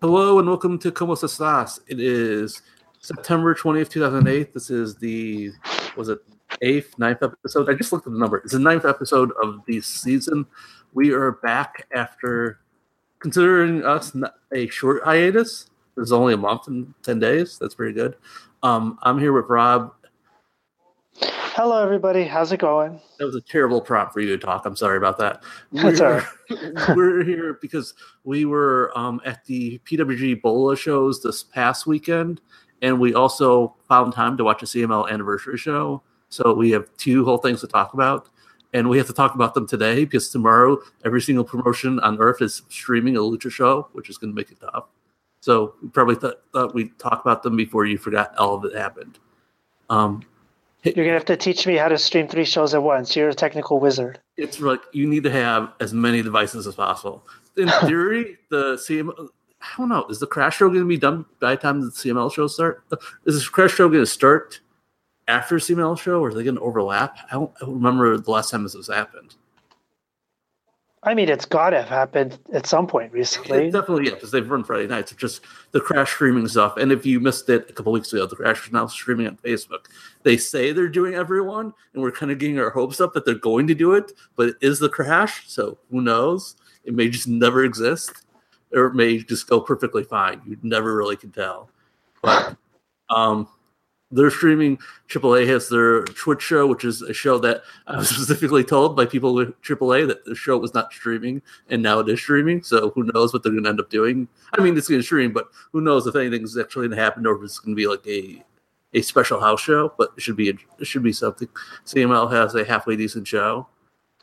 Hello and welcome to Como Estás. It is September 20th, 2008. This is the, was it eighth, ninth episode? I just looked at the number. It's the ninth episode of the season. We are back after considering us a short hiatus. Was only a month and 10 days. That's pretty good. Um, I'm here with Rob. Hello, everybody. How's it going? That was a terrible prompt for you to talk. I'm sorry about that. That's we're, we're here because we were um, at the PWG Bola shows this past weekend, and we also found time to watch a CMLL anniversary show. So we have two whole things to talk about, and we have to talk about them today because tomorrow every single promotion on earth is streaming a lucha show, which is going to make it tough. So we probably th- thought we'd talk about them before you forgot all of it happened. Um, you're gonna have to teach me how to stream three shows at once. You're a technical wizard. It's like you need to have as many devices as possible. In theory, the CMLL, I don't know, is the crash show going to be done by the time the CMLL show start? Is this crash show going to start after the CMLL show, or are they going to overlap? I don't, I don't remember the last time this has happened. I mean, it's got to have happened at some point recently. It definitely, yeah, because they've run Friday nights. It's just the crash streaming stuff. And if you missed it a couple weeks ago, the crash is now streaming on Facebook. They say they're doing everyone, and we're kind of getting our hopes up that they're going to do it, but it is the crash. So who knows? It may just never exist, or it may just go perfectly fine. You never really can tell. But um, they're streaming AAA has their Twitch show, which is a show that I was specifically told by people with AAA that the show was not streaming, and now it is streaming. So who knows what they're going to end up doing? I mean, it's going to stream, but who knows if anything's actually going to happen or if it's going to be like a a special house show. But it should be it should be something. CMLL has a halfway decent show.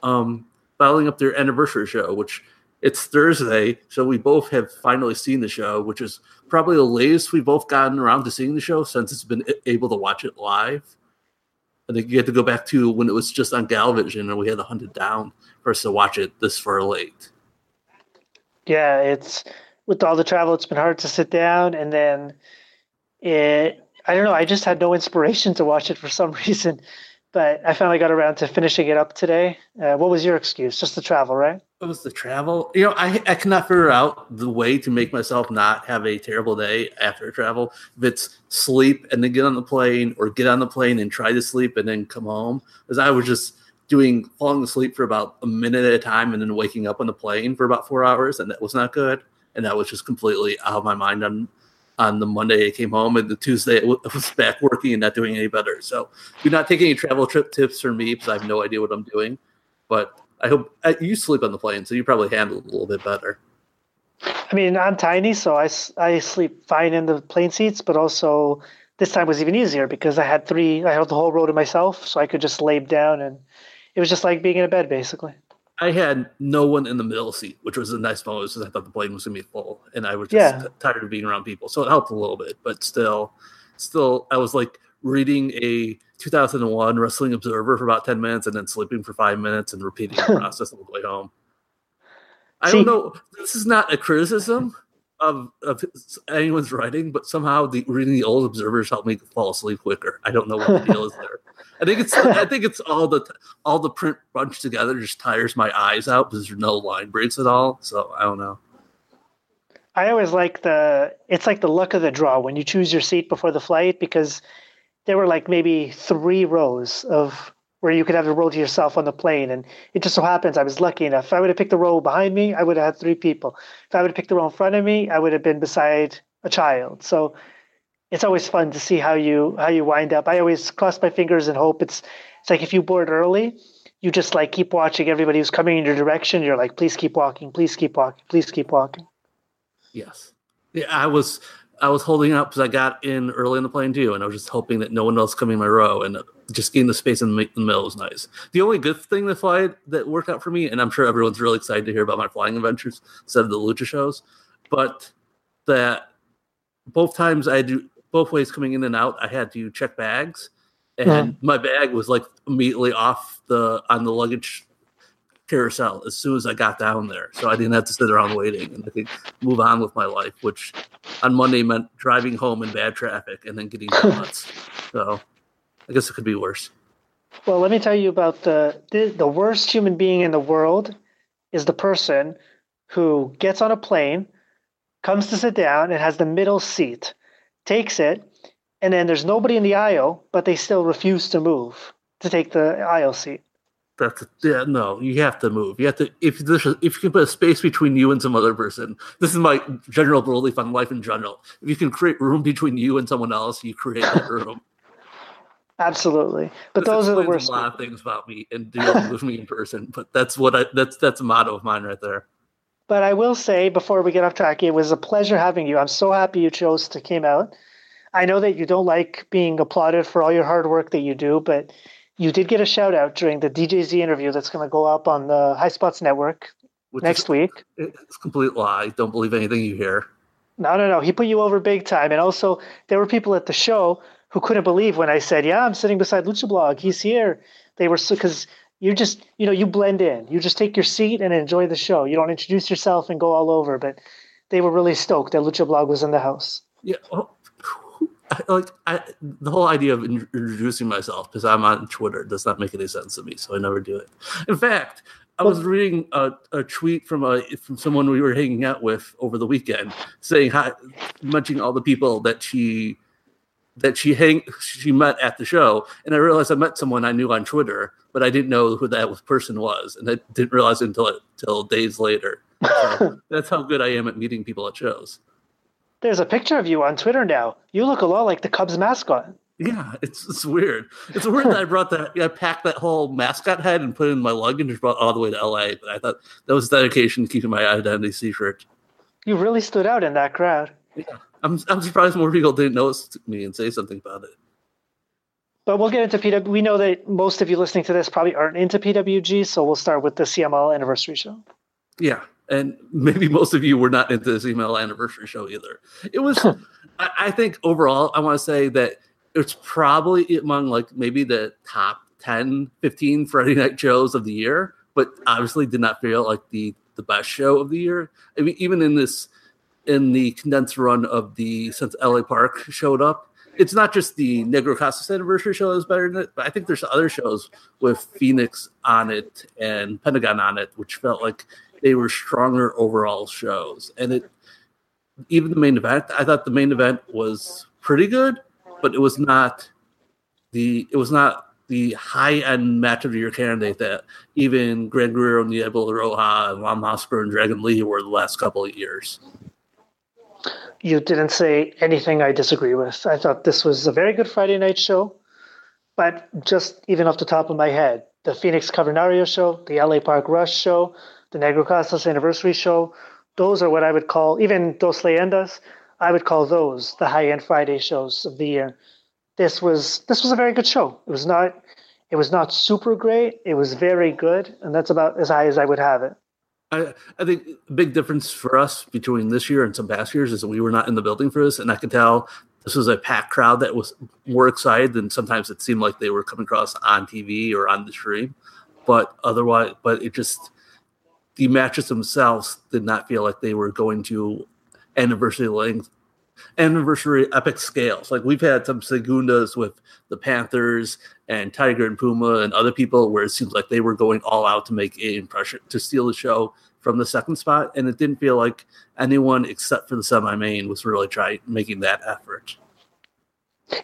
Um, following up their anniversary show, which it's Thursday, so we both have finally seen the show, which is probably the latest we've both gotten around to seeing the show since it's been able to watch it live. I think you had to go back to when it was just on Galavision and we had to hunt it down for us to watch it this far late. Yeah, it's with all the travel, it's been hard to sit down, and then it. I don't know. I just had no inspiration to watch it for some reason, but I finally got around to finishing it up today. Uh, what was your excuse? Just the travel, right? It was the travel. You know, I I cannot figure out the way to make myself not have a terrible day after travel. If it's sleep and then get on the plane, or get on the plane and try to sleep and then come home, because I was just doing falling asleep for about a minute at a time and then waking up on the plane for about four hours, and that was not good. And that was just completely out of my mind on on the Monday I came home, and the Tuesday I was back working and not doing any better. So do not take any travel trip tips from me because I have no idea what I'm doing. But I hope you sleep on the plane, so you probably handle it a little bit better. I mean, I'm tiny, so I, I sleep fine in the plane seats, but also this time was even easier because I had three, I had the whole row to myself, so I could just lay down and it was just like being in a bed basically. I had no one in the middle seat, which was a nice moment because I thought the plane was going to be full and I was just yeah. tired of being around people. So it helped a little bit, but still, still, I was like reading a 2001 Wrestling Observer for about 10 minutes and then sleeping for five minutes and repeating the process on the way home. I See, don't know. This is not a criticism of, of anyone's writing, but somehow the reading the old observers helped me fall asleep quicker. I don't know what the deal is there. I think it's I think it's all the all the print bunched together just tires my eyes out because there's no line breaks at all. So I don't know. I always like the it's like the luck of the draw when you choose your seat before the flight because there were like maybe three rows of where you could have a row to yourself on the plane. And it just so happens I was lucky enough. If I would have picked the row behind me, I would have had three people. If I would have picked the row in front of me, I would have been beside a child. So it's always fun to see how you how you wind up. I always cross my fingers and hope it's it's like if you board early, you just like keep watching everybody who's coming in your direction. You're like, please keep walking, please keep walking, please keep walking. Yes. Yeah, I was I was holding up because I got in early in the plane too, and I was just hoping that no one else coming in my row, and just getting the space in the, middle was nice. The only good thing that flight that worked out for me, and I'm sure everyone's really excited to hear about my flying adventures instead of the lucha shows, but that both times I do both ways coming in and out, I had to check bags, and yeah. my bag was like immediately off the on the luggage carousel as soon as I got down there. So I didn't have to sit around waiting and I could move on with my life, which on Monday meant driving home in bad traffic and then getting donuts. so I guess it could be worse. Well, let me tell you about the, the the worst human being in the world is the person who gets on a plane, comes to sit down and has the middle seat, takes it, and then there's nobody in the aisle, but they still refuse to move to take the aisle seat. That's yeah, no, you have to move. You have to if a, if you can put a space between you and some other person. This is my general belief on life in general. If you can create room between you and someone else, you create that room. Absolutely, but this those are the worst. A lot of things about me and dealing with me in person, but that's what I that's that's a motto of mine right there. But I will say before we get off track, it was a pleasure having you. I'm so happy you chose to came out. I know that you don't like being applauded for all your hard work that you do, but you did get a shout out during the DJZ interview that's going to go up on the Highspots Network Which next is, week. It's a complete lie. Don't believe anything you hear. No, no, no. He put you over big time. And also, there were people at the show who couldn't believe when I said, "Yeah, I'm sitting beside Lucha Blog. He's here." They were so because you just you know you blend in. You just take your seat and enjoy the show. You don't introduce yourself and go all over. But they were really stoked that Lucha Blog was in the house. Yeah, oh, well, like I, the whole idea of introducing myself because I'm on Twitter does not make any sense to me, so I never do it. In fact, I was reading a, a tweet from a from someone we were hanging out with over the weekend, saying hi, mentioning all the people that she that she hang she met at the show, and I realized I met someone I knew on Twitter, but I didn't know who that person was, and I didn't realize until until days later. So that's how good I am at meeting people at shows. There's a picture of you on Twitter now. You look a lot like the Cubs mascot. Yeah, it's it's weird. It's weird that I brought that. I packed that whole mascot head and put it in my luggage and brought all the way to LA. But I thought that was dedication to keeping my identity secret. You really stood out in that crowd. Yeah, I'm I'm surprised more people didn't notice me and say something about it. But we'll get into PW. We know that most of you listening to this probably aren't into PWG, so we'll start with the CMLL anniversary show. Yeah, and maybe most of you were not into this email anniversary show either. It was, I, I, think overall, I want to say that it's probably among like maybe the top 10, 15 Friday night shows of the year, but obviously did not feel like the the best show of the year. I mean, even in this, in the condensed run of the since LA Park showed up, it's not just the Negro Casas anniversary show is better than it, but I think there's other shows with Phoenix on it and Pentagon on it, which felt like they were stronger overall shows. And it even the main event, I thought the main event was pretty good, but it was not the it was not the high end match of the year candidate that even Gran Guerrero, Diablo Roja, and Juan Mosquera and Dragon Lee were the last couple of years. You didn't say anything I disagree with. I thought this was a very good Friday night show, but just even off the top of my head, the Phoenix Cavernario show, the LA Park Rush show, the Negro Casas anniversary show. Those are what I would call, even Dos Leyendas, I would call those the high end Friday shows of the year. This was this was a very good show. It was not it was not super great. It was very good, and that's about as high as I would have it. I, I think big difference for us between this year and some past years is that we were not in the building for this, and I could tell this was a packed crowd that was more excited than sometimes it seemed like they were coming across on TV or on the stream. But otherwise, but it just the matches themselves did not feel like they were going to anniversary length anniversary epic scales. Like we've had some segundas with the Panthers and Tiger and Puma and other people where it seems like they were going all out to make an impression to steal the show from the second spot. And it didn't feel like anyone except for the semi main was really trying making that effort.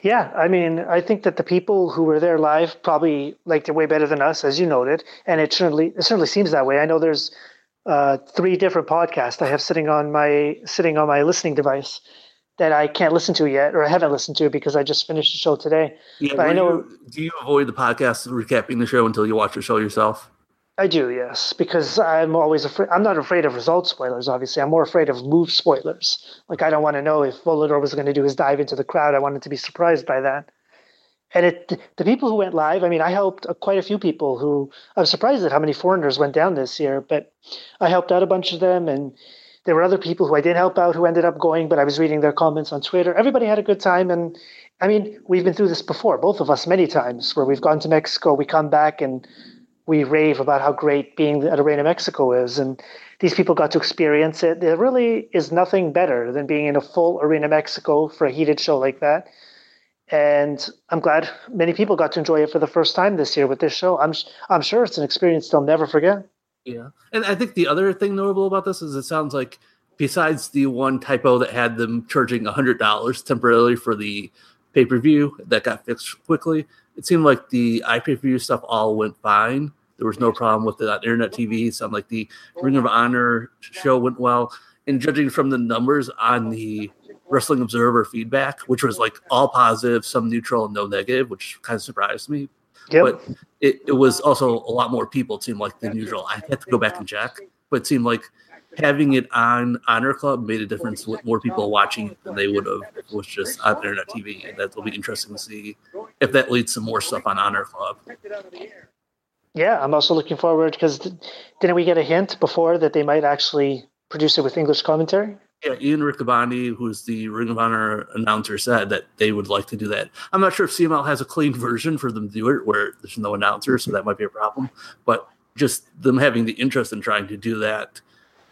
Yeah, I mean, I think that the people who were there live probably liked it way better than us, as you noted, and it certainly it certainly seems that way. I know there's uh, three different podcasts I have sitting on my sitting on my listening device that I can't listen to yet, or I haven't listened to because I just finished the show today. Yeah, but I know. You, do you avoid the podcast recapping the show until you watch the show yourself? I do, yes, because I'm always afraid. I'm not afraid of result spoilers. Obviously, I'm more afraid of move spoilers. Like I don't want to know if Volador was going to do his dive into the crowd. I wanted to be surprised by that. And it, the people who went live. I mean, I helped uh, quite a few people who. I was surprised at how many foreigners went down this year, but I helped out a bunch of them, and there were other people who I didn't help out who ended up going. But I was reading their comments on Twitter. Everybody had a good time, and I mean, we've been through this before, both of us, many times, where we've gone to Mexico, we come back and we rave about how great being at Arena Mexico is, and these people got to experience it. There really is nothing better than being in a full Arena Mexico for a heated show like that. And I'm glad many people got to enjoy it for the first time this year with this show. I'm I'm sure it's an experience they'll never forget. Yeah, and I think the other thing notable about this is it sounds like besides the one typo that had them charging hundred dollars temporarily for the pay per view that got fixed quickly, it seemed like the iPay per view stuff all went fine. There was no problem with it on internet TV. Sounded like the Ring of Honor show went well. And judging from the numbers on the Wrestling Observer feedback, which was like all positive, some neutral, and no negative, which kind of surprised me. Yep. But it, it was also a lot more people, it seemed like, than usual. I had to go back and check, but it seemed like having it on Honor Club made a difference with more people watching it than they would have was just on internet TV. And that will be interesting to see if that leads to more stuff on Honor Club. Yeah, I'm also looking forward because didn't we get a hint before that they might actually produce it with English commentary? Yeah, Ian Riccaboni, who's the Ring of Honor announcer, said that they would like to do that. I'm not sure if CMLL has a clean version for them to do it where there's no announcer, so that might be a problem. But just them having the interest in trying to do that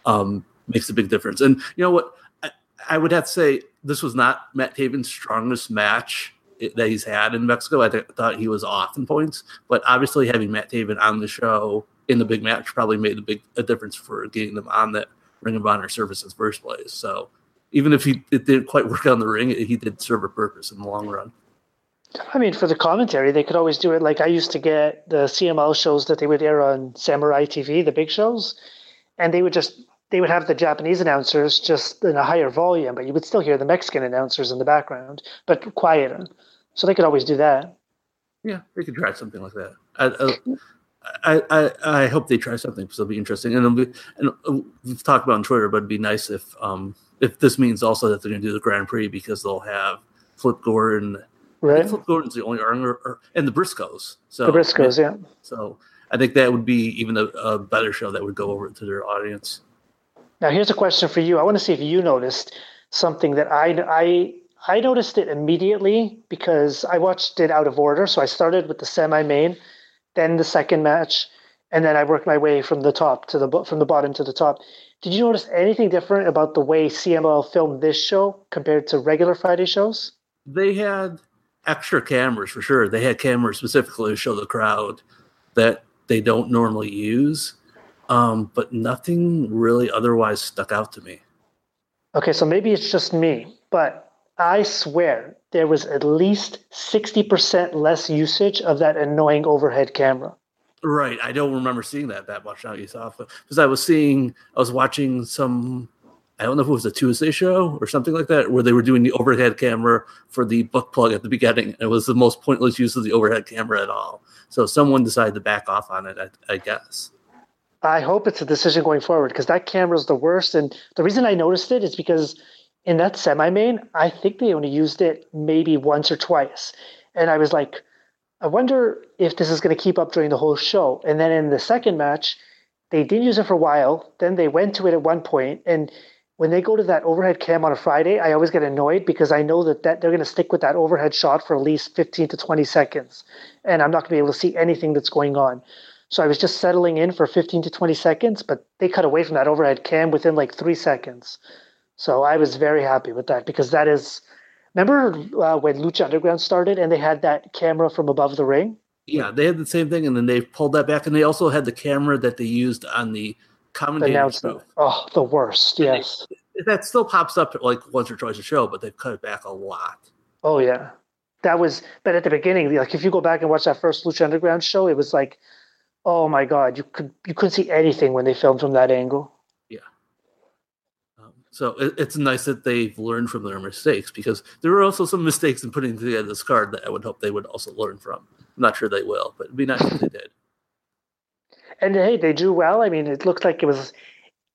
um, makes a big difference. And you know what? I, I would have to say this was not Matt Taven's strongest match that he's had in Mexico. I th- thought he was off in points, but obviously having Matt Taven on the show in the big match probably made a big a difference for getting them on that Ring of Honor service in first place. So even if he it didn't quite work on the ring, he did serve a purpose in the long run. I mean, for the commentary, they could always do it. Like I used to get the CMLL shows that they would air on Samurai TV, the big shows, and they would just they would have the Japanese announcers just in a higher volume, but you would still hear the Mexican announcers in the background, but quieter. So they could always do that. Yeah, they could try something like that. I, I, I, I hope they try something because it'll be interesting. And, it'll be, and we've talked about on Twitter, but it'd be nice if um if this means also that they're going to do the Grand Prix because they'll have Flip Gordon. Right. Flip Gordon's the only or, and the Briscoes. So the Briscoes, yeah. So I think that would be even a, a better show that would go over to their audience. Now, here's a question for you. I want to see if you noticed something that I, I, I noticed it immediately because I watched it out of order. So I started with the semi-main, then the second match, and then I worked my way from the top to the from the bottom to the top. Did you notice anything different about the way CMLL filmed this show compared to regular Friday shows? They had extra cameras for sure. They had cameras specifically to show the crowd that they don't normally use um, but nothing really otherwise stuck out to me. Okay, so maybe it's just me, but I swear there was at least 60% less usage of that annoying overhead camera. Right. I don't remember seeing that that much now you saw because I was seeing I was watching some I don't know if it was a Tuesday show or something like that where they were doing the overhead camera for the book plug at the beginning. It was the most pointless use of the overhead camera at all. So someone decided to back off on it, I, I guess. I hope it's a decision going forward because that camera is the worst. And the reason I noticed it is because in that semi main, I think they only used it maybe once or twice. And I was like, I wonder if this is going to keep up during the whole show. And then in the second match, they didn't use it for a while. Then they went to it at one point, and when they go to that overhead cam on a Friday, I always get annoyed because I know that, that they're going to stick with that overhead shot for at least 15 to 20 seconds. And I'm not going to be able to see anything that's going on. So I was just settling in for 15 to 20 seconds, but they cut away from that overhead cam within like three seconds. So I was very happy with that because that is. Remember uh, when Lucha Underground started and they had that camera from above the ring? Yeah, they had the same thing, and then they pulled that back, and they also had the camera that they used on the commentator booth. Oh, the worst! yes, they, that still pops up like once or twice a show, but they've cut it back a lot. Oh yeah, that was. But at the beginning, like if you go back and watch that first Lucha Underground show, it was like oh my god, you could you couldn't see anything when they filmed from that angle. So it, it's nice that they've learned from their mistakes because there were also some mistakes in putting together this card that I would hope they would also learn from. I'm not sure they will, but it'd be nice if they did. And hey, they do well. I mean, it looked like it was.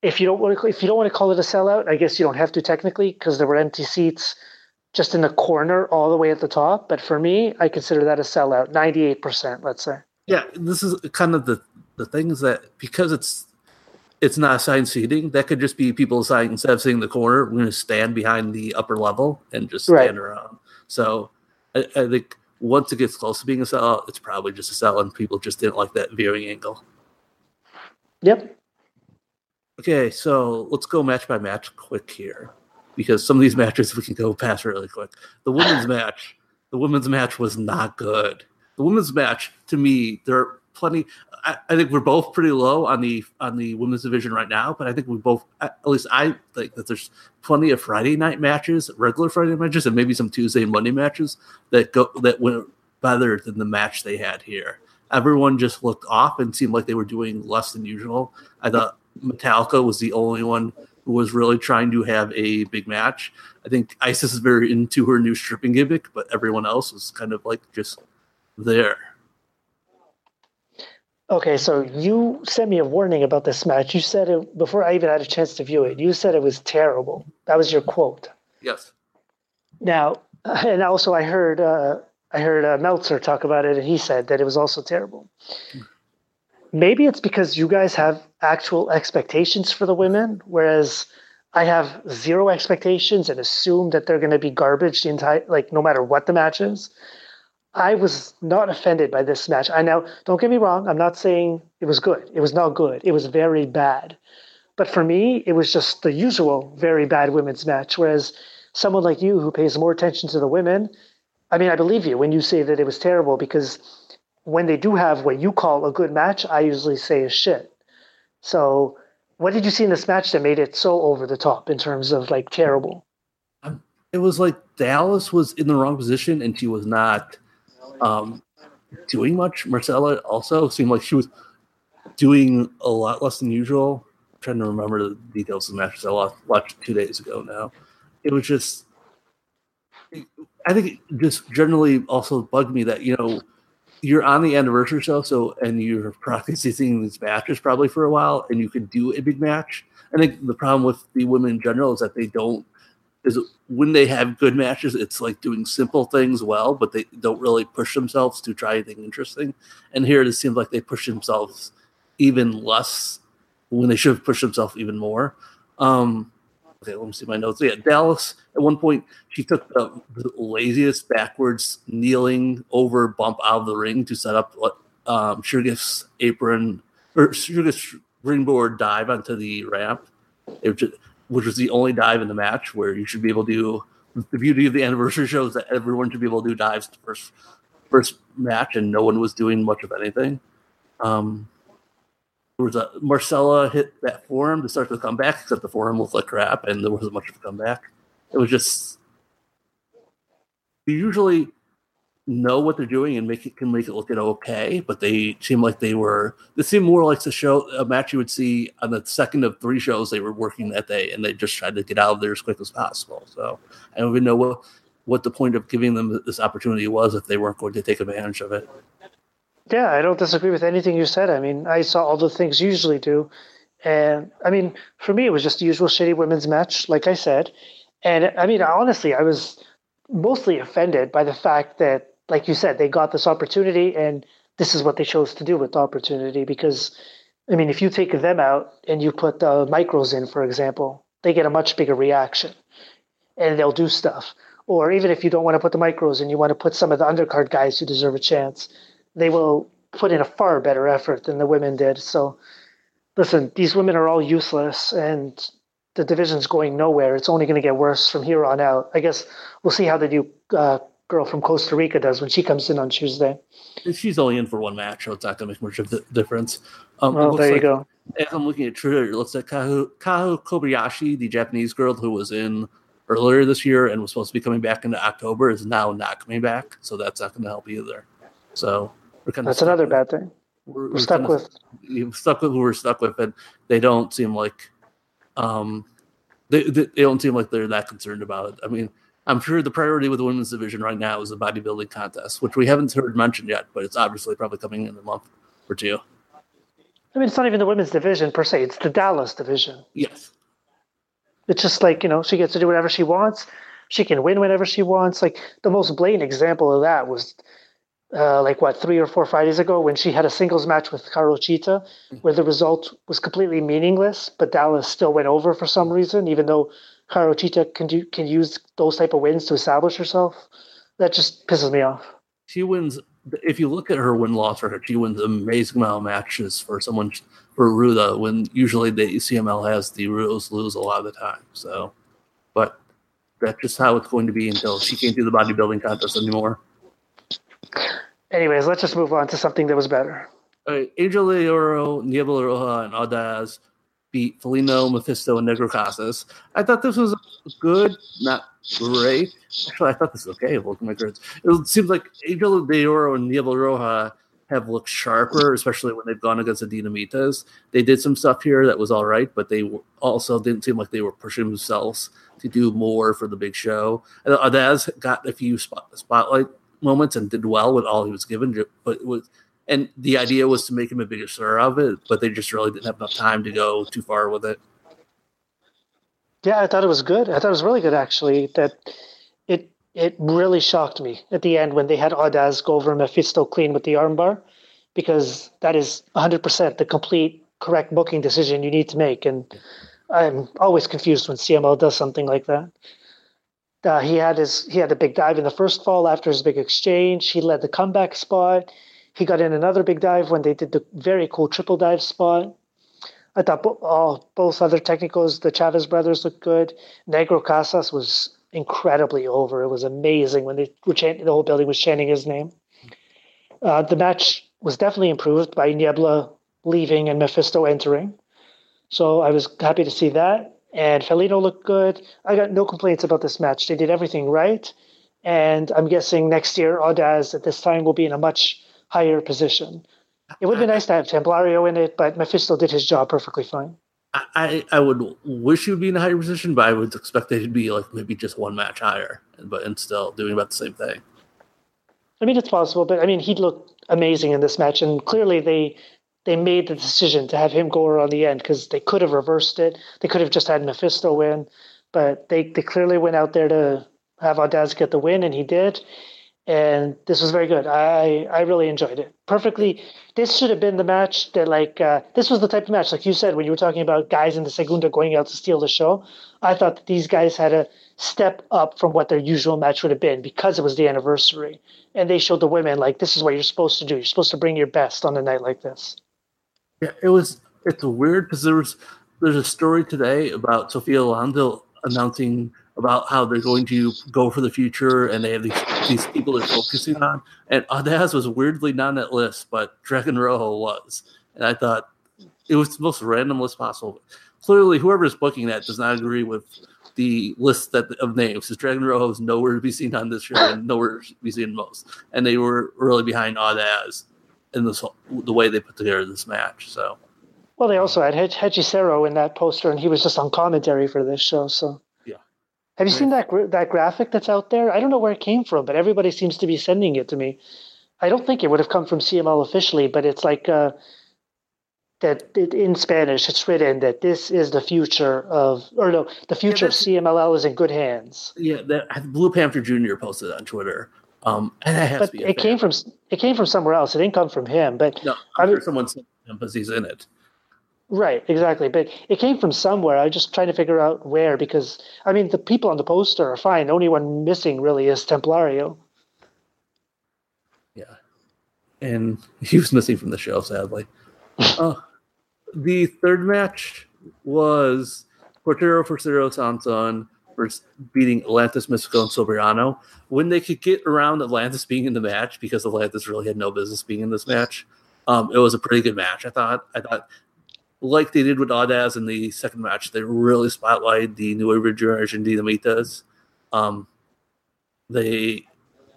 If you don't want to, if you don't want to call it a sellout, I guess you don't have to technically because there were empty seats just in the corner all the way at the top. But for me, I consider that a sellout, ninety eight percent, let's say. Yeah, this is kind of the the things that because it's it's not assigned seating, that could just be people assigned instead of sitting in the corner, we're going to stand behind the upper level and just stand right. around. So I, I, think once it gets close to being a sellout, it's probably just a sell, and people just didn't like that viewing angle. Yep. Okay, so let's go match by match quick here because some of these matches we can go past really quick. The women's match, the women's match was not good the women's match to me, there plenty. I, I, think we're both pretty low on the on the women's division right now, but I think we both, at least I think that there's plenty of Friday night matches, regular Friday matches, and maybe some Tuesday and Monday matches that go that went better than the match they had here. Everyone just looked off and seemed like they were doing less than usual. I thought Metálica was the only one who was really trying to have a big match. I think Isis is very into her new stripping gimmick, but everyone else was kind of like just there. Okay, so you sent me a warning about this match. You said it before I even had a chance to view it. You said it was terrible. That was your quote. Yes. Now, and also I heard uh, I heard uh, Meltzer talk about it, and he said that it was also terrible. Maybe it's because you guys have actual expectations for the women, whereas I have zero expectations and assume that they're going to be garbage the entire like no matter what the match is. I was not offended by this match. I now don't get me wrong. I'm not saying it was good. It was not good. It was very bad. But for me, it was just the usual very bad women's match. Whereas someone like you who pays more attention to the women, I mean, I believe you when you say that it was terrible because when they do have what you call a good match, I usually say is shit. So, what did you see in this match that made it so over the top in terms of like terrible? It was like Dalys was in the wrong position and she was not um, doing much. Marcela also seemed like she was doing a lot less than usual. I'm trying to remember the details of the matches I watched two days ago now. It was just, I think it just generally also bugged me that, you know, you're on the anniversary show, so and you're practicing these matches probably for a while, and you can do a big match. I think the problem with the women in general is that they don't is when they have good matches, it's like doing simple things well, but they don't really push themselves to try anything interesting. And here it seems like they push themselves even less when they should have pushed themselves even more. Um, okay, let me see my notes. Yeah, Dalys at one point she took the, the laziest backwards kneeling over bump out of the ring to set up um, apron or Sugar's springboard dive onto the ramp. It just, which was the only dive in the match where you should be able to. The beauty of the anniversary show is that everyone should be able to do dives the first first match, and no one was doing much of anything. Um, there was a Marcela hit that forum to start the comeback, except the forum looked like crap, and there wasn't much of a comeback. It was just usually know what they're doing and make it can make it look okay, but they seem like they were. This seemed more like the show a match you would see on the second of three shows they were working that day, and they just tried to get out of there as quick as possible. So I don't even know what what the point of giving them this opportunity was if they weren't going to take advantage of it. Yeah, I don't disagree with anything you said. I mean, I saw all the things you usually do. And I mean, for me, it was just the usual shitty women's match, like I said. And I mean, honestly, I was mostly offended by the fact that like you said, they got this opportunity and this is what they chose to do with the opportunity because I mean, if you take them out and you put the micros in, for example, they get a much bigger reaction and they'll do stuff. Or even if you don't want to put the micros in, you want to put some of the undercard guys who deserve a chance, they will put in a far better effort than the women did. So, listen, these women are all useless and the division's going nowhere. It's only going to get worse from here on out. I guess we'll see how the new uh, girl from Costa Rica does when she comes in on Tuesday. She's only in for one match, so it's not going to make much of a difference. Um, well, there you go. As I'm looking at Twitter, it looks like Kaho, Kaho Kobayashi, the Japanese girl who was in earlier this year and was supposed to be coming back into October, is now not coming back. So that's not going to help either. So we're kind of that's another with, bad thing. We're, we're stuck with of, stuck with who we're stuck with, and they don't seem like um they, they, they don't seem like they're that concerned about it. I mean, I'm sure the priority with the women's division right now is the bodybuilding contest, which we haven't heard mentioned yet, but it's obviously probably coming in a month or two. I mean, it's not even the women's division per se; it's the Dalys division. Yes. It's just like you know, she gets to do whatever she wants. She can win whenever she wants. Like the most blatant example of that was, uh, like what three or four Fridays ago when she had a singles match with Hikaru Shida, where the result was completely meaningless, but Dalys still went over for some reason, even though Hikaru Shida can do can use those type of wins to establish herself. That just pisses me off. She wins. If you look at her win loss record, she wins amazing amount of matches for someone for Ruda. When usually the CMLL has the Rudos lose a lot of the time. So, but that's just how it's going to be until she can't do the bodybuilding contest anymore. Anyways, let's just move on to something that was better. right, Angel de Oro, Niebla Roja, and Audaz beat Felino, Mephisto, and Negro Casas. I thought this was good, not great. Actually, I thought this was okay. My grades. It seems like Angel de Oro and Niebla Roja have looked sharper, especially when they've gone against the Dinamitas. They did some stuff here that was all right, but they also didn't seem like they were pushing themselves to do more for the big show. And Audaz got a few spot, spotlight moments and did well with all he was given, but it was and the idea was to make him a bigger star of it, but they just really didn't have enough time to go too far with it. Yeah, I thought it was good. I thought it was really good actually. That it it really shocked me at the end when they had Audaz go over Mephisto clean with the armbar, because that is 100% the complete correct booking decision you need to make. And I'm always confused when CMLL does something like that. Uh, he had his he had a big dive in the first fall after his big exchange. He led the comeback spot. He got in another big dive when they did the very cool triple dive spot. I thought oh, both other technicals, the Chavez brothers looked good. Negro Casas was incredibly over. It was amazing when they were chanting, the whole building was chanting his name. Uh, the match was definitely improved by Niebla leaving and Mephisto entering. So I was happy to see that. And Felino looked good. I got no complaints about this match. They did everything right. And I'm guessing next year, Audaz at this time will be in a much higher position. It would be nice to have Templario in it, but Mephisto did his job perfectly fine. I, I would wish he would be in a higher position, but I would expect it to be like maybe just one match higher, but and still doing about the same thing. I mean, it's possible, but I mean, he looked amazing in this match, and clearly they they made the decision to have him go around the end because they could have reversed it. They could have just had Mephisto win, but they they clearly went out there to have Audaz get the win, and he did and this was very good. I I really enjoyed it. Perfectly. This should have been the match that like uh, this was the type of match like you said when you were talking about guys in the Segunda going out to steal the show. I thought that these guys had a step up from what their usual match would have been because it was the anniversary, and they showed the women like this is what you're supposed to do. You're supposed to bring your best on a night like this. Yeah, it was. It's weird because there was there's a story today about Sofía Alonso announcing about how they're going to go for the future and they have these, these people they're focusing on. And Audaz was weirdly not on that list, but Dragon Rojo was. And I thought it was the most random list possible. Clearly, whoever is booking that does not agree with the list that of names. Because Dragon Rojo is nowhere to be seen on this show and nowhere to be seen most. And they were really behind Audaz in this the way they put together this match. So. Well, they also had Hechicero in that poster, and he was just on commentary for this show. So have you right. seen that that graphic that's out there? I don't know where it came from, but everybody seems to be sending it to me. I don't think it would have come from CMLL officially, but it's like uh, that it, in Spanish. It's written that this is the future of, or no, the future yeah, of CMLL is in good hands. Yeah, that Blue Panther Jr. posted on Twitter. Um, but it came from it came from somewhere else. It didn't come from him. But no, I'm sure someone sent him because he's in it. Right, exactly. But it came from somewhere. I was just trying to figure out where because I mean the people on the poster are fine. The only one missing really is Templario. Yeah. And he was missing from the show, sadly. uh, the third match was Cuatrero Forastero Sanson versus beating Atlantis Místico and Soberano. When they could get around Atlantis being in the match, because Atlantis really had no business being in this match, um, it was a pretty good match. I thought. I thought like they did with Audaz in the second match, they really spotlighted the New Generation Dinamitas. Um, they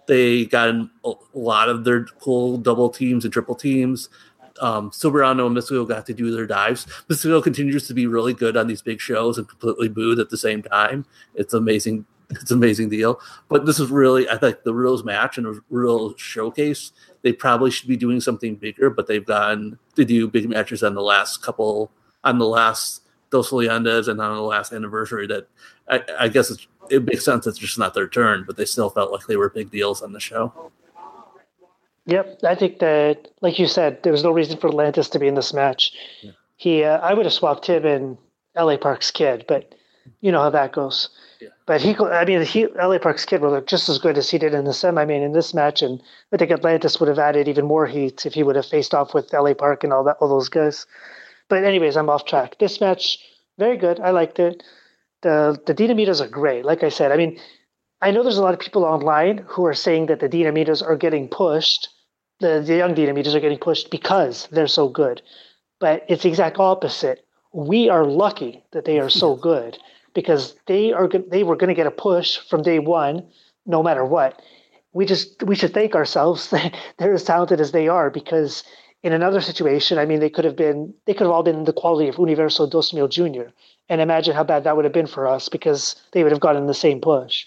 they got a lot of their cool double teams and triple teams. Um, Soberano and Místico got to do their dives. Místico continues to be really good on these big shows and completely booed at the same time. It's amazing. It's amazing deal. But this is really, I think, the real match and a real showcase they probably should be doing something bigger, but they've gotten to do big matches on the last couple, on the last Dos Leyendas and on the last anniversary. That I, I guess it makes sense. It's just not their turn, but they still felt like they were big deals on the show. Yep, I think that, like you said, there was no reason for Atlantis to be in this match. Yeah. He, uh, I would have swapped him in LA Park's kid, but you know how that goes. But he, I mean, he, LA Park's kid will look just as good as he did in the semi main in this match, and I think Atlantis would have added even more heat if he would have faced off with LA Park and all that, all those guys. But anyways, I'm off track. This match, very good. I liked it. The the Dinamitas are great. Like I said, I mean, I know there's a lot of people online who are saying that the Dinamitas are getting pushed the, the young Dynamitas are getting pushed because they're so good. But it's the exact opposite. We are lucky that they are so good because they are they were going to get a push from day one, no matter what. We just we should thank ourselves that they're as talented as they are because in another situation, I mean, they could have been they could have all been the quality of Universo dos Mil Junior, and imagine how bad that would have been for us because they would have gotten the same push.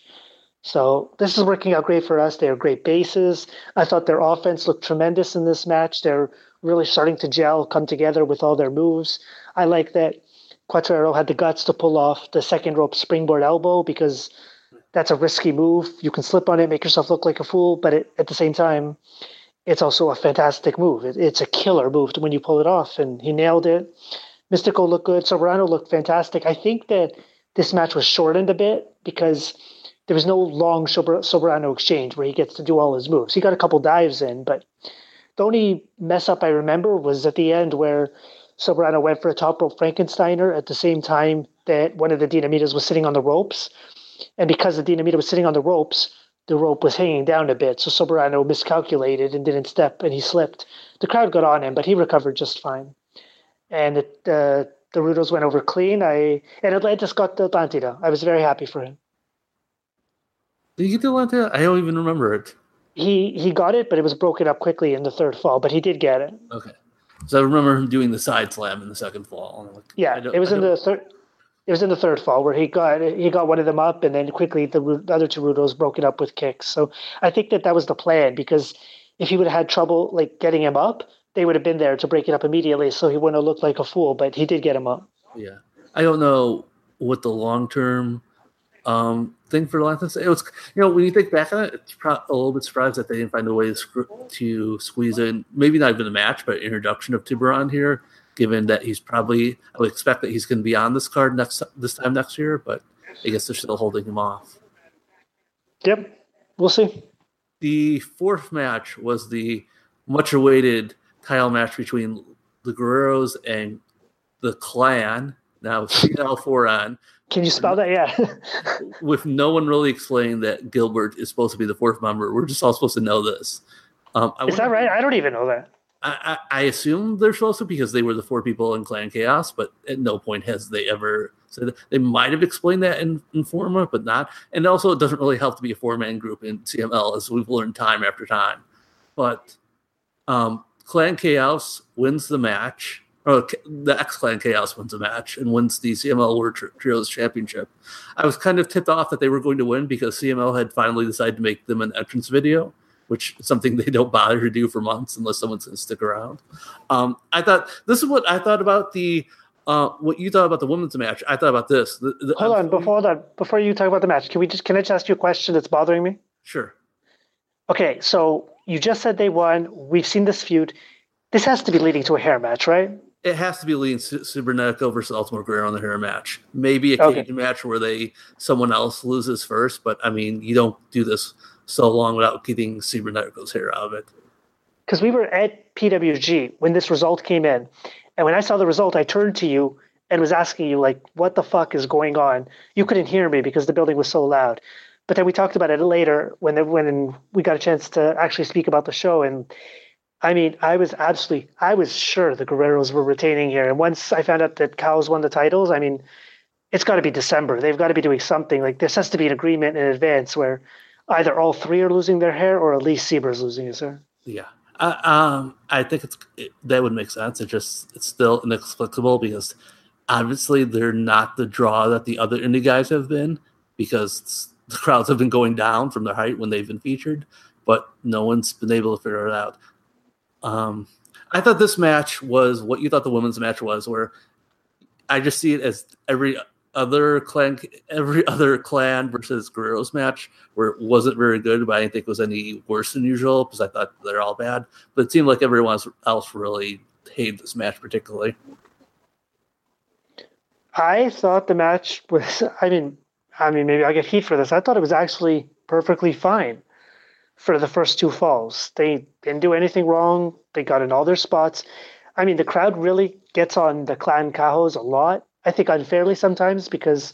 So this is working out great for us. They are great bases. I thought their offense looked tremendous in this match. They're really starting to gel, come together with all their moves. I like that Cuatrero had the guts to pull off the second rope springboard elbow because that's a risky move. You can slip on it, make yourself look like a fool, but it, at the same time, it's also a fantastic move. It, it's a killer move when you pull it off, and he nailed it. Místico looked good. Soberano looked fantastic. I think that this match was shortened a bit because there was no long Soberano exchange where he gets to do all his moves. He got a couple dives in, but the only mess up I remember was at the end where Soberano went for a top rope Frankensteiner at the same time that one of the Dinamitas was sitting on the ropes. And because the Dinamita was sitting on the ropes, the rope was hanging down a bit. So Soberano miscalculated and didn't step and he slipped. The crowd got on him, but he recovered just fine. And it, uh, the Rudos went over clean. I and Atlantis got the Atlantida. I was very happy for him. Did he get the Atlanta? I don't even remember it. He he got it, but it was broken up quickly in the third fall. But he did get it. Okay, so I remember him doing the side slam in the second fall. Like, yeah, it was in the third. It was in the third fall where he got he got one of them up, and then quickly the, the other two Rudos broke it up with kicks. So I think that that was the plan because if he would have had trouble like getting him up, they would have been there to break it up immediately, so he wouldn't have looked like a fool. But he did get him up. Yeah, I don't know what the long term um, thing for Atlantis. It was, you know, when you think back on it, it's a little bit surprised that they didn't find a way to, to squeeze in, maybe not even a match, but introduction of Tiburon here, given that he's probably, I would expect that he's going to be on this card next this time next year, but I guess they're still holding him off. Yep, we'll see. The fourth match was the much awaited title match between the Guerreros and the Clan. Now, CL4N can you spell that? Yeah. with no one really explaining that Gilbert is supposed to be the fourth member, we're just all supposed to know this. Um, is that right? I don't even know that. I, I, I, assume they're supposed to because they were the four people in Clan Chaos, but at no point has they ever said that. They might have explained that in, in Forma, but not. And also, it doesn't really help to be a four man group in CMLL, as we've learned time after time. But um, Clan Chaos wins the match or the X Clan Chaos wins a match and wins the CMLL World Trios Championship. I was kind of tipped off that they were going to win because CMLL had finally decided to make them an entrance video, which is something they don't bother to do for months unless someone's going to stick around. Um, I thought this is what I thought about the uh, what you thought about the women's match. I thought about this. The, the, Hold on, before that, before you talk about the match, can we just can I just ask you a question that's bothering me? Sure. Okay, so you just said they won. We've seen this feud. This has to be leading to a hair match, right? It has to be leading Cibernetico versus Ultimo Guerrero in the hair match. Maybe a okay. cage match where they someone else loses first, but I mean, you don't do this so long without getting Cibernetico's hair out of it. Because we were at PWG when this result came in, and when I saw the result, I turned to you and was asking you like, "What the fuck is going on?" You couldn't hear me because the building was so loud. But then we talked about it later when the, when we got a chance to actually speak about the show, and I mean, I was absolutely, I was sure the Guerreros were retaining here. And once I found out that Cows won the titles, I mean, it's got to be December. They've got to be doing something. Like, this has to be an agreement in advance where either all three are losing their hair or at least Seaber's losing his hair. Yeah. Uh, um, I think it's it, that would make sense. It just, it's still inexplicable because obviously they're not the draw that the other indie guys have been because the crowds have been going down from their height when they've been featured, but no one's been able to figure it out. Um, I thought this match was what you thought the women's match was, where I just see it as every other clan, every other clan versus Guerreros match, where it wasn't very good, but I didn't think it was any worse than usual because I thought they're all bad. But it seemed like everyone else really hated this match particularly. I thought the match was. I mean, I mean, maybe I get heat for this. I thought it was actually perfectly fine for the first two falls. They didn't do anything wrong. They got in all their spots. I mean, the crowd really gets on the Clan Chaos a lot. I think unfairly sometimes because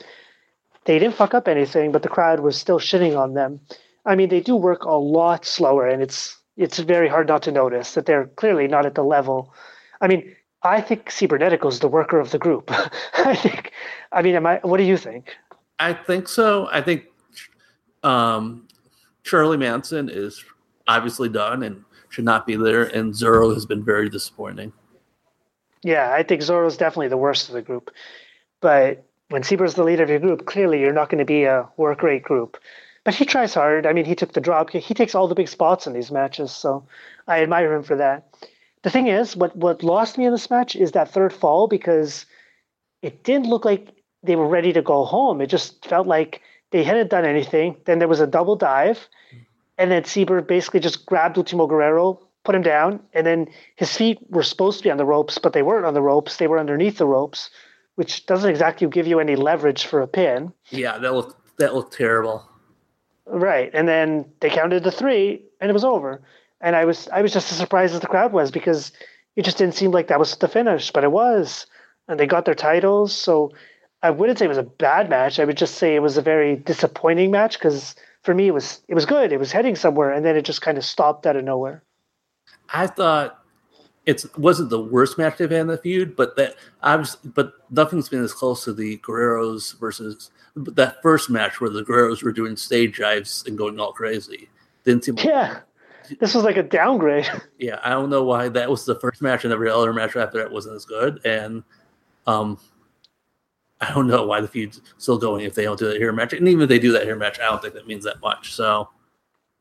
they didn't fuck up anything, but the crowd was still shitting on them. I mean, they do work a lot slower, and it's it's very hard not to notice that they're clearly not at the level. I mean, I think Cibernetico is the worker of the group. I think. I mean, am I? What do you think? I think so. I think um, Charly Manson is obviously done and should not be there, and Zorro has been very disappointing. Yeah, I think Zorro is definitely the worst of the group. But when Seabird's the leader of your group, clearly you're not going to be a work rate group. But he tries hard. I mean, he took the drop. He takes all the big spots in these matches, so I admire him for that. The thing is, what what lost me in this match is that third fall because it didn't look like they were ready to go home. It just felt like they hadn't done anything. Then there was a double dive, and then Seabird basically just grabbed Ultimo Guerrero, put him down, and then his feet were supposed to be on the ropes, but they weren't on the ropes. They were underneath the ropes, which doesn't exactly give you any leverage for a pin. Yeah, that looked that looked terrible. Right, and then they counted the three, and it was over. And I was I was just as surprised as the crowd was because it just didn't seem like that was the finish, but it was, and they got their titles. So I wouldn't say it was a bad match. I would just say it was a very disappointing match because for me it was it was good. It was heading somewhere, and then it just kind of stopped out of nowhere. I thought it wasn't the worst match they've had in the feud, but that I was, but nothing's been as close to the Guerreros versus that first match where the Guerreros were doing stage dives and going all crazy. Didn't seem. Yeah, this was like a downgrade. Yeah, I don't know why that was the first match, and every other match after that wasn't as good. And um, I don't know why the feud's still going if they don't do that here match. And even if they do that here match, I don't think that means that much. So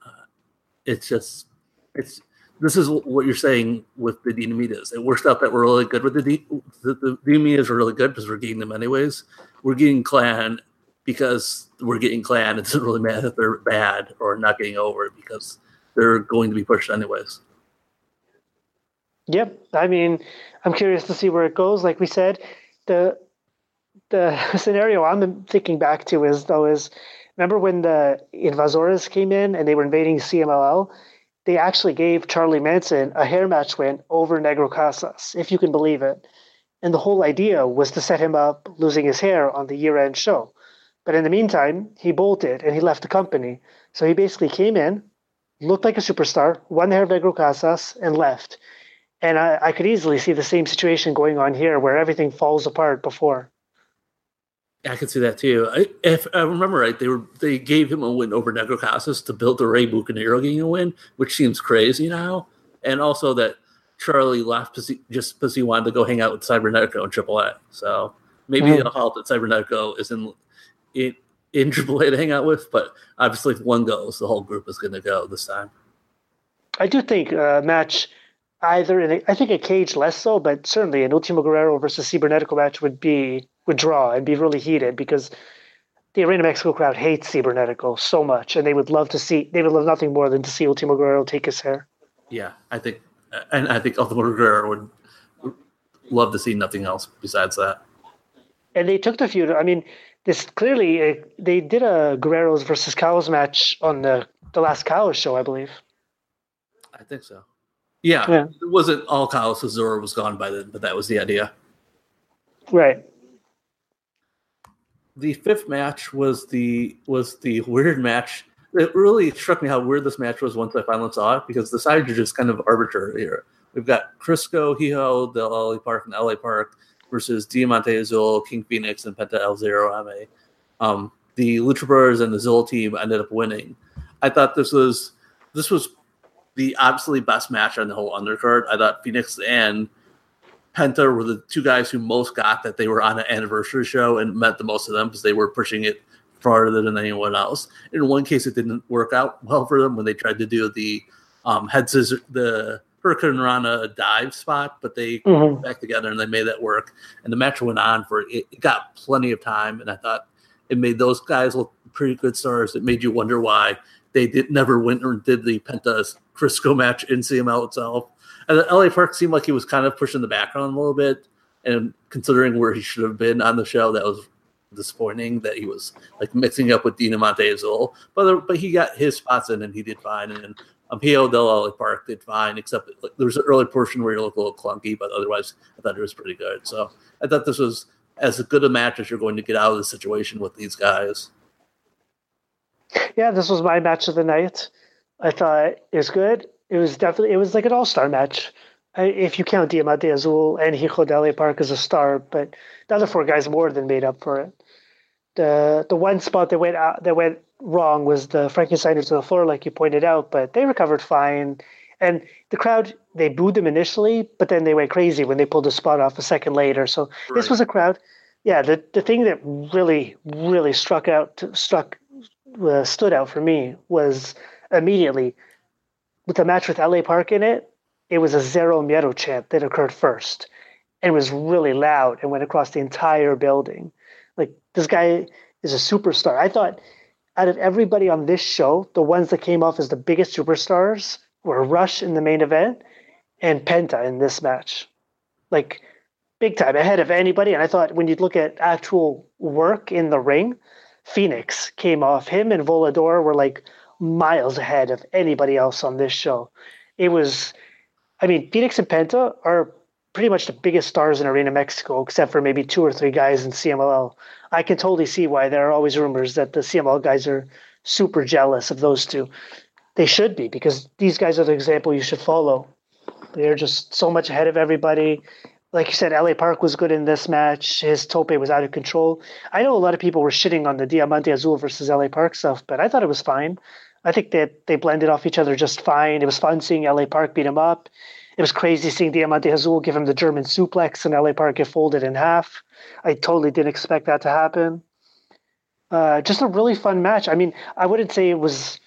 uh, it's just it's this is what you're saying with the Dinamitas. It works out that we're really good with the D, the, the Dinamitas are really good because we're getting them anyways. We're getting Clan because we're getting Clan. It doesn't really matter if they're bad or not getting over because they're going to be pushed anyways. Yep. I mean, I'm curious to see where it goes. Like we said, the the scenario I'm thinking back to is though is remember when the Invasores came in and they were invading CMLL? They actually gave Charly Manson a hair match win over Negro Casas, if you can believe it. And the whole idea was to set him up losing his hair on the year end show. But in the meantime, he bolted and he left the company. So he basically came in, looked like a superstar, won the hair of Negro Casas, and left. And I, I could easily see the same situation going on here where everything falls apart before. I can see that too. I, if I remember right, they were they gave him a win over Negro Casas to build the Rey Bucanero getting a win, which seems crazy now. And also that Charlie left just because he wanted to go hang out with Cibernetico and AAA. So maybe mm. it'll help that Cibernetico is in in in AAA to hang out with. But obviously, if one goes, the whole group is going to go this time. I do think a uh, match either in a, I think a cage less so, but certainly an Ultimo Guerrero versus Cibernetico match would be would draw and be really heated because the Arena Mexico crowd hates Cibernetico so much, and they would love to see they would love nothing more than to see Ultimo Guerrero take his hair. Yeah, I think, and I think Ultimo Guerrero would love to see nothing else besides that. And they took the feud. I mean, this clearly uh, they did a Guerreros versus Chaos match on the the last Chaos show, I believe. I think so. Yeah, yeah. it wasn't all Chaos. Zorro was gone by then, but that was the idea. Right the fifth match was the was the weird match. It really struck me how weird this match was once I finally saw it because the sides are just kind of arbitrary here. We've got Caristico, Hijo, Del LA Park, and LA Park versus Diamante Azul, King Phoenix, and Penta El Zero MA. Um, the Lucha Brothers and the Zul team ended up winning. I thought this was this was the absolutely best match on the whole undercard. I thought Phoenix and Penta were the two guys who most got that they were on an anniversary show and met the most of them because they were pushing it farther than anyone else. In one case, it didn't work out well for them when they tried to do the um, head scissor, the Hurricanrana dive spot, but they mm-hmm. back together and they made that work. And the match went on for it, it got plenty of time, and I thought it made those guys look pretty good stars. It made you wonder why they did never went or did the Penta Caristico match in CMLL itself. And LA Park seemed like he was kind of pushing the background a little bit, and considering where he should have been on the show, that was disappointing that he was like mixing up with Diamante Azul. But but he got his spots in and he did fine. And um, Hijo del LA Park did fine, except like, there was an early portion where he looked a little clunky, but otherwise I thought it was pretty good. So I thought this was as good a match as you're going to get out of the situation with these guys. Yeah, this was my match of the night. I thought it was good It was definitely it was like an all star match. If you count Diamante Azul and Hijo de LA Park as a star, but the other four guys more than made up for it. The the one spot that went out that went wrong was the Frankensteiner to the floor, like you pointed out, but they recovered fine. And the crowd they booed them initially, but then they went crazy when they pulled the spot off a second later. So right. this was a crowd. Yeah, the the thing that really really struck out struck uh, stood out for me was immediately with the match with LA Park in it. It was a Zero Miedo chant that occurred first, and was really loud and went across the entire building. Like this guy is a superstar. I thought out of everybody on this show, the ones that came off as the biggest superstars were Rush in the main event and Penta in this match. Like big time ahead of anybody. And I thought when you look at actual work in the ring, Phoenix came off. Him and Volador were like miles ahead of anybody else on this show. It was, I mean, Phoenix and Penta are pretty much the biggest stars in Arena Mexico, except for maybe two or three guys in CMLL. I can totally see why there are always rumors that the CMLL guys are super jealous of those two. They should be because these guys are the example you should follow. They're just so much ahead of everybody like you said, LA Park was good in this match. His tope was out of control. I know a lot of people were shitting on the Diamante Azul versus LA Park stuff, but I thought it was fine. I think that they blended off each other just fine. It was fun seeing LA Park beat him up. It was crazy seeing Diamante Azul give him the German suplex and LA Park get folded in half. I totally didn't expect that to happen. Uh, just a really fun match. I mean, I wouldn't say it was.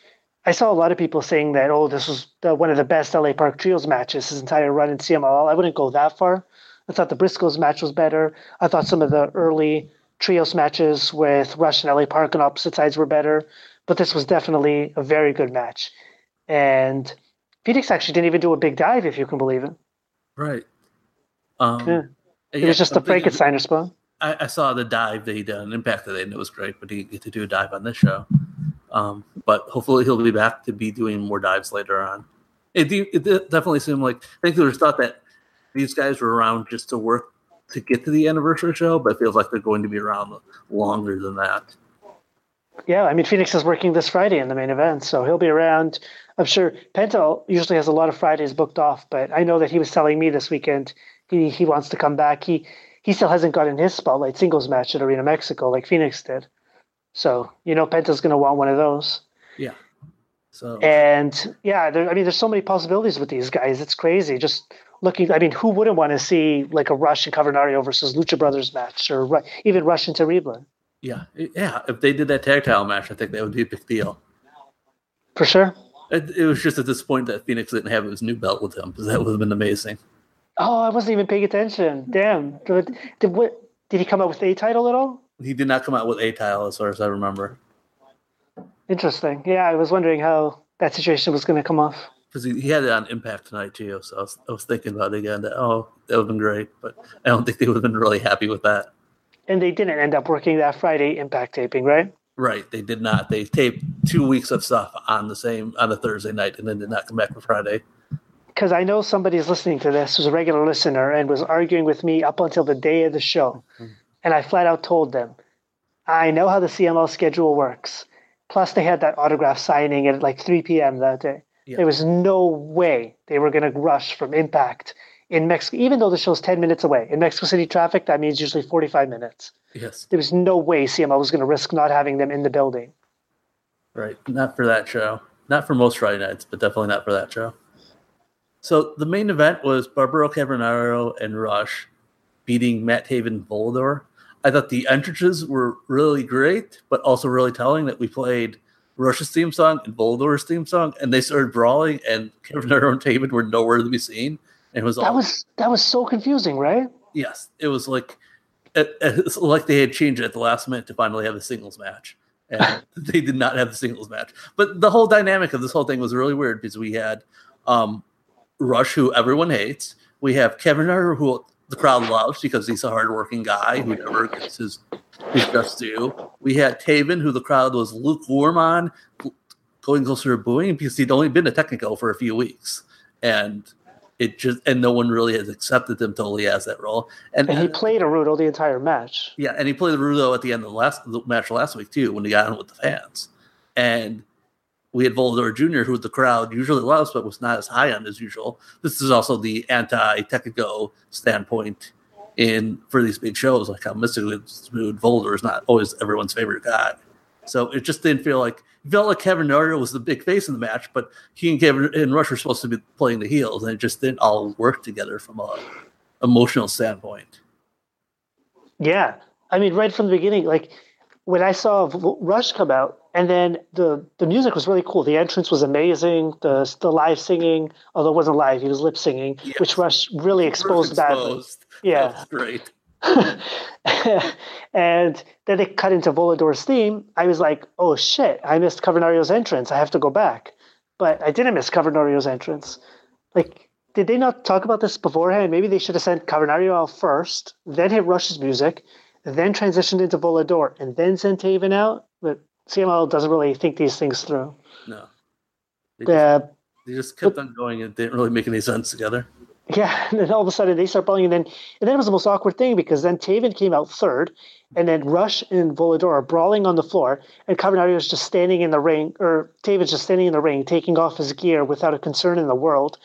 I saw a lot of people saying that, oh, this was the, one of the best LA Park Trios matches his entire run in CMLL. I wouldn't go that far. I thought the Briscoes match was better. I thought some of the early trios matches with Rush and LA Park on opposite sides were better, but this was definitely a very good match. And Phoenix actually didn't even do a big dive, if you can believe it. Right. Um, yeah. It yeah, was just a Frankensteiner spot. I, I, saw the dive that he did on Impact today, and it was great, but he didn't get to do a dive on this show. Um, but hopefully he'll be back to be doing more dives later on. It, it definitely seemed like I think there was thought that these guys were around just to work to get to the anniversary show, but it feels like they're going to be around longer than that. Yeah, I mean Phoenix is working this Friday in the main event, so he'll be around. I'm sure Penta usually has a lot of Fridays booked off, but I know that he was telling me this weekend he he wants to come back. He he still hasn't gotten his spotlight singles match at Arena Mexico like Phoenix did. So you know Penta's going to want one of those. Yeah. So and yeah, there, I mean, there's so many possibilities with these guys. It's crazy. Just looking. I mean, who wouldn't want to see like a Rush and Cavernario versus Lucha Brothers match, or even Rush and Terrible? Yeah, yeah. If they did that tag title match, I think that would be a big deal. For sure. It, it was just at this point that Phoenix didn't have his new belt with him because that would have been amazing. Oh, I wasn't even paying attention. Damn. Did, did, what, did he come out with a title at all? He did not come out with a title, as far as I remember. Interesting. Yeah, I was wondering how that situation was going to come off because he, he, had it on Impact tonight too. So I was, I was thinking about it again. That oh, that would have been great, but I don't think they would have been really happy with that. And they didn't end up working that Friday Impact taping, right? Right, they did not. They taped two weeks of stuff on the same on a Thursday night, and then did not come back for Friday. Because I know somebody's listening to this who's a regular listener and was arguing with me up until the day of the show, mm-hmm. and I flat out told them, I know how the CMLL schedule works. Plus, they had that autograph signing at like 3 p.m. that day. Yeah. There was no way they were going to rush from Impact in Mexico, even though the show's 10 minutes away. In Mexico City traffic, that means usually 45 minutes. Yes. There was no way CMLL was going to risk not having them in the building. Right. Not for that show. Not for most Friday nights, but definitely not for that show. So the main event was Barbaro Cavernario and Rush beating Matt Taven Volador. I thought the entrances were really great, but also really telling that we played – Rush's theme song and Volador's theme song, and they started brawling, and Kevin and Taven were nowhere to be seen. It was that all, was that was so confusing, right? Yes, it was like it, it's like they had changed it at the last minute to finally have a singles match, and they did not have the singles match. But the whole dynamic of this whole thing was really weird because we had um, Rush, who everyone hates. We have Kevin who the crowd loves because he's a hardworking guy who never gets his his just due. We had Taven, who the crowd was lukewarm on, going closer to booing because he'd only been a technical for a few weeks, and it just and no one really has accepted him totally as that role. And, and he played a Rudo the entire match. Yeah, and he played a Rudo at the end of the last the match last week too when he got on with the fans, and we had Volador Jr., who the crowd usually loves, but was not as high on as usual. This is also the anti Tekico standpoint in for these big shows, like how mystically smooth Volador is not always everyone's favorite guy. So it just didn't feel like it felt like Cavernario was the big face in the match, but he and Kevin and Rush were supposed to be playing the heels, and it just didn't all work together from a emotional standpoint. Yeah, I mean, right from the beginning, like when I saw Rush come out, and then the the music was really cool. The entrance was amazing. The the live singing, although it wasn't live, he was lip singing, yes. which Rush really exposed, exposed. badly. Yeah, great. and then they cut into Volador's theme. I was like, oh shit, I missed Cavernario's entrance. I have to go back. But I didn't miss Cavernario's entrance. Like, did they not talk about this beforehand? Maybe they should have sent Cavernario out first, then hit Rush's music, then transitioned into Volador, and then sent Taven out. But CMLL doesn't really think these things through. No. They just, uh, they just kept but, on going and didn't really make any sense together. Yeah, and then all of a sudden they start brawling, and then and then it was the most awkward thing because then Taven came out third, and then Rush and Volador are brawling on the floor, and Cavernario is just standing in the ring, or Taven's just standing in the ring, taking off his gear without a concern in the world.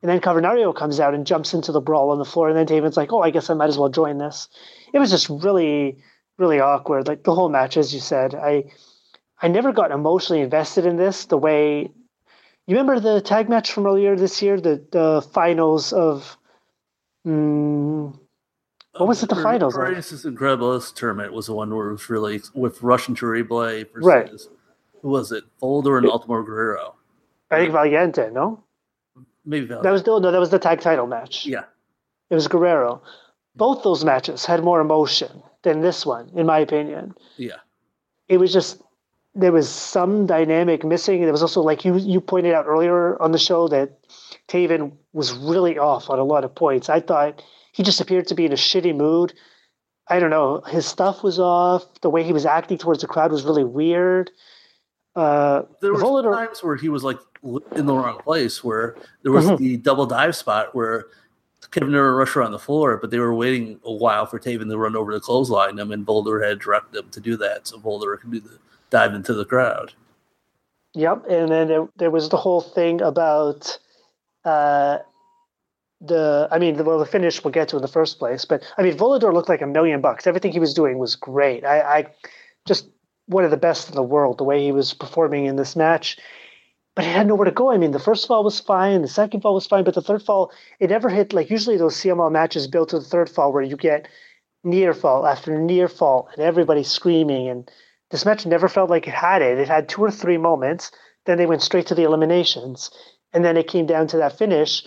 And then Cavernario comes out and jumps into the brawl on the floor, and then Taven's like, "Oh, I guess I might as well join this." It was just really, really awkward. Like the whole match, as you said, I, I never got emotionally invested in this the way you remember the tag match from earlier this year, the the finals of. Mm, what was it? The finals. Parejas Increíbles tournament was the one where it was really with Rush and Terrible versus right. who was it? Volador and Ultimo Guerrero. I think Valiente, no? Maybe Valiente. that was the no, that was the tag title match. Yeah, it was Guerrero. Both those matches had more emotion than this one, in my opinion. Yeah, it was just there was some dynamic missing. There was also, like you you pointed out earlier on the show, that Taven was really off on a lot of points. I thought he just appeared to be in a shitty mood. I don't know. His stuff was off. The way he was acting towards the crowd was really weird. Uh, there were Volador, times where he was like in the wrong place. Where there was mm-hmm. the double dive spot where Kevin and Rush were on the floor, but they were waiting a while for Taven to run over the clothesline them, and Volador had directed them to do that, so Volador could do the dive into the crowd. Yep, and then there, was the whole thing about uh, the. I mean, the, well, the finish we'll get to in the first place, but I mean, Volador looked like a million bucks. Everything he was doing was great. I, I just one of the best in the world. The way he was performing in this match, but he had nowhere to go. I mean, the first fall was fine, the second fall was fine, but the third fall it never hit. Like usually those CMLL matches built to the third fall where you get near fall after near fall and everybody's screaming and this match never felt like it had it. It had two or three moments, then they went straight to the eliminations. And then it came down to that finish,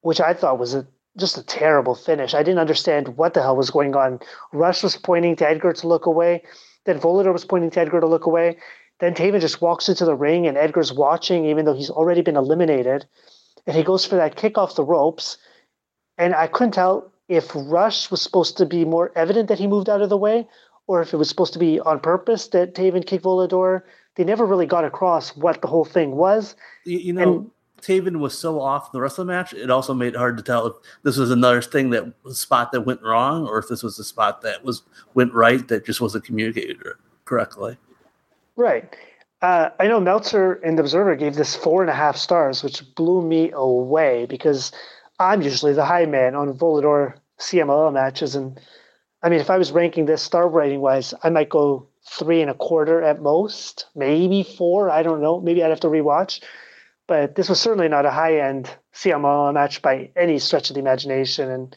which I thought was a, just a terrible finish. I didn't understand what the hell was going on. Rush was pointing to Edgar to look away. Then Volador was pointing to Edgar to look away. Then Taven just walks into the ring and Edgar's watching, even though he's already been eliminated. And he goes for that kick off the ropes. And I couldn't tell if Rush was supposed to be more evident that he moved out of the way or if it was supposed to be on purpose that Taven kicked Volador. They never really got across what the whole thing was. You, you know, and, Taven was so off the rest of the match, it also made it hard to tell if this was another thing that was spot that went wrong, or if this was a spot that was went right that just wasn't communicated correctly. Right. Uh, I know Meltzer and the Observer gave this four and a half stars, which blew me away because I'm usually the high man on Volador CMLL matches, and I mean, if I was ranking this star rating wise, I might go three and a quarter at most, maybe four. I don't know. Maybe I'd have to rewatch. But this was certainly not a high end CMLL match by any stretch of the imagination. And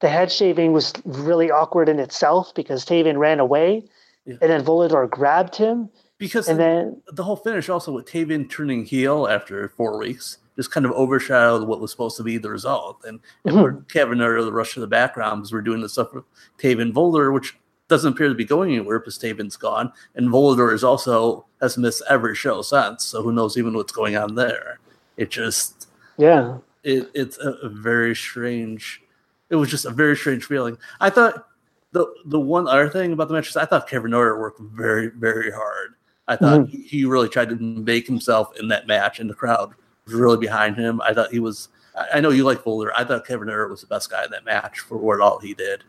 the head shaving was really awkward in itself because Taven ran away yeah. and then Volador grabbed him. Because and then the whole finish also with Taven turning heel after four weeks just kind of overshadowed what was supposed to be the result. And, mm-hmm. Kevin or the rush to the background because we're doing the stuff with Taven Volador, which doesn't appear to be going anywhere because Taven's gone. And Volador is also has missed every show since. So who knows even what's going on there. It just Yeah. It, it's a, a very strange it was just a very strange feeling. I thought the the one other thing about the match is I thought Cavernario worked very, very hard. I thought mm-hmm. he really tried to make himself in that match, and the crowd was really behind him. I thought he was. I know you like Volador. I thought Kevin Earl was the best guy in that match for what all he did.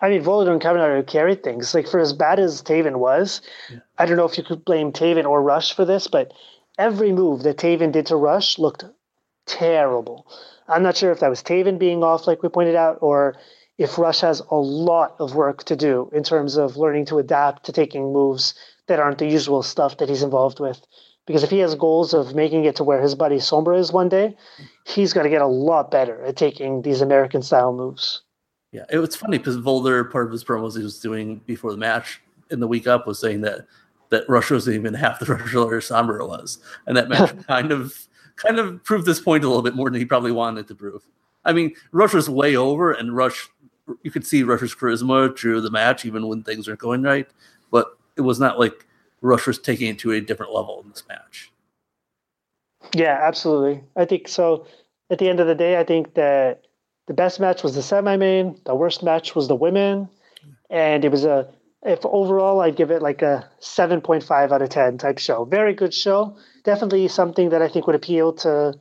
I mean, Volador and Kevin Cavernario carried things. Like for as bad as Taven was, yeah. I don't know if you could blame Taven or Rush for this, but every move that Taven did to Rush looked terrible. I'm not sure if that was Taven being off, like we pointed out, or if Rush has a lot of work to do in terms of learning to adapt to taking moves that aren't the usual stuff that he's involved with. Because if he has goals of making it to where his buddy Sombra is one day, he's got to get a lot better at taking these American style moves. Yeah, it was funny because Volador, part of his promos he was doing before the match in the week up was saying that that Russia wasn't even half the Rush or Sombra was, and that match kind of kind of proved this point a little bit more than he probably wanted to prove. I mean, Rush was way over, and Rush you could see Rush's charisma through the match, even when things aren't going right. But it was not like Rush was taking it to a different level in this match. Yeah, absolutely. I think so. At the end of the day, I think that the best match was the semi-main. The worst match was the women, and it was a. If overall, I'd give it like a seven point five out of ten type show. Very good show. Definitely something that I think would appeal to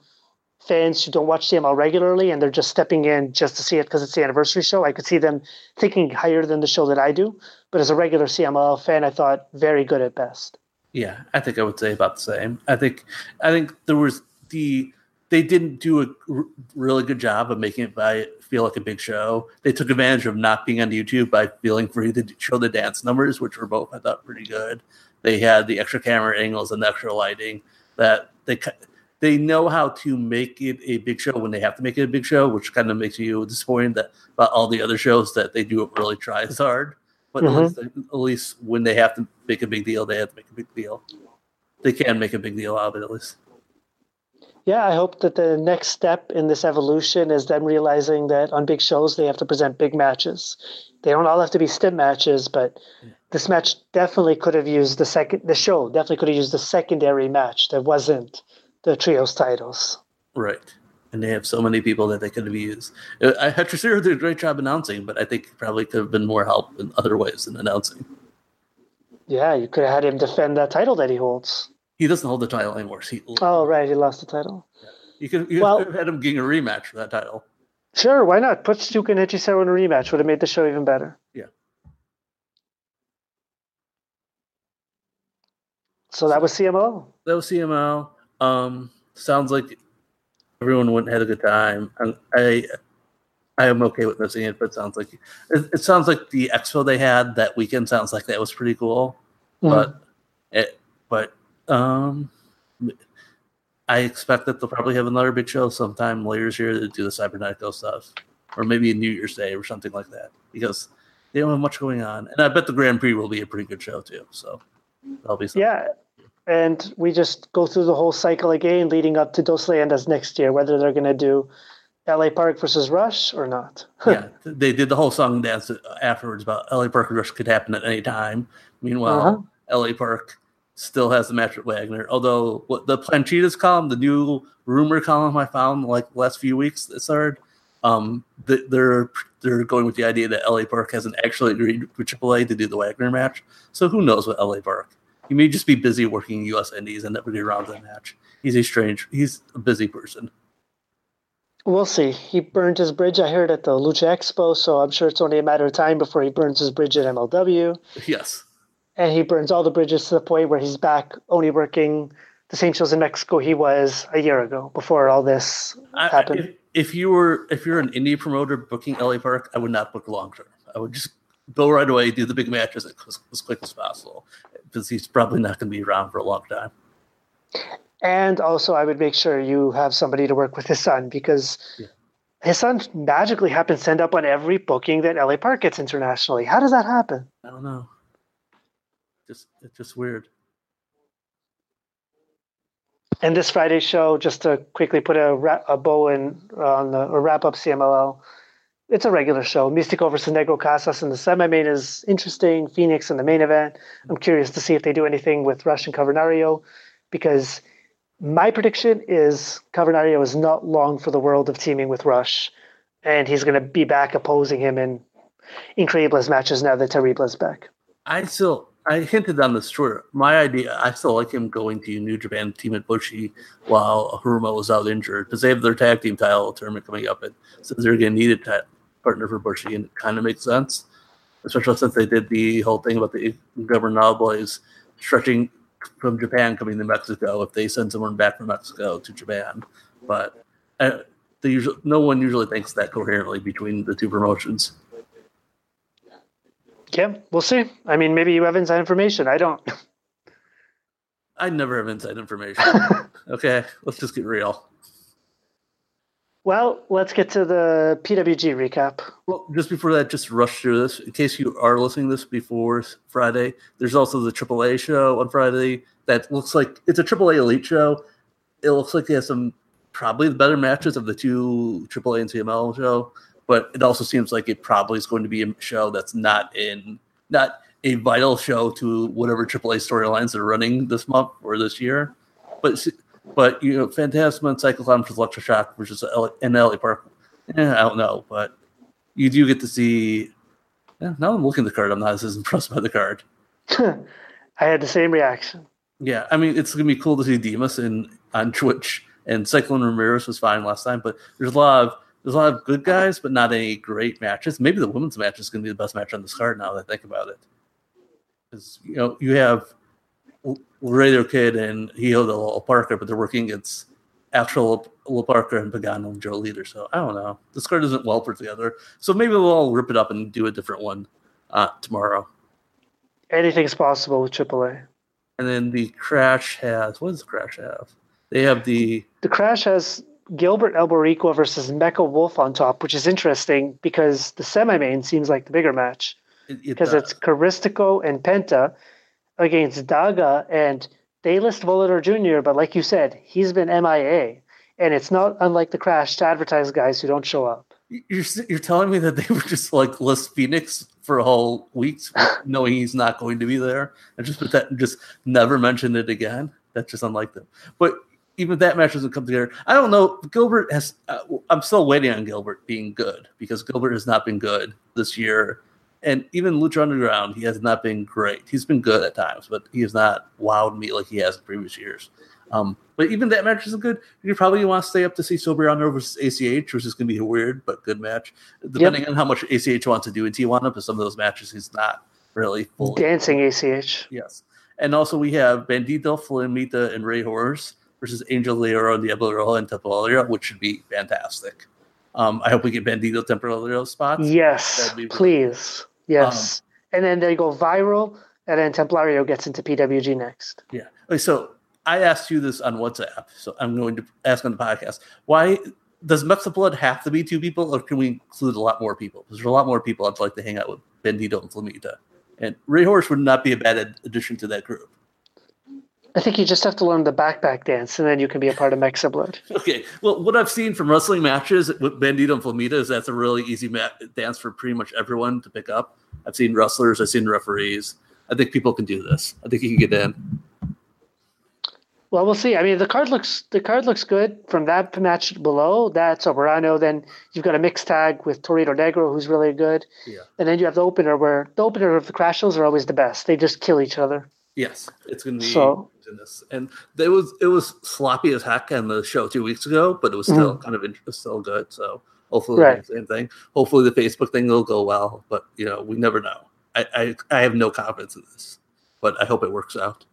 fans who don't watch CMLL regularly and they're just stepping in just to see it because it's the anniversary show. I could see them thinking higher than the show that I do. But as a regular CMLL fan, I thought very good at best. Yeah, I think I would say about the same. I think I think there was the they didn't do a r- really good job of making it by feel like a big show. They took advantage of not being on YouTube by feeling free to show the dance numbers, which were both I thought pretty good. They had the extra camera angles and the extra lighting that they they know how to make it a big show when they have to make it a big show, which kind of makes you disappointed that about all the other shows that they do it really try as hard. But mm-hmm. at, least, at, least, when they have to make a big deal, they have to make a big deal. They can make a big deal out of it at least. Yeah, I hope that the next step in this evolution is them realizing that on big shows they have to present big matches. They don't all have to be stim matches, but this match definitely could have used the second. The show definitely could have used the secondary match that wasn't the trios titles. Right. And they have so many people that they could have used. Uh, I had Hechicero did a great job announcing, but I think probably could have been more help in other ways than announcing. Yeah, you could have had him defend that title that he holds. He doesn't hold the title anymore. He, oh, right. He lost the title. Yeah. You could, you well, could have had him getting a rematch for that title. Sure, why not? Put Stuka and Hechicero in a rematch. Would have made the show even better. Yeah. So that was CMLL. That was CMLL. Um, sounds like everyone went had a good time. And I I am okay with missing it, but it sounds like it, it, sounds like the expo they had that weekend sounds like that was pretty cool. Mm-hmm. But it but um I expect that they'll probably have another big show sometime later this year to do the Cibernetico stuff. Or maybe a New Year's Day or something like that. Because they don't have much going on. And I bet the Grand Prix will be a pretty good show too. So that'll be something. Yeah and we just go through the whole cycle again leading up to Dos Leyendas next year, whether they're going to do LA Park versus Rush or not. yeah, they did the whole song and dance afterwards about LA Park and Rush could happen at any time. Meanwhile, uh-huh. LA Park still has the match with Wagner. Although what the Planchitas column, the new rumor column I found like the last few weeks that started, um, they're they're going with the idea that LA Park hasn't actually agreed with AAA to do the Wagner match. So who knows what LA Park he may just be busy working U.S. Indies and never get around to the match. He's a strange. He's a busy person. We'll see. He burned his bridge, I heard, at the Lucha Expo, so I'm sure it's only a matter of time before he burns his bridge at MLW. Yes. And he burns all the bridges to the point where he's back only working the same shows in Mexico he was a year ago before all this I, happened. If, if, you were if you're an indie promoter booking LA Park, I would not book long term. I would just go right away, do the big matches as, as quick as possible because he's probably not going to be around for a long time. And also, I would make sure you have somebody to work with his son because yeah. his son magically happens to end up on every booking that LA Park gets internationally. How does that happen? I don't know. Just it's just weird. And this Friday show, just to quickly put a, a bow in uh, on the or wrap up CMLL, it's a regular show. Místico versus Negro Casas in the semi-main is interesting. Phoenix in the main event. I'm curious to see if they do anything with Rush and Cavernario, because my prediction is Cavernario is not long for the world of teaming with Rush, and he's going to be back opposing him in Increíbles matches now that Terrible's back. I still I hinted on this short. My idea, I still like him going to New Japan team at Bushi while Hiromu was out injured because they have their tag team title tournament coming up, and since they're going to need a partner for Bushi, and it kind of makes sense. especially since they did the whole thing about the Ingobernables stretching from Japan coming to Mexico if they send someone back from Mexico to Japan. But uh, usually, no one usually thinks that coherently between the two promotions. Yeah, we'll see. I mean, maybe you have inside information. I don't. I never have inside information. okay, let's just get real. Well, let's get to the PWG recap. Well, just before that, just rush through this. In case you are listening this before Friday, there's also the AAA show on Friday that looks like it's a AAA Elite show. It looks like they have some probably the better matches of the two AAA and CMLL show, but it also seems like it probably is going to be a show that's not in not a vital show to whatever AAA storylines are running this month or this year. But but you know, Phantasma and Cyclone versus Electroshock versus in LA Park. Eh, I don't know, but you do get to see. Yeah, now I'm looking at the card. I'm not as impressed by the card. I had the same reaction. Yeah, I mean, it's gonna be cool to see Demas in on Twitch, and Cyclone Ramirez was fine last time, but there's a lot of there's a lot of good guys, but not any great matches. Maybe the women's match is gonna be the best match on this card now that I think about it. Because you know you have Radio Kid and Hijo de La Parka, but they're working against actual La Parka and Pagano and Joe Líder. So I don't know. This card isn't well put together. So maybe we'll all rip it up and do a different one uh, tomorrow. Anything's possible with AAA. And then the Crash has what does the Crash have? They have the the Crash has Gilbert el Boricua versus Mecha Wolf on top, which is interesting because the semi main seems like the bigger match because it, it it's Caristico and Penta against Daga, and they list Volador Jr., but like you said, he's been MIA. And it's not unlike the crash to advertise guys who don't show up. You're, you're telling me that they were just like list Phoenix for a whole week, knowing he's not going to be there, and just put that, just never mention it again. That's just unlike them. But even that match doesn't come together. I don't know. Gilbert has. Uh, I'm still waiting on Gilbert being good because Gilbert has not been good this year and even Lucha Underground, he has not been great. He's been good at times, but he has not wowed me like he has in previous years. Um, but even that match isn't good. You probably want to stay up to see Soberano versus ACH, which is going to be a weird but good match, depending yep. on how much ACH wants to do in Tijuana. But some of those matches, he's not really full. Dancing ACH. Yes. And also we have Bandito, Flamita, and Rey Horus versus Angel Leoro, Diablo Rojo, and Templario, which should be fantastic. Um, I hope we get Bandito Templario spots. Yes, please. Yes. Um, and then they go viral, and then Templario gets into PWG next. Yeah. Okay, so I asked you this on WhatsApp, so I'm going to ask on the podcast. Why does Blood have to be two people, or can we include a lot more people? Because there's a lot more people I'd like to hang out with Bandito and Flamita. And Rey Horus would not be a bad addition to that group. I think you just have to learn the backpack dance, and then you can be a part of Blood. okay. Well, what I've seen from wrestling matches with Bandito and Flamita is that's a really easy dance for pretty much everyone to pick up. I've seen wrestlers, I've seen referees. I think people can do this. I think you can get in. Well, we'll see. I mean, the card looks the card looks good from that match below. That's Soberano. Then you've got a mixed tag with Torito Negro, who's really good. Yeah. And then you have the opener, where the opener of the crash shows are always the best. They just kill each other. Yes, it's going to be so. This. And it was it was sloppy as heck on the show two weeks ago, but it was still mm-hmm. kind of it was still good. So hopefully right. the same thing. Hopefully the Facebook thing will go well, but you know we never know. I, I I have no confidence in this, but I hope it works out.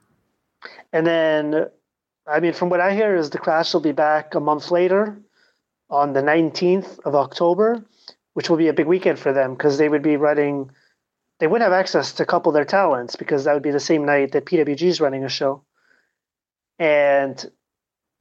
And then, I mean, from what I hear, is the crash will be back a month later, on the nineteenth of October, which will be a big weekend for them because they would be running they would have access to couple their talents because that would be the same night that PWG is running a show. And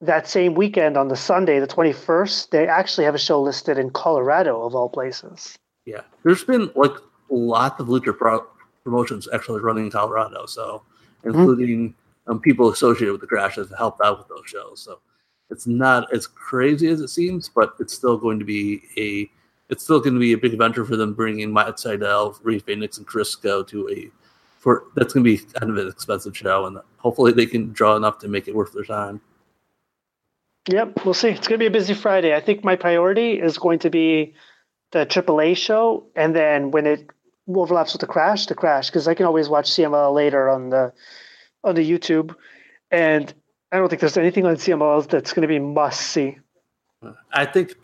that same weekend on the Sunday, the 21st, they actually have a show listed in Colorado, of all places. Yeah. There's been like lots of Lucha pro- promotions actually running in Colorado. So, mm-hmm. including mm-hmm. um, people associated with the crashes helped out with those shows. So, it's not as crazy as it seems, but it's still going to be a it's still going to be a big adventure for them bringing Matt Sydal, Rey Fenix, and Caristico to a for that's going to be kind of an expensive show, and hopefully they can draw enough to make it worth their time. Yep, we'll see. It's going to be a busy Friday. I think my priority is going to be the AAA show, and then when it overlaps with the crash, the crash, because I can always watch CMLL later on the on the YouTube, and I don't think there's anything on CMLL that's going to be must see. I think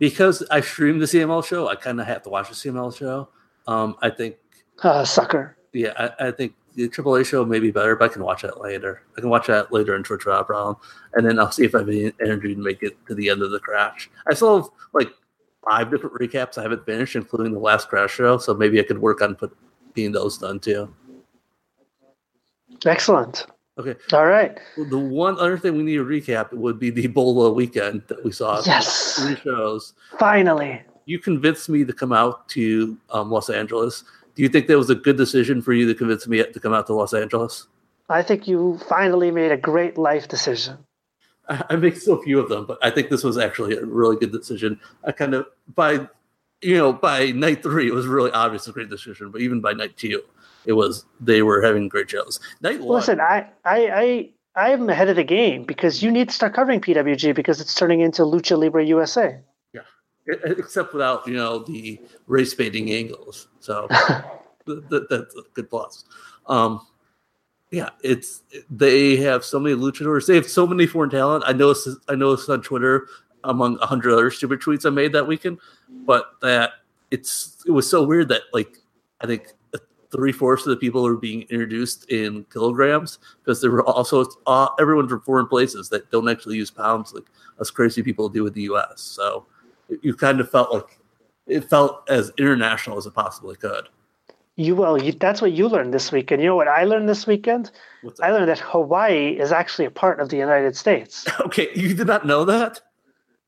because I stream the CMLL show, I kind of have to watch the CMLL show. Um, I think Uh, sucker. Yeah, I, I think the AAA show may be better, but I can watch that later. I can watch that later in Twitch without problem, and then I'll see if I have any energy to make it to the end of the crash. I still have like five different recaps I haven't finished, including the last crash show, so maybe I could work on put, getting those done too. Excellent. Okay. All right. The one other thing we need to recap would be the BOLA weekend that we saw. Yes. Three shows. Finally. You convinced me to come out to um, Los Angeles. Do you think that was a good decision for you to convince me to come out to Los Angeles? I think you finally made a great life decision. I, I make so few of them, but I think this was actually a really good decision. I kind of by you know by night three it was really obvious a great decision, but even by night two it was they were having great shows. Night one, Listen, I, I, I, I'm ahead of the game because you need to start covering PWG because it's turning into Lucha Libre USA. Except without you know the race baiting angles. So th- th- that's a good plus. Um, yeah, it's they have so many luchadors. They have so many foreign talent. I noticed. I noticed on Twitter among a hundred other stupid tweets I made that weekend, but that it's it was so weird that like I think three fourths of the people were being introduced in kilograms because there were also uh, everyone from foreign places that don't actually use pounds like us crazy people do in the U.S. So you kind of felt like it felt as international as it possibly could. You well, you, that's what you learned this weekend. You know what I learned this weekend? I learned that Hawaii is actually a part of the United States. Okay, you did not know that?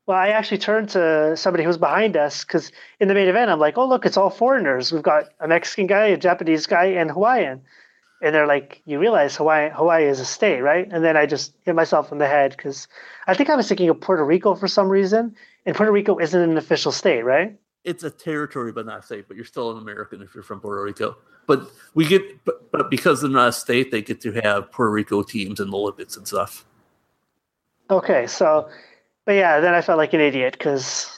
Well, I actually turned to somebody who was behind us because in the main event, I'm like, oh, look, it's all foreigners. We've got a Mexican guy, a Japanese guy, and Hawaiian. And they're like, you realize Hawaii, Hawaii is a state, right? And then I just hit myself in the head because I think I was thinking of Puerto Rico for some reason. And Puerto Rico isn't an official state, right? It's a territory, but not a state. But you're still an American if you're from Puerto Rico. But we get, but, but because they're not a state, they get to have Puerto Rico teams in the Olympics and stuff. Okay, so, but yeah, then I felt like an idiot because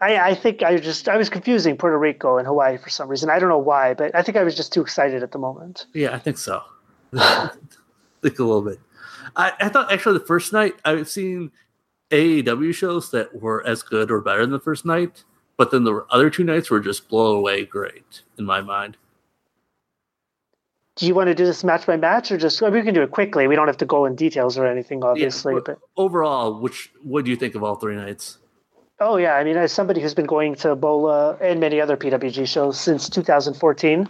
I, I think I just, I was confusing Puerto Rico and Hawaii for some reason. I don't know why, but I think I was just too excited at the moment. Yeah, I think so. think a little bit. I, I thought actually the first night I've seen AEW shows that were as good or better than the first night, but then the other two nights were just blow away great in my mind. Do you want to do this match by match or just, well, we can do it quickly. We don't have to go in details or anything, obviously. but but overall, which what do you think of all three nights? Oh yeah, I mean, as somebody who's been going to Bola and many other PWG shows since 2014,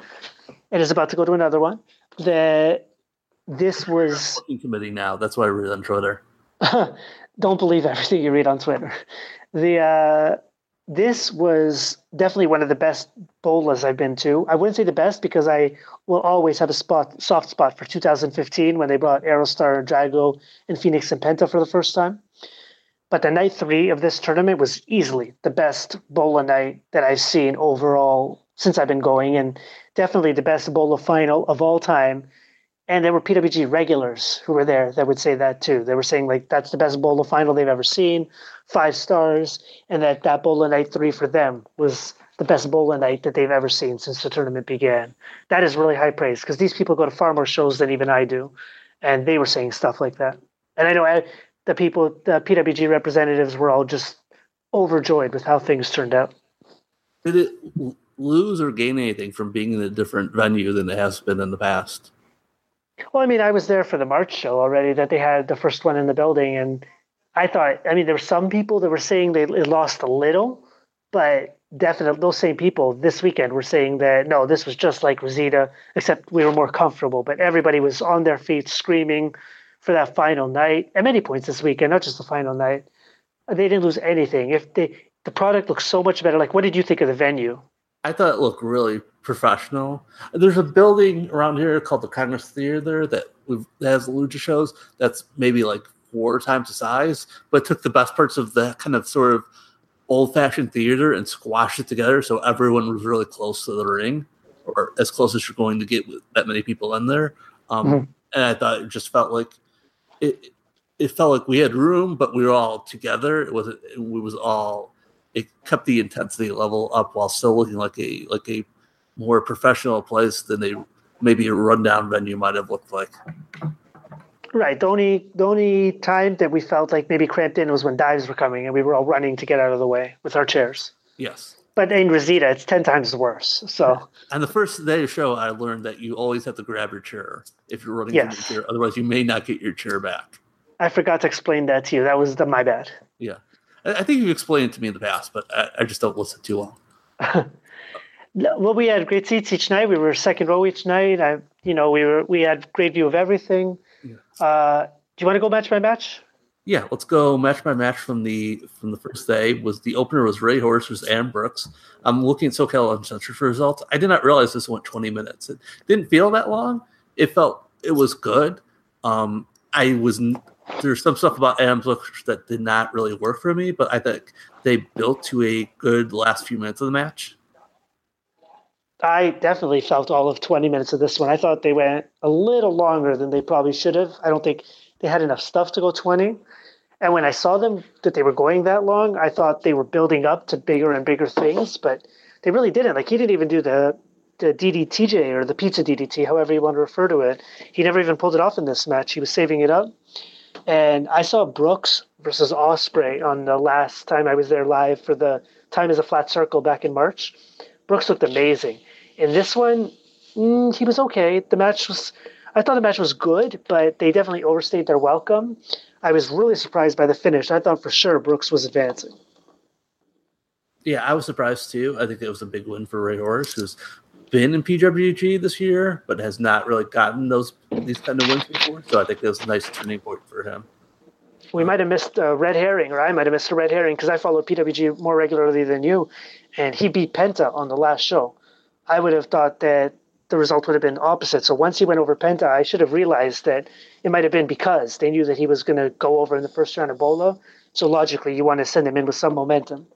and is about to go to another one, that this was committee now. That's why I read on Twitter. don't believe everything you read on Twitter. The uh, this was definitely one of the best bolas I've been to. I wouldn't say the best because I will always have a spot soft spot for 2015 when they brought Aerostar, and Drago, and Phoenix and Penta for the first time. But the night three of this tournament was easily the best bola night that I've seen overall since I've been going, and definitely the best bola final of all time. And there were PWG regulars who were there that would say that too. They were saying like that's the best bola final they've ever seen, five stars, and that that bola night three for them was the best bola night that they've ever seen since the tournament began. That is really high praise because these people go to far more shows than even I do, and they were saying stuff like that. And I know the people, the PWG representatives were all just overjoyed with how things turned out. Did it lose or gain anything from being in a different venue than it has been in the past? Well, I mean, I was there for the March show already that they had the first one in the building, and I thought, I mean, there were some people that were saying they it lost a little, but definitely those same people this weekend were saying that no, this was just like Reseda, except we were more comfortable. But everybody was on their feet screaming for that final night at many points this weekend, not just the final night. They didn't lose anything. If they, the product looks so much better. Like, what did you think of the venue? I thought it looked really professional. There's a building around here called the Congress Theater that, has lucha shows. That's maybe like four times the size, but took the best parts of that kind of sort of old-fashioned theater and squashed it together so everyone was really close to the ring, or as close as you're going to get with that many people in there. Um, Mhm. And I thought it just felt like it. It felt like we had room, but we were all together. It was it was all it kept the intensity level up while still looking like a like a more professional place than a maybe a rundown venue might have looked like. Right. The only the only time that we felt like maybe cramped in was when dives were coming and we were all running to get out of the way with our chairs. Yes. But in Reseda, it's ten times worse. So, and the first day of show, I learned that you always have to grab your chair if you're running yes. from your chair. Otherwise, you may not get your chair back. I forgot to explain that to you. That was the my bad. Yeah, I, think you've explained it to me in the past, but I, I just don't listen too long. well, we had great seats each night. We were second row each night. I, you know, we were we had great view of everything. Yeah. Uh, do you want to go match by match? Yeah, let's go match by match from the from the first day. Was the opener was Rey Horus versus Adam Brooks. I'm looking at SoCal Uncensored for results. I did not realize this went 20 minutes. It didn't feel that long. It felt it was good. Um, I was there's some stuff about Adam Brooks that did not really work for me, but I think they built to a good last few minutes of the match. I definitely felt all of 20 minutes of this one. I thought they went a little longer than they probably should have. I don't think they had enough stuff to go 20. And when I saw them that they were going that long, I thought they were building up to bigger and bigger things, but they really didn't. Like he didn't even do the the DDTJ or the pizza DDT, however you want to refer to it. He never even pulled it off in this match. He was saving it up. And I saw Brooks versus Ospreay on the last time I was there live for the Time is a Flat Circle back in March. Brooks looked amazing. In this one, mm, he was okay. The match was I thought the match was good, but they definitely overstayed their welcome. I was really surprised by the finish. I thought for sure Brooks was advancing. Yeah, I was surprised too. I think it was a big win for Rey Horus, who's been in PWG this year, but has not really gotten those these kind of wins before. So I think it was a nice turning point for him. We might have missed a red herring, or I might have missed a red herring because I follow PWG more regularly than you, and he beat Penta on the last show. I would have thought that the result would have been opposite. So once he went over Penta, I should have realized that it might have been because they knew that he was going to go over in the first round of BOLA. So logically, you want to send him in with some momentum.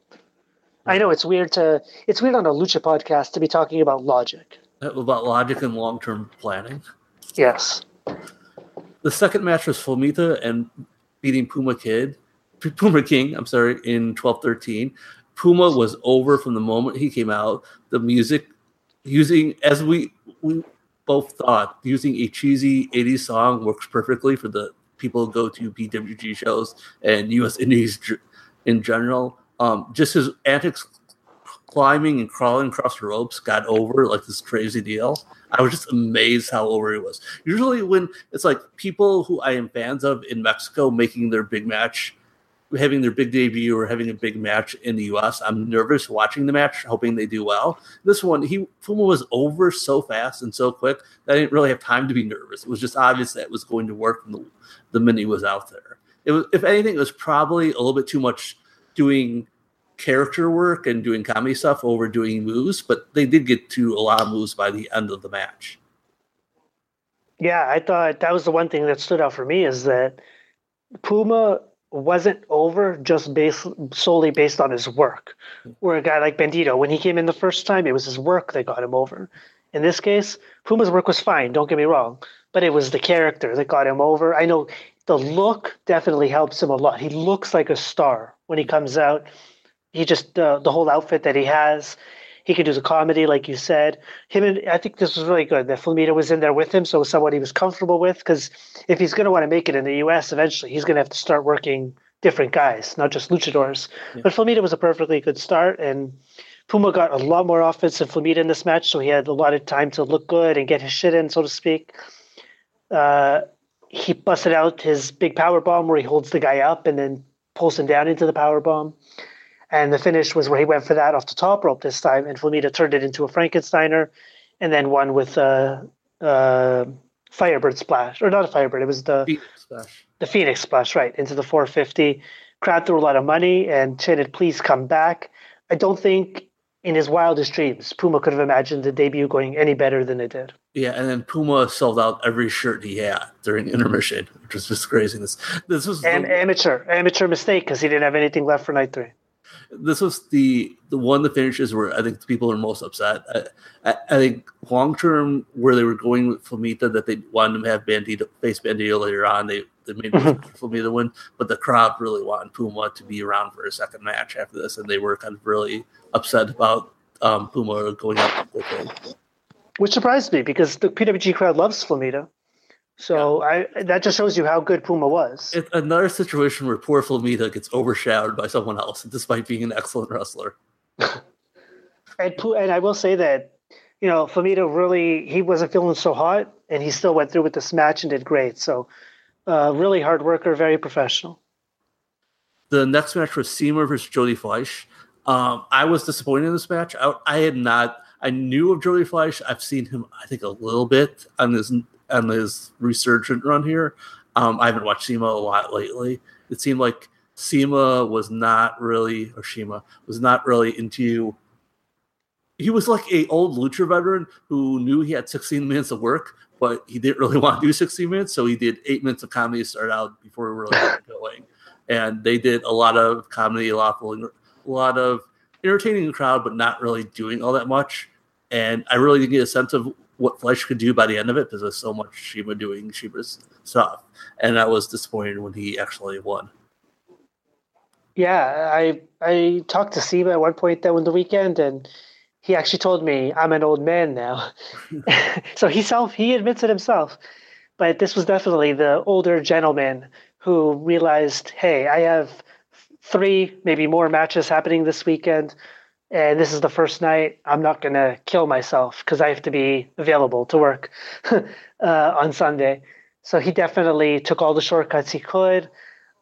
I know it's weird to it's weird on a lucha podcast to be talking about logic. Uh, about logic and long term planning. Yes. The second match was Flamita and beating Puma Kid, Puma King. I'm sorry, in 12-13. Puma was over from the moment he came out. The music using as we we both thought using a cheesy 80s song works perfectly for the people who go to PWG shows and US Indies in general. Um, just his antics climbing and crawling across the ropes got over like this crazy deal. I was just amazed how over he was. Usually, when it's like people who I am fans of in Mexico making their big match having their big debut or having a big match in the US. I'm nervous watching the match, hoping they do well. This one, he Puma was over so fast and so quick that I didn't really have time to be nervous. It was just obvious that it was going to work from the, the minute he was out there. It was, if anything, it was probably a little bit too much doing character work and doing comedy stuff over doing moves, but they did get to a lot of moves by the end of the match. Yeah, I thought that was the one thing that stood out for me is that Puma wasn't over just based solely based on his work. Where a guy like Bandito, when he came in the first time, it was his work that got him over. In this case, Puma's work was fine, don't get me wrong, but it was the character that got him over. I know the look definitely helps him a lot. He looks like a star when he comes out. He just uh, the whole outfit that he has, he could do the comedy, like you said. Him and I think this was really good that Flamita was in there with him, so someone he was comfortable with. Because if he's going to want to make it in the U.S. eventually, he's going to have to start working different guys, not just luchadors. Yeah. But Flamita was a perfectly good start, and Puma got a lot more offense than Flamita in this match, so he had a lot of time to look good and get his shit in, so to speak. Uh, he busted out his big power bomb where he holds the guy up and then pulls him down into the power bomb. And the finish was where he went for that off the top rope this time, and Flamita turned it into a Frankensteiner, and then one with a, a Firebird splash, or not a Firebird, it was the Phoenix splash. The Phoenix splash, right, into the 450. Crowd threw a lot of money and chanted, "Please come back." I don't think in his wildest dreams Puma could have imagined the debut going any better than it did. Yeah, and then Puma sold out every shirt he had during intermission, which was just crazy. This this was Am- the... amateur amateur mistake because he didn't have anything left for night three this was the the one the finishes where I think the people are most upset. I, I, I think long term where they were going with Flamita that they wanted to have Bandito face Bandito later on. They they made mm-hmm. Flamita win, but the crowd really wanted Puma to be around for a second match after this, and they were kind of really upset about um, Puma going up quickly. Which surprised me because the PWG crowd loves Flamita. So yeah. I that just shows you how good Puma was. It's another situation where poor Flamita gets overshadowed by someone else, despite being an excellent wrestler. And and I will say that you know Flamita really he wasn't feeling so hot, and he still went through with this match and did great. So uh, really hard worker, very professional. The next match was CIMA versus Jody Fleisch. Um, I was disappointed in this match. I, I, had not. I knew of Jody Fleisch. I've seen him, I think, a little bit on his on his resurgent run here. Um, I haven't watched CIMA a lot lately. It seemed like CIMA was not really, or Shima was not really into. you. He was like a old lucha veteran who knew he had 16 minutes of work, but he didn't really want to do 16 minutes, so he did eight minutes of comedy to start out before we really got going. And they did a lot of comedy, a lot of, a lot of entertaining the crowd, but not really doing all that much. And I really didn't get a sense of what Fleisch could do by the end of it because there's so much Shima doing Shima's stuff. And I was disappointed when he actually won. Yeah, I I talked to CIMA at one point though in the weekend, and he actually told me I'm an old man now. so he self he admits it himself. But this was definitely the older gentleman who realized, hey, I have three, maybe more matches happening this weekend, and this is the first night. I'm not gonna kill myself because I have to be available to work uh, on Sunday. So he definitely took all the shortcuts he could.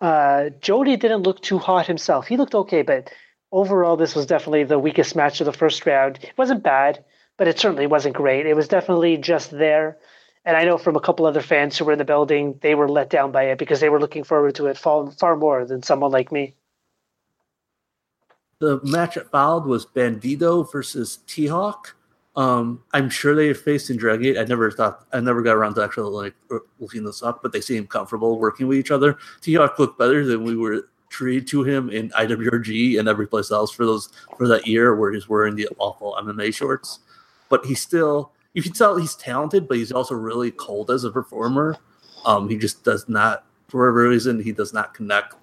Uh, Jody didn't look too hot himself. He looked okay, but overall, this was definitely the weakest match of the first round. It wasn't bad, but it certainly wasn't great. It was definitely just there. And I know from a couple other fans who were in the building, they were let down by it because they were looking forward to it far, far more than someone like me. The match that followed was Bandito versus T Hawk. Um, I'm sure they faced in Dragon I never thought I never got around to actually like looking this up, but they seem comfortable working with each other. T Hawk looked better than we were treated to him in IWRG and every place else for those for that year where he's wearing the awful MMA shorts. But he's still you can tell he's talented, but he's also really cold as a performer. Um, he just does not, for whatever reason, he does not connect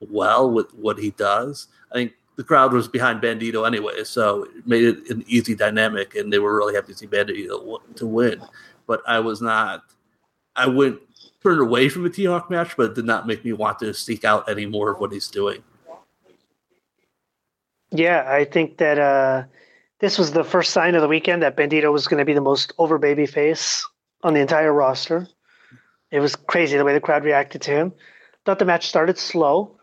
well with what he does. I think the crowd was behind Bandito anyway, so it made it an easy dynamic, and they were really happy to see Bandito to win. But I was not. I went turned away from the T Hawk match, but it did not make me want to seek out any more of what he's doing. Yeah, I think that uh, this was the first sign of the weekend that Bandito was going to be the most over baby face on the entire roster. It was crazy the way the crowd reacted to him. Thought the match started slow,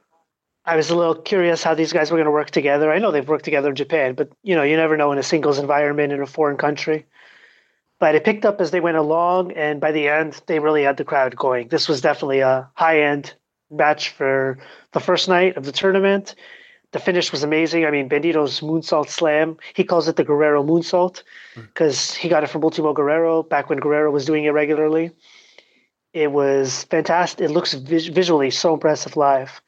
I was a little curious how these guys were going to work together. I know they've worked together in Japan, but you know, you never know in a singles environment in a foreign country. But it picked up as they went along, and by the end, they really had the crowd going. This was definitely a high end match for the first night of the tournament. The finish was amazing. I mean, Bandito's moonsault slam, he calls it the Guerrero moonsault hmm. because he got it from Ultimo Guerrero back when Guerrero was doing it regularly. It was fantastic. It looks vis- visually so impressive live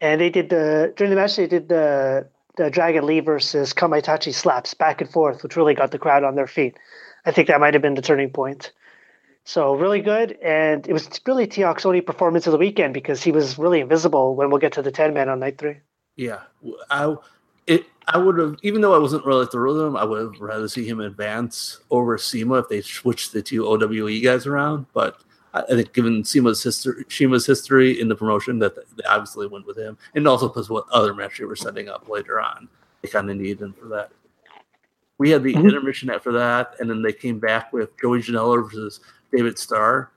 and they did the during the match they did the the Dragon Lee versus Kamaitachi slaps back and forth, which really got the crowd on their feet. I think that might have been the turning point. So really good, and it was really T Hawk's only performance of the weekend because he was really invisible when we'll get to the ten man on night three. Yeah, I it I would have even though I wasn't really thrilled with him, I would have rather see him advance over CIMA if they switched the two OWE guys around. But I think given CIMA's history, Shima's history in the promotion, that they obviously went with him, and also because what other match they were setting up later on, they kind of needed him for that. We had the mm-hmm. intermission after that, and then they came back with Joey Janela versus David Starr.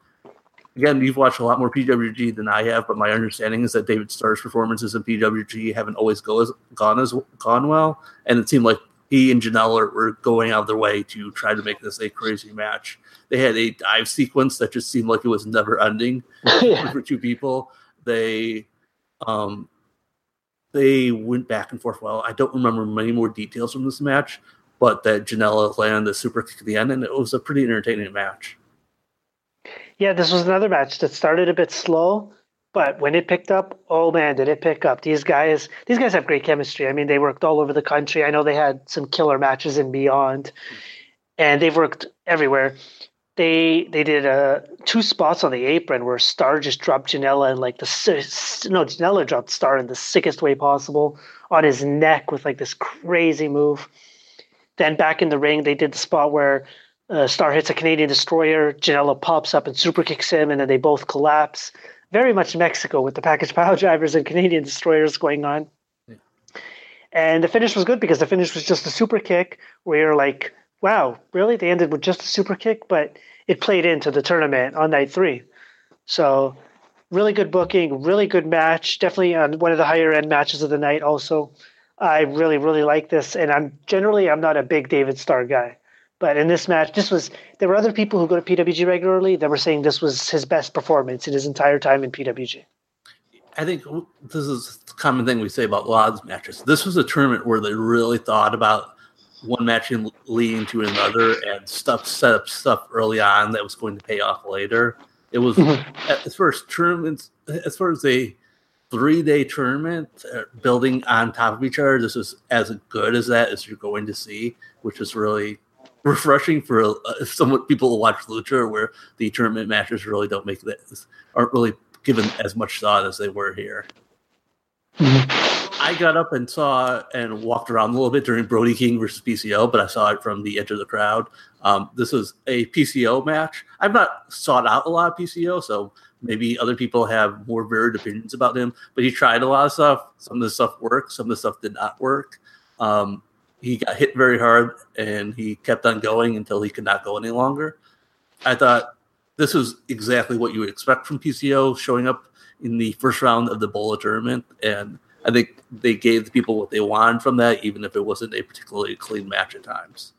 Again, you've watched a lot more PWG than I have, but my understanding is that David Starr's performances in PWG haven't always go as, gone as gone well, and it seemed like he and Janela were going out of their way to try to make this a crazy match. They had a dive sequence that just seemed like it was never ending yeah. for two people. They um they went back and forth well. I don't remember many more details from this match, but that Janela landed the super kick at the end, and it was a pretty entertaining match. Yeah, this was another match that started a bit slow, but when it picked up, oh man, did it pick up! These guys, these guys have great chemistry. I mean, they worked all over the country. I know they had some killer matches and beyond, and they've worked everywhere. They they did uh, two spots on the apron where Starr just dropped Janela and like the no Janela dropped Starr in the sickest way possible on his neck with like this crazy move. Then back in the ring, they did the spot where uh, Starr hits a Canadian destroyer, Janela pops up and super kicks him, and then they both collapse very much Mexico with the package pile drivers and Canadian destroyers going on. Yeah. And the finish was good because the finish was just a super kick where you're like, wow, really? They ended with just a super kick, but it played into the tournament on night three. So really good booking, really good match. Definitely on one of the higher end matches of the night. Also, I really really like this, and I'm generally I'm not a big David Starr guy, but in this match, this was there were other people who go to PWG regularly that were saying this was his best performance in his entire time in PWG. I think this is a common thing we say about of matches. This was a tournament where they really thought about one match leading to another and stuff set up stuff early on that was going to pay off later. It was mm-hmm. as far as tournaments, as far as a three day tournament uh, building on top of each other. This is as good as that as you're going to see, which is really refreshing for uh, some people who watch Lucha, where the tournament matches really don't make that aren't really given as much thought as they were here. Mm-hmm. I got up and saw and walked around a little bit during Brody King versus PCO, but I saw it from the edge of the crowd. Um, this was a PCO match. I've not sought out a lot of PCO, so maybe other people have more varied opinions about him. But he tried a lot of stuff. Some of the stuff worked, some of the stuff did not work. Um, he got hit very hard, and he kept on going until he could not go any longer. I thought this was exactly what you would expect from PCO showing up in the first round of the BOLA tournament, and I think they gave the people what they wanted from that, even if it wasn't a particularly clean match at times.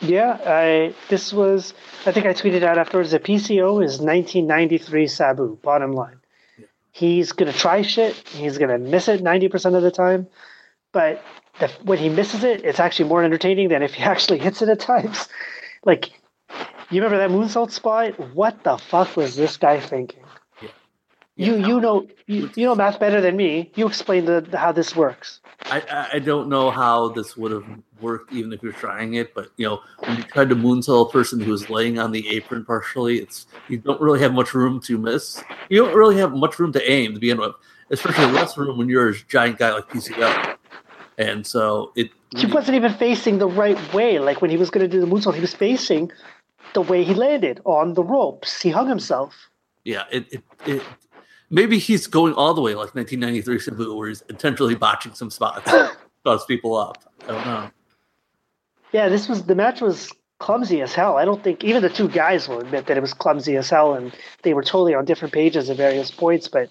Yeah, I this was I think I tweeted out afterwards that PCO is 1993 Sabu. Bottom line, yeah. he's gonna try shit. He's gonna miss it 90 percent of the time, but the, when he misses it, it's actually more entertaining than if he actually hits it at times. Like, you remember that moonsault spot? What the fuck was this guy thinking? You you know you, you know math better than me. You explain the, the, how this works. I, I don't know how this would have worked even if you're trying it, but you know when you try to moonsault a person who's laying on the apron partially, it's you don't really have much room to miss. You don't really have much room to aim to begin with, especially less room when you're a giant guy like PCO. And so it. He wasn't even facing the right way. Like when he was going to do the moonsault, he was facing the way he landed on the ropes. He hung himself. Yeah, it, it, it maybe he's going all the way like 1993 Sabu, where he's intentionally botching some spots, spots people up. I don't know. Yeah, this was the match was clumsy as hell. I don't think even the two guys will admit that it was clumsy as hell, and they were totally on different pages at various points, but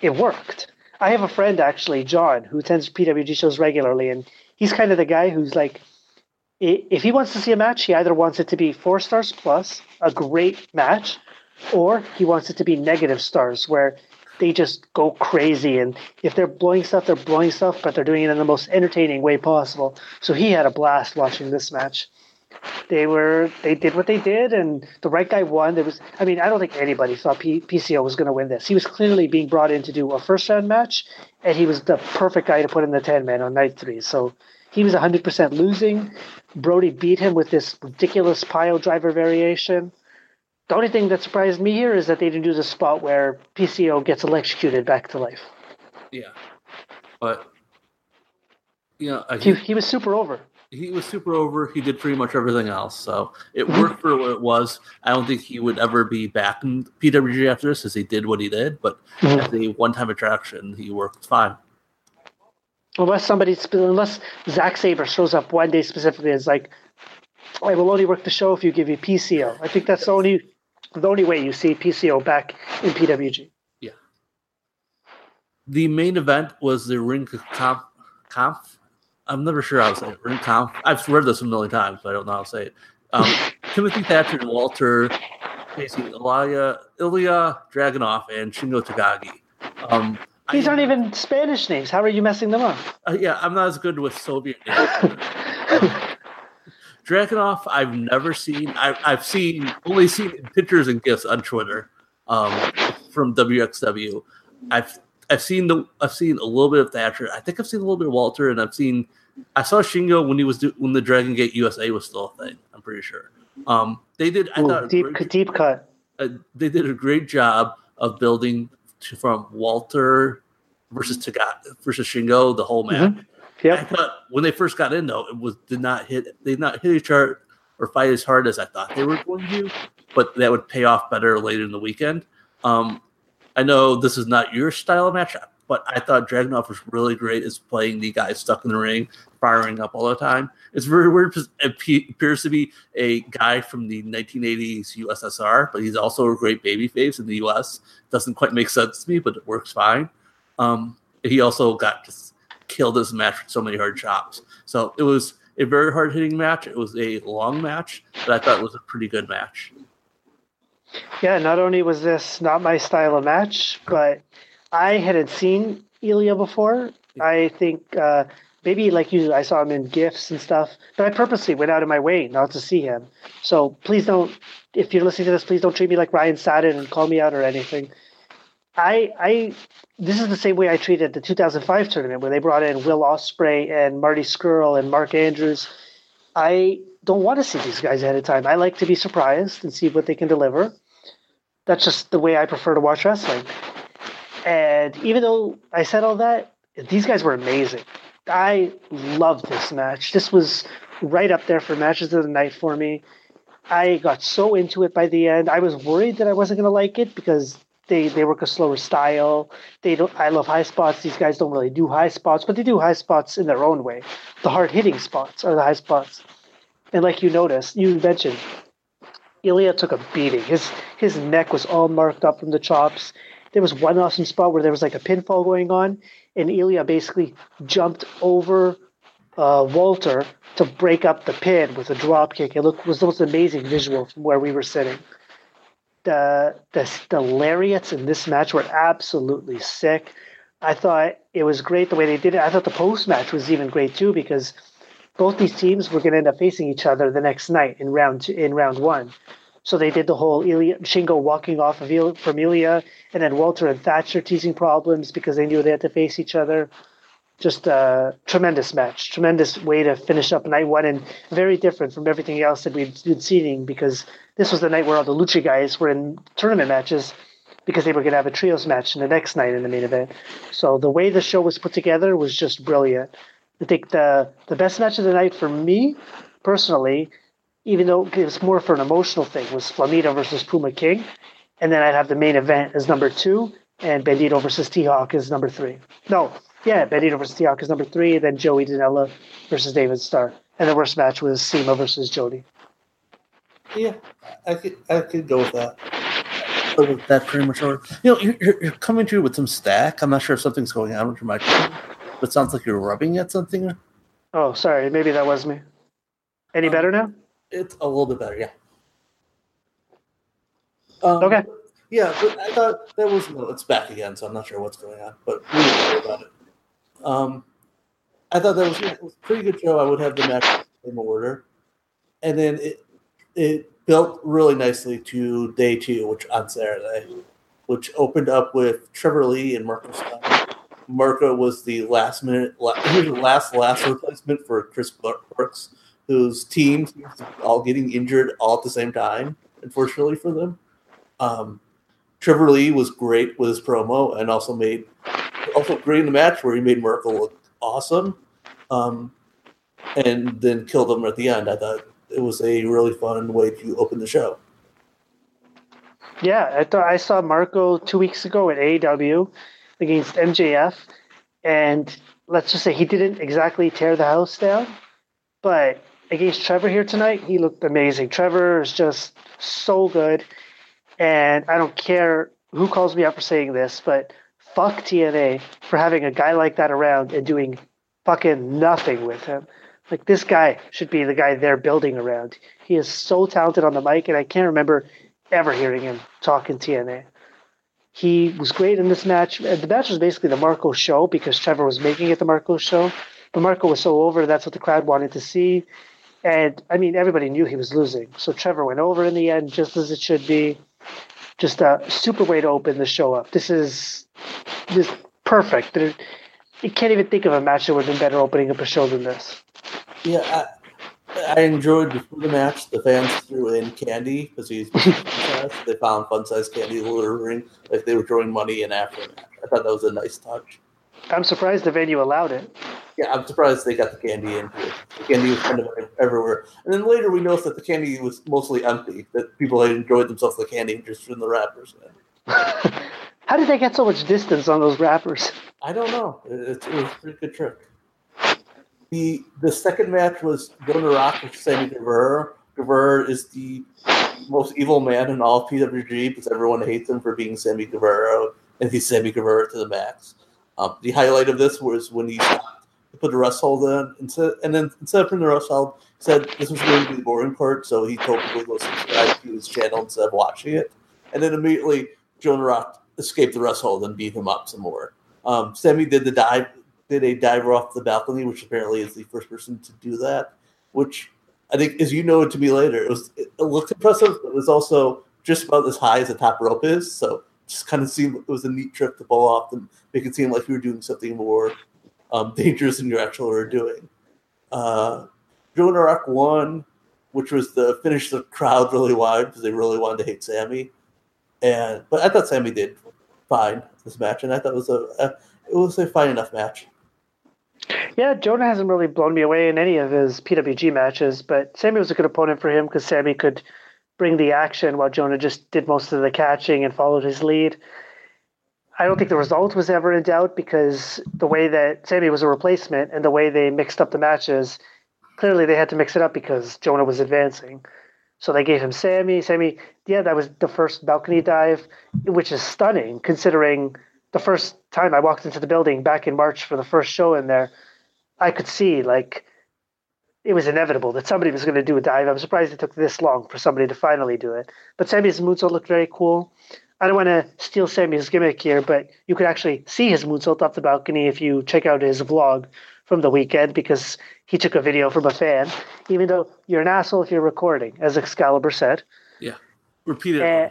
it worked. I have a friend actually, John, who attends PWG shows regularly, and he's kind of the guy who's like, if he wants to see a match, he either wants it to be four stars plus, a great match, or he wants it to be negative stars, where they just go crazy. And if they're blowing stuff, they're blowing stuff, but they're doing it in the most entertaining way possible. So he had a blast watching this match. They were they did what they did, and the right guy won. There was, I mean, I don't think anybody thought P- PCO was going to win this. He was clearly being brought in to do a first round match, and he was the perfect guy to put in the ten man on night three. So he was 100% losing. Brody beat him with this ridiculous pile driver variation. The only thing that surprised me here is that they didn't do the spot where PCO gets electrocuted back to life. Yeah, but you know, he, he was super over. He was super over. He did pretty much everything else, so it worked for what it was. I don't think he would ever be back in PWG after this, as he did what he did. But mm-hmm. as a one-time attraction, he worked fine. Unless somebody, unless Zack Sabre shows up one day specifically is like, I will only work the show if you give me PCO. I think that's the only the only way you see PCO back in PWG. Yeah. The main event was the ring comp. I'm never sure how to say it. Ring. I've read this a million times, but I don't know how to say it. Um, Timothy Thatcher and Walter facing Ilya, Ilya Dragunov and Shingo Takagi. Um, These I, aren't even Spanish names. How are you messing them up? Uh, yeah, I'm not as good with Soviet names. Dragunov, I've never seen. I, have seen only seen pictures and gifs on Twitter um, from WXW. I've I've seen the I've seen a little bit of Thatcher. I think I've seen a little bit of Walter, and I've seen I saw Shingo when he was do, when the Dragon Gate USA was still a thing. I'm pretty sure. Um, they did. I Ooh, thought deep great, deep cut. Uh, they did a great job of building to, from Walter versus Tagat versus Shingo the whole match. Mm-hmm. Yeah. I thought when they first got in though, it was did not hit they did not hit each other or fight as hard as I thought they were going to, but that would pay off better later in the weekend. Um, I know this is not your style of match. but I thought Dragunov was really great as playing the guy stuck in the ring, firing up all the time. It's very weird. It appears to be a guy from the 1980s USSR, but he's also a great babyface in the US. Doesn't quite make sense to me, but it works fine. Um, he also got just killed this match with so many hard chops. So it was a very hard hitting match. It was a long match, but I thought it was a pretty good match. Yeah, not only was this not my style of match, but I hadn't seen Ilya before. I think uh, maybe like you, I saw him in gifs and stuff, but I purposely went out of my way not to see him. So please don't, if you're listening to this, please don't treat me like Ryan Satin and call me out or anything. I, I, this is the same way I treated the 2005 tournament where they brought in Will Ospreay and Marty Scurll and Mark Andrews. I don't want to see these guys ahead of time. I like to be surprised and see what they can deliver. That's just the way I prefer to watch wrestling. And even though I said all that, these guys were amazing. I loved this match. This was right up there for matches of the night for me. I got so into it by the end. I was worried that I wasn't going to like it because they they work a slower style. They don't. I love high spots. These guys don't really do high spots, but they do high spots in their own way. The hard hitting spots are the high spots. And like you noticed, you mentioned, Ilya took a beating. His his neck was all marked up from the chops. There was one awesome spot where there was like a pinfall going on, and Ilya basically jumped over uh, Walter to break up the pin with a drop kick. It looked was the most amazing visual from where we were sitting. The the, the lariats in this match were absolutely sick. I thought it was great the way they did it. I thought the post match was even great too because both these teams were going to end up facing each other the next night in round two, in round one. So they did the whole Ilya, Shingo walking off of Il, from and then Walter and Thatcher teasing problems because they knew they had to face each other. Just a tremendous match, tremendous way to finish up night one, and very different from everything else that we'd been seeing because this was the night where all the Lucha guys were in tournament matches because they were going to have a trios match in the next night in the main event. So the way the show was put together was just brilliant. I think the the best match of the night for me personally, even though it was more for an emotional thing, was Flamita versus Puma King, and then I'd have the main event as number two, and Bandito versus T Hawk as number three. No, yeah, Bandito versus T Hawk is number three, and then Joey Janela versus David Starr, and the worst match was CIMA versus Jody. Yeah, I could I could go with that. Go with that pretty much. You know, you're, you're coming through with some stack. I'm not sure if something's going on with your microphone. It sounds like you're rubbing at something. Oh, sorry. Maybe that was me. Any um, better now? It's a little bit better, yeah. Um, okay. Yeah, but I thought that was well, it's back again, so I'm not sure what's going on, but we don't worry about it. Um, I thought that was, yeah, was, a pretty good show. I would have the match in order, and then it it built really nicely to day two, which on Saturday, which opened up with Trevor Lee and Marko Stunt Marko was the last minute, he was the last last replacement for Chris Brooks, whose team all getting injured all at the same time. Unfortunately for them, um, Trevor Lee was great with his promo and also made also great in the match where he made Marko look awesome, um, and then killed him at the end. I thought it was a really fun way to open the show. Yeah, I thought I saw Marko two weeks ago at AEW against MJF, and let's just say he didn't exactly tear the house down, but against Trevor here tonight, he looked amazing. Trevor is just so good, and I don't care who calls me out for saying this, but fuck TNA for having a guy like that around and doing fucking nothing with him. Like this guy should be the guy they're building around. He is so talented on the mic, and I can't remember ever hearing him talking TNA. He was great in this match. The match was basically the Marko show because Trevor was making it the Marko show. But Marko was so over, that's what the crowd wanted to see. And I mean, everybody knew he was losing. So Trevor went over in the end, just as it should be. Just a super way to open the show up. This is just perfect. you can't even think of a match that would have been better opening up a show than this. Yeah, I enjoyed before the match. The fans threw in candy because he's they found fun size candy littering like they were throwing money in after the match. I thought that was a nice touch. I'm surprised the venue allowed it. Yeah, I'm surprised they got the candy in here. The candy was kind of everywhere. And then later we noticed that the candy was mostly empty, that people had enjoyed themselves the candy just in the wrappers. How did they get so much distance on those wrappers? I don't know. It, it was a pretty good trick. The the second match was Jonah Rock versus Sammy Guevara. Guevara is the most evil man in all of PWG because everyone hates him for being Sammy Guevara, and he's Sammy Guevara to the max. Um, the highlight of this was when he put the rust hold in, and then instead of putting the rust hold, said this was going to be the boring part, so he told people to go subscribe to his channel instead of watching it. And then immediately, Jonah Rock escaped the rust hold and beat him up some more. Um, Sammy did the dive, did a diver off the balcony, which apparently is the first person to do that. Which I think, as you know it to me later, it was it looked impressive, but it was also just about as high as the top rope is. So just kind of seemed it was a neat trick to pull off and make it seem like you were doing something more um, dangerous than you actually were doing. Uh, Jonah Rock won, which was the finish the crowd really wide because they really wanted to hate Sammy. And but I thought Sammy did fine this match, and I thought it was a, a it was a fine enough match. Yeah, Jonah hasn't really blown me away in any of his PWG matches, but Sammy was a good opponent for him because Sammy could bring the action while Jonah just did most of the catching and followed his lead. I don't think the result was ever in doubt because the way that Sammy was a replacement and the way they mixed up the matches, clearly they had to mix it up because Jonah was advancing. So they gave him Sammy. Sammy, yeah, that was the first balcony dive, which is stunning considering the first time I walked into the building back in March for the first show in there, I could see like it was inevitable that somebody was going to do a dive. I'm surprised it took this long for somebody to finally do it. But Sammy's moonsault looked very cool. I don't want to steal Sammy's gimmick here, but you could actually see his moonsault off the balcony if you check out his vlog from the weekend because he took a video from a fan. Even though you're an asshole if you're recording, as Excalibur said. Yeah, repeatedly. Uh,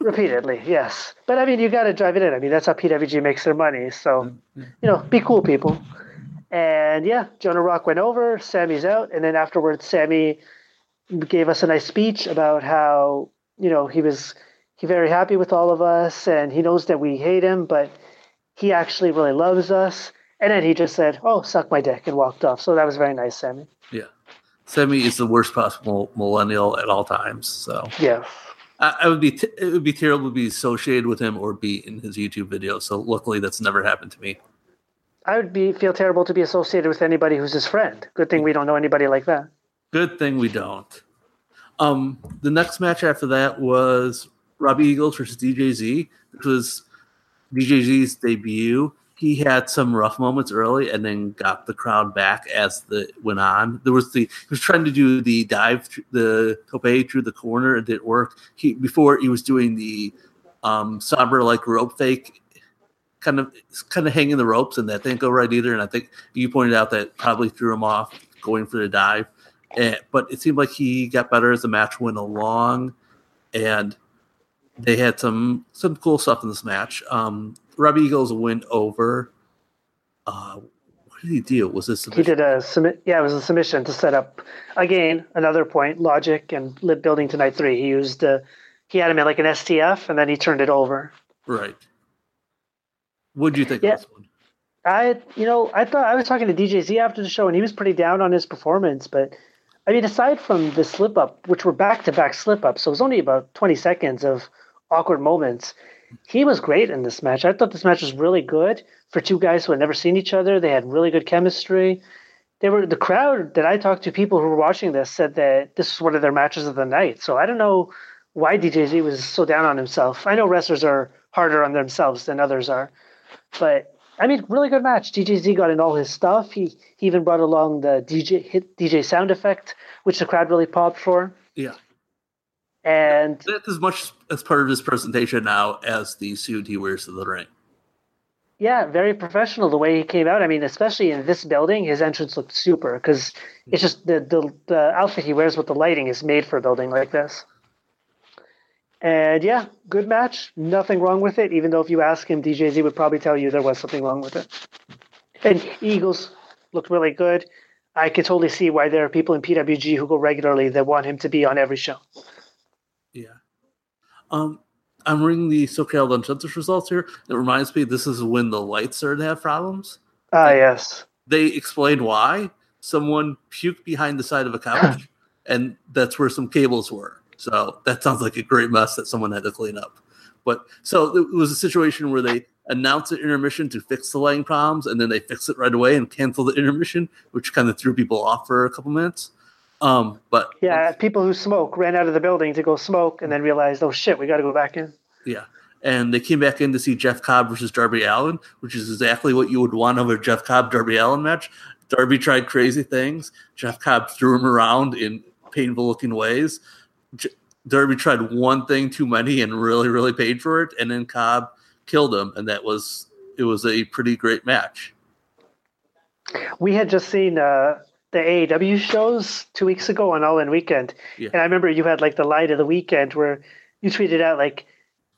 repeatedly, yes. But I mean, you got to drive it in. I mean, that's how PWG makes their money. So, you know, be cool, people. And yeah, Jonah Rock went over, Sammy's out, and then afterwards, Sammy gave us a nice speech about how you know he was he very happy with all of us, and he knows that we hate him, but he actually really loves us. And then he just said, "Oh, suck my dick," and walked off. So that was very nice, Sammy. Yeah, Sammy is the worst possible millennial at all times. So yeah, I, would be t- it would be terrible to be associated with him or be in his YouTube video. So luckily, that's never happened to me. I would be feel terrible to be associated with anybody who's his friend. Good thing we don't know anybody like that. Good thing we don't. Um, the next match after that was Robbie Eagles versus DJZ, which was DJZ's debut. He had some rough moments early, and then got the crowd back as the went on. There was the he was trying to do the dive, the tope through the corner. It didn't work. He before he was doing the um, somber like rope fake kind of kind of hanging the ropes, and that didn't go right either. And I think you pointed out that probably threw him off going for the dive. And, but it seemed like he got better as the match went along, and they had some some cool stuff in this match. Um, Robbie Eagles went over. Uh, what did he do? Was this he did a submit? Yeah, it was a submission to set up again another point logic and lip building to night three. He used uh, he had him at like an STF, and then he turned it over. Right. What do you think yeah. of this one? I, you know, I thought I was talking to DJZ after the show, and he was pretty down on his performance. But I mean, aside from the slip up, which were back to back slip ups, so it was only about twenty seconds of awkward moments. He was great in this match. I thought this match was really good for two guys who had never seen each other. They had really good chemistry. They were the crowd that I talked to. People who were watching this said that this was one of their matches of the night. So I don't know why DJZ was so down on himself. I know wrestlers are harder on themselves than others are, but I mean, really good match. DJZ got in all his stuff. He he even brought along the DJ hit DJ sound effect, which the crowd really popped for. Yeah. And that's as much as part of his presentation now as the suit he wears to the ring. Yeah, very professional the way he came out. I mean, especially in this building, his entrance looked super because it's just the, the the outfit he wears with the lighting is made for a building like this. And yeah, good match. Nothing wrong with it. Even though if you ask him, DJZ would probably tell you there was something wrong with it. And Eagles looked really good. I can totally see why there are people in PWG who go regularly that want him to be on every show. Um, I'm reading the SoCal Uncensored results here. It reminds me this is when the lights started to have problems. Ah, uh, yes. They explained why. Someone puked behind the side of a couch, and that's where some cables were. So that sounds like a great mess that someone had to clean up. But so it was a situation where they announced an intermission to fix the lighting problems, and then they fixed it right away and canceled the intermission, which kind of threw people off for a couple minutes. Um, but yeah, people who smoke ran out of the building to go smoke, and then realized, oh shit, we got to go back in. Yeah, and they came back in to see Jeff Cobb versus Darby Allin, which is exactly what you would want of a Jeff Cobb Darby Allin match. Darby tried crazy things. Jeff Cobb threw him around in painful looking ways. J- Darby tried one thing too many and really, really paid for it, and then Cobb killed him, and that was it was a pretty great match. We had just seen uh, the AEW shows two weeks ago on All In Weekend, yeah. and I remember you had like the light of the weekend where you tweeted out like,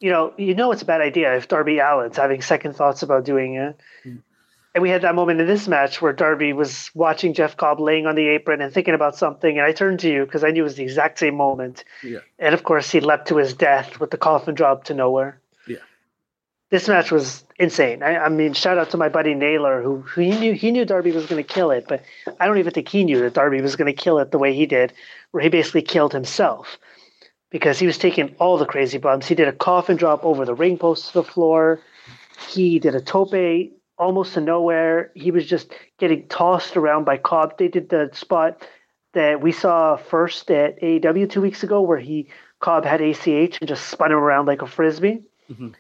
you know, you know it's a bad idea if Darby Allin's having second thoughts about doing it. Mm. And we had that moment in this match where Darby was watching Jeff Cobb laying on the apron and thinking about something. And I turned to you because I knew it was the exact same moment. Yeah. And of course, he leapt to his death with the coffin drop to nowhere. This match was insane. I, I mean, shout out to my buddy Naylor, who, who he knew he knew Darby was going to kill it, but I don't even think he knew that Darby was going to kill it the way he did, where he basically killed himself because he was taking all the crazy bumps. He did a coffin drop over the ring post to the floor. He did a tope almost to nowhere. He was just getting tossed around by Cobb. They did the spot that we saw first at AEW two weeks ago where he Cobb had ACH and just spun him around like a frisbee. Mm-hmm.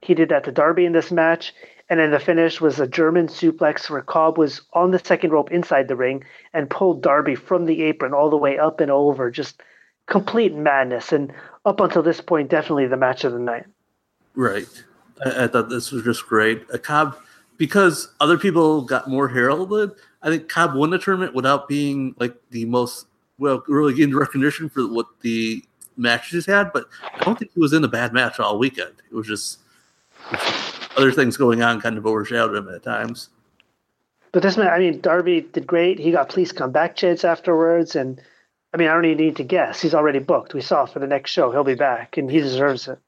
He did that to Darby in this match. And then the finish was a German suplex where Cobb was on the second rope inside the ring and pulled Darby from the apron all the way up and over. Just complete madness. And up until this point, definitely the match of the night. Right. I, I thought this was just great. A Cobb because other people got more heralded. I think Cobb won the tournament without being like the most well, really getting recognition for what the matches had. But I don't think he was in a bad match all weekend. It was just other things going on kind of overshadowed him at times. But this man, I mean, Darby did great. He got please come back chance afterwards, and I mean, I don't even need to guess. He's already booked. We saw for the next show. He'll be back, and he deserves it.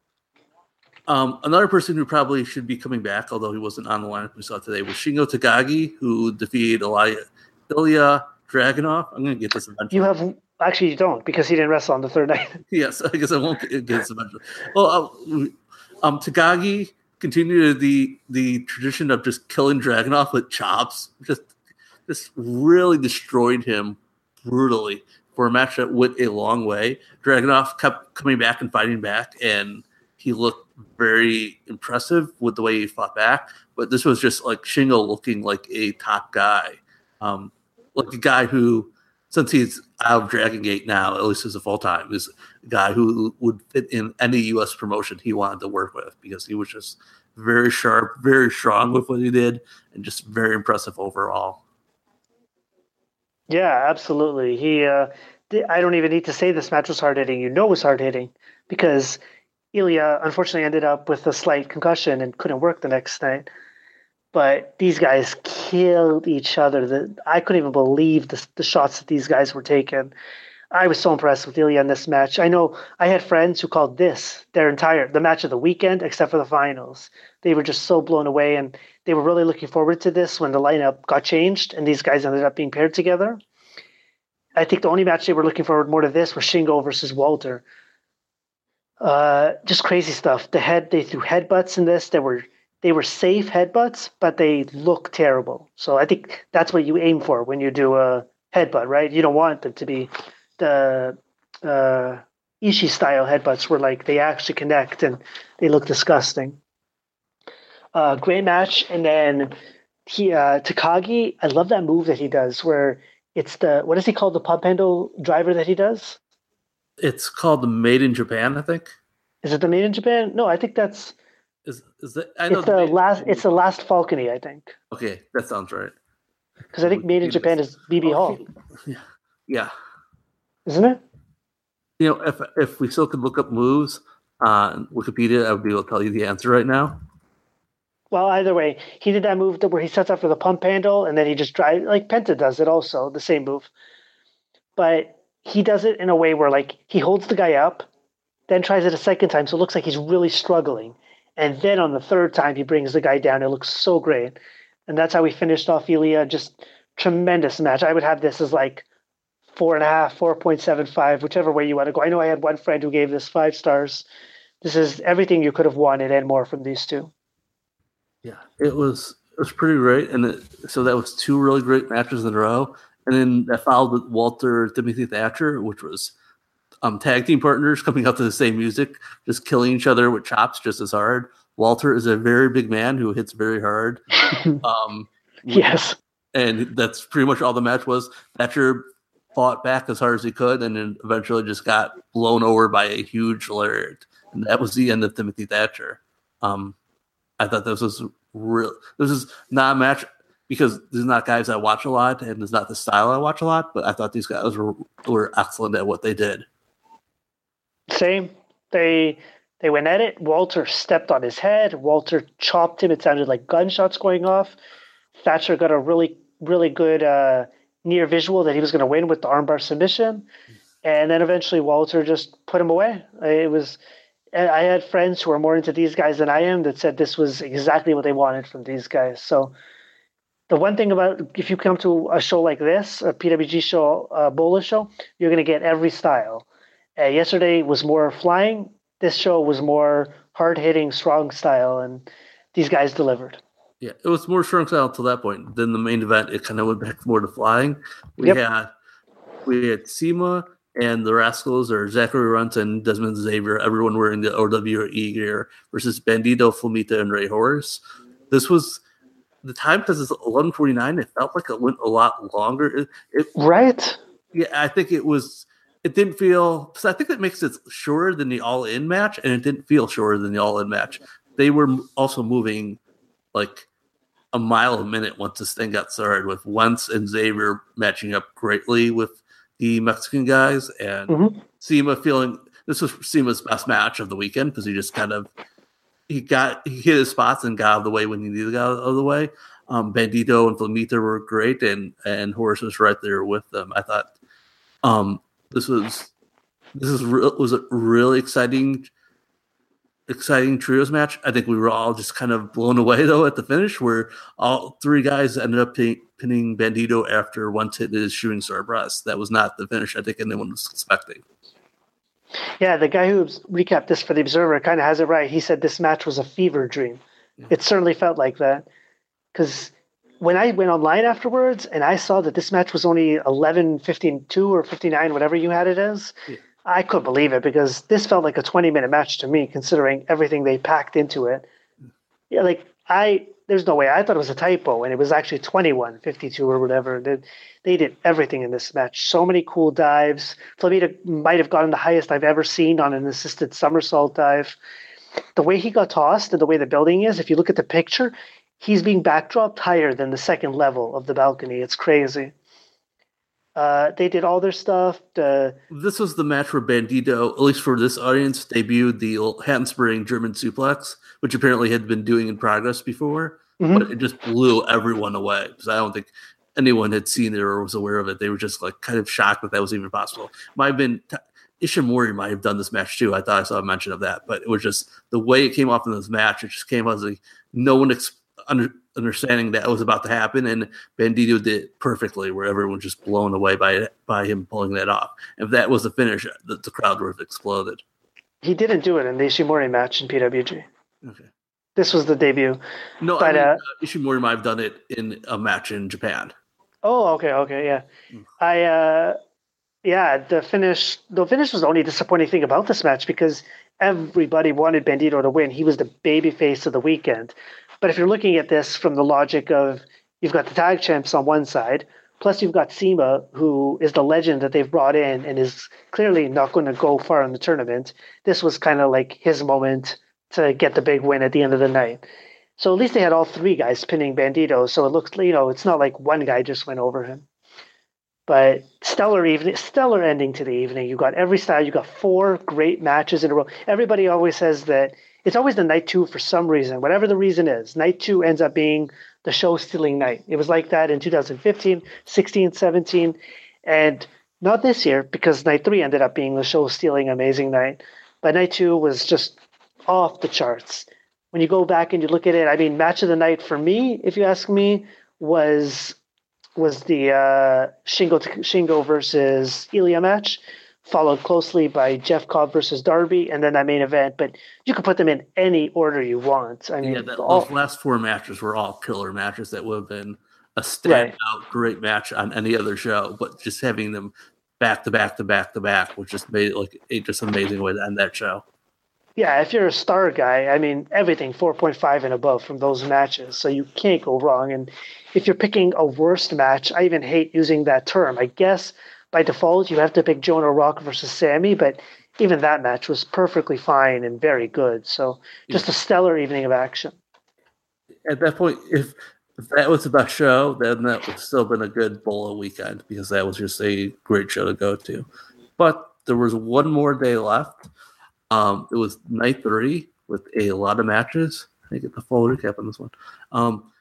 Um, another person who probably should be coming back, although he wasn't on the lineup we saw today, was Shingo Takagi, who defeated Ilya, Ilya Dragunov. I'm going to get this eventually. You have actually you don't because he didn't wrestle on the third night. yes, I guess I won't get this eventually. Well, uh, um, Takagi continued the the tradition of just killing Dragunov with chops. Just just really destroyed him brutally for a match that went a long way. Dragunov kept coming back and fighting back, and he looked very impressive with the way he fought back. But this was just like Shingo looking like a top guy, um, like a guy who, since he's out of Dragon Gate now, at least as a full time, is guy who would fit in any U.S. promotion he wanted to work with because he was just very sharp, very strong with what he did, and just very impressive overall. Yeah, absolutely. He, uh, I don't even need to say this match was hard hitting. You know, it was hard hitting because Ilya unfortunately ended up with a slight concussion and couldn't work the next night. But these guys killed each other. The, I couldn't even believe the, the shots that these guys were taking. I was so impressed with Ilya in this match. I know I had friends who called this their entire the match of the weekend, except for the finals. They were just so blown away, and they were really looking forward to this when the lineup got changed and these guys ended up being paired together. I think the only match they were looking forward more to this was Shingo versus Walter, uh, just crazy stuff. The head they threw headbutts in this. They were they were safe headbutts, but they look terrible. So I think that's what you aim for when you do a headbutt, right? You don't want them to be the uh, Ishii style headbutts where like they actually connect and they look disgusting. Uh, great match, and then he uh, Takagi. I love that move that he does where it's the what is he called the pump handle driver that he does. It's called the Made in Japan, I think. Is it the Made in Japan? No, I think that's. Is is that? I know it's the, the last. It's the last Falconry, I think. Okay, that sounds right. Because I think Made in Japan is BB Hall. Yeah. yeah. Isn't it? You know, if if we still could look up moves on Wikipedia, I would be able to tell you the answer right now. Well, either way, he did that move where he sets up for the pump handle and then he just drives like Penta does it also, the same move. But he does it in a way where like he holds the guy up, then tries it a second time, so it looks like he's really struggling. And then on the third time he brings the guy down. It looks so great. And that's how we finished off Ilya. Just tremendous match. I would have this as like four and a half, four point seven five, whichever way you want to go. I know I had one friend who gave this five stars, this is everything you could have wanted and more from these two. Yeah, it was it was pretty great, and it, so that was two really great matches in a row, and then that followed with Walter Timothy Thatcher, which was um, tag team partners coming out to the same music, just killing each other with chops just as hard. Walter is a very big man who hits very hard. um, yes, and that's pretty much all the match was. Thatcher fought back as hard as he could, and then eventually just got blown over by a huge lariat, and that was the end of Timothy Thatcher. Um, I thought this was real. This is not a match because these are not guys I watch a lot, and it's not the style I watch a lot. But I thought these guys were were excellent at what they did. Same. They they went at it. Walter stepped on his head. Walter chopped him. It sounded like gunshots going off. Thatcher got a really really good uh, near visual that he was going to win with the armbar submission, and then eventually Walter just put him away. It was. I had friends who are more into these guys than I am that said this was exactly what they wanted from these guys. So the one thing about if you come to a show like this, a PWG show, a BOLA show, you're going to get every style. Uh, yesterday was more flying. This show was more hard hitting, strong style, and these guys delivered. Yeah, it was more strong style until that point. Then the main event, it kind of went back more to flying. We yep. had we had CIMA and the Rascals, or Zachary Runt and Desmond Xavier, everyone wearing the OWE gear, versus Bandito, Flamita, and Rey Horus. This was the time because it's 11:49. It felt like it went a lot longer. It, it, right? Yeah, I think it was it didn't feel because I think it makes it shorter than the all in match, and it didn't feel shorter than the all in match. They were also moving like a mile a minute once this thing got started, with Wentz and Xavier matching up greatly with the Mexican guys, and mm-hmm. CIMA feeling this was CIMA's best match of the weekend because he just kind of he got he hit his spots and got out of the way when he needed to get out of the way. Um, Bandito and Flamita were great, and and Horus was right there with them. I thought um, this was this is re- was a really exciting exciting trios match. I think we were all just kind of blown away though at the finish, where all three guys ended up pin- pinning Bandito after one hit his shooting star press. That was not the finish I think anyone was expecting. Yeah, the guy who recapped this for the Observer kind of has it right. He said this match was a fever dream. Yeah. It certainly felt like that because when I went online afterwards and I saw that this match was only 11, 15, 2 or 59, whatever you had it as, yeah. I couldn't believe it because this felt like a 20 minute match to me, considering everything they packed into it. Yeah, like I, there's no way. I thought it was a typo and it was actually 21, 52 or whatever. They, they did everything in this match. So many cool dives. Flamita might have gotten the highest I've ever seen on an assisted somersault dive. The way he got tossed and the way the building is, if you look at the picture, he's being backdropped higher than the second level of the balcony. It's crazy. Uh, they did all their stuff. To... This was the match where Bandito, at least for this audience, debuted the handspring German suplex, which apparently had been doing in progress before, mm-hmm. but it just blew everyone away because I don't think anyone had seen it or was aware of it. They were just like kind of shocked that that was even possible. Might have been Ishimori might have done this match too. I thought I saw a mention of that, but it was just the way it came off in this match. It just came as like no one ex- under, understanding that was about to happen, and Bandito did it perfectly, where everyone was just blown away by it, by him pulling that off. If that was the finish, the, the crowd would have exploded. He didn't do it in the Ishimori match in PWG. Okay. This was the debut. No, but, I mean, uh, uh, Ishimori might have done it in a match in Japan. Oh, okay, okay, yeah. Mm. I, uh, yeah, the finish. The finish was the only disappointing thing about this match because everybody wanted Bandito to win. He was the baby face of the weekend. But if you're looking at this from the logic of you've got the tag champs on one side, plus you've got CIMA, who is the legend that they've brought in and is clearly not going to go far in the tournament. This was kind of like his moment to get the big win at the end of the night. So at least they had all three guys pinning Bandito. So it looks, you know, it's not like one guy just went over him. But stellar evening, stellar ending to the evening. You got every style. You got four great matches in a row. Everybody always says that it's always the night two for some reason, whatever the reason is. Night two ends up being the show stealing night. It was like that in 2015, 16, 17, and not this year because night three ended up being the show stealing amazing night. But night two was just off the charts. When you go back and you look at it, I mean, match of the night for me, if you ask me, was was the uh, Shingo Shingo versus Ilja match followed closely by Jeff Cobb versus Darby, and then that main event. But you can put them in any order you want. I mean, yeah, that, all, those last four matches were all killer matches that would have been a standout right. great match on any other show, but just having them back to back to back to back, which just made it like a just amazing way to end that show. Yeah, if you're a star guy, I mean everything 4.5 and above from those matches, so you can't go wrong. And if you're picking a worst match, I even hate using that term. I guess by default you have to pick Jonah Rock versus Sammy, but even that match was perfectly fine and very good. So just yeah. a stellar evening of action. At that point, if if that was the best show, then that would still been a good BOLA weekend because that was just a great show to go to. But there was one more day left. Um, it was night three with a lot of matches. I get the full recap on this one. Um,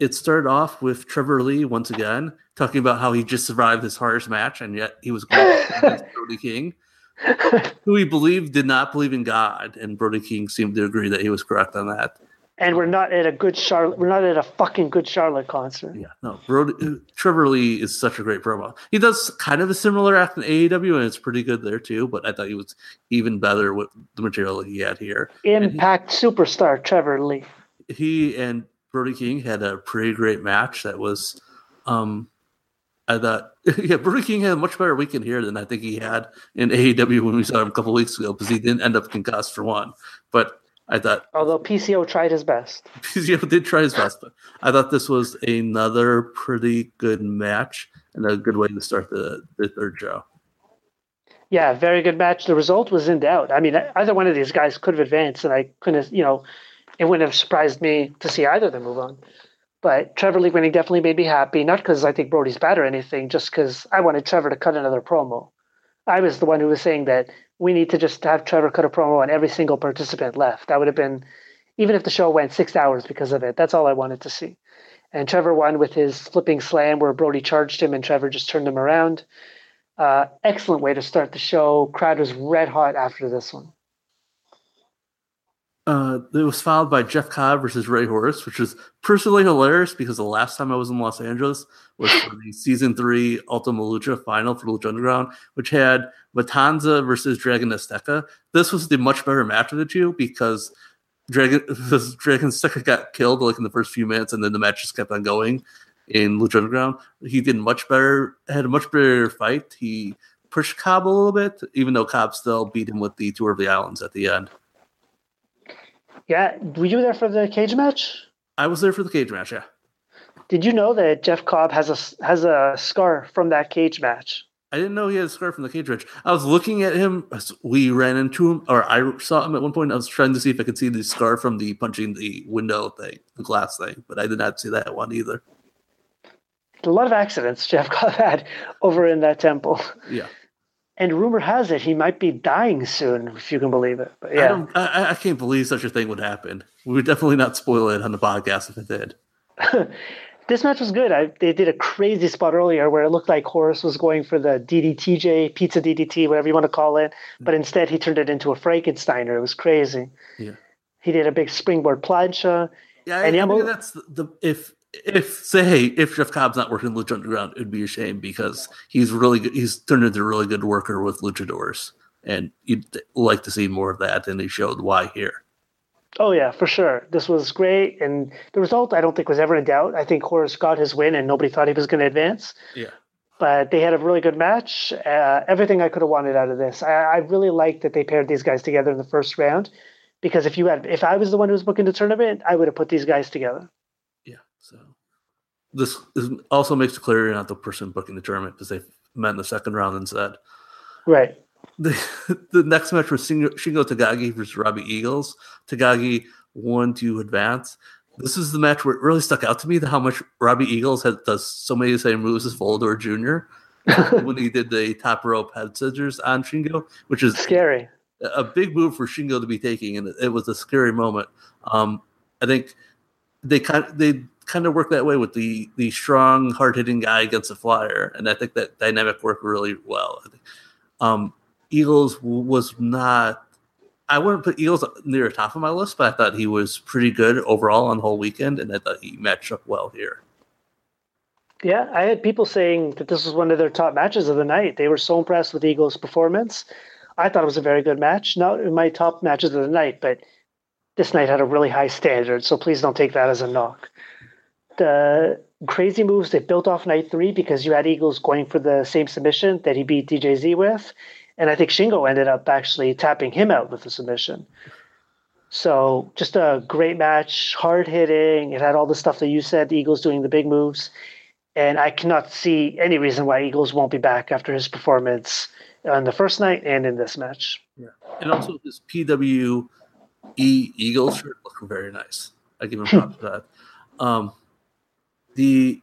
it started off with Trevor Lee once again talking about how he just survived his hardest match and yet he was going against Brody King, who he believed did not believe in God, and Brody King seemed to agree that he was correct on that and we're not at a good Charlotte. We're not at a fucking good Charlotte concert. Yeah, no. Brody, Trevor Lee is such a great promo. He does kind of a similar act in AEW, and it's pretty good there too. But I thought he was even better with the material he had here. Impact he, superstar Trevor Lee. He and Brody King had a pretty great match. That was, um, I thought, yeah, Brody King had a much better weekend here than I think he had in AEW when we saw him a couple weeks ago because he didn't end up concussed for one, but I thought, although PCO tried his best, PCO did try his best, but I thought this was another pretty good match and a good way to start the, the third show. Yeah, very good match. The result was in doubt. I mean, either one of these guys could have advanced, and I couldn't, have, you know, it wouldn't have surprised me to see either of them move on. But Trevor Lee winning definitely made me happy, not because I think Brody's bad or anything, just because I wanted Trevor to cut another promo. I was the one who was saying that we need to just have Trevor cut a promo on every single participant left. That would have been, even if the show went six hours because of it, that's all I wanted to see. And Trevor won with his flipping slam where Brody charged him and Trevor just turned him around. Uh, excellent way to start the show. Crowd was red hot after this one. Uh, it was filed by Jeff Cobb versus Rey Horus, which was personally hilarious because the last time I was in Los Angeles was for the season three Ultima Lucha final for Lucha Underground, which had Matanza versus Dragon Azteca. This was the much better match of the two because Dragon Dragon Azteca got killed like in the first few minutes, and then the match just kept on going in Lucha Underground. He did much better, had a much better fight. He pushed Cobb a little bit, even though Cobb still beat him with the Tour of the Islands at the end. Yeah, were you there for the cage match? I was there for the cage match. Yeah. Did you know that Jeff Cobb has a has a scar from that cage match? I didn't know he had a scar from the cage match. I was looking at him. As we ran into him, or I saw him at one point. I was trying to see if I could see the scar from the punching the window thing, the glass thing, but I did not see that one either. A lot of accidents Jeff Cobb had over in that temple. Yeah. And rumor has it he might be dying soon, if you can believe it. But yeah, I, I, I can't believe such a thing would happen. We would definitely not spoil it on the podcast if it did. this match was good. I, they did a crazy spot earlier where it looked like Horus was going for the DDTJ, pizza DDT, whatever you want to call it, but mm. instead he turned it into a Frankensteiner. It was crazy. Yeah. He did a big springboard plancha. Yeah, and I, I mean, that's the, the if if say if Jeff Cobb's not working Lucha Underground, it'd be a shame because he's really good. He's turned into a really good worker with luchadors, and you'd like to see more of that. And he showed why here. Oh yeah, for sure. This was great, and the result I don't think was ever in doubt. I think Horus got his win, and nobody thought he was going to advance. Yeah. But they had a really good match. Uh, everything I could have wanted out of this. I, I really liked that they paired these guys together in the first round, because if you had, if I was the one who was booking the tournament, I would have put these guys together. This is, also makes it clear you're not the person booking the tournament because they met in the second round instead. Right. The, the next match was Shingo, Takagi versus Robbie Eagles. Takagi won to advance. This is the match where it really stuck out to me how much Robbie Eagles has, does so many the same moves as Volador Jr. when he did the top rope head scissors on Shingo, which is scary. A big move for Shingo to be taking, and it was a scary moment. Um, I think they kind of, they kind of work that way with the the strong, hard hitting guy against a flyer, and I think that dynamic worked really well. Um, Eagles was not. I wouldn't put Eagles near the top of my list, but I thought he was pretty good overall on the whole weekend, and I thought he matched up well here. Yeah, I had people saying that this was one of their top matches of the night. They were so impressed with Eagles' performance. I thought it was a very good match. Not in my top matches of the night, but this night had a really high standard, so please don't take that as a knock. The crazy moves they built off night three because you had Eagles going for the same submission that he beat DJZ with. And I think Shingo ended up actually tapping him out with the submission. So just a great match, hard hitting. It had all the stuff that you said, the Eagles doing the big moves. And I cannot see any reason why Eagles won't be back after his performance on the first night and in this match. Yeah. And also his PWE Eagles shirt looked very nice. I give him props for that. Um, the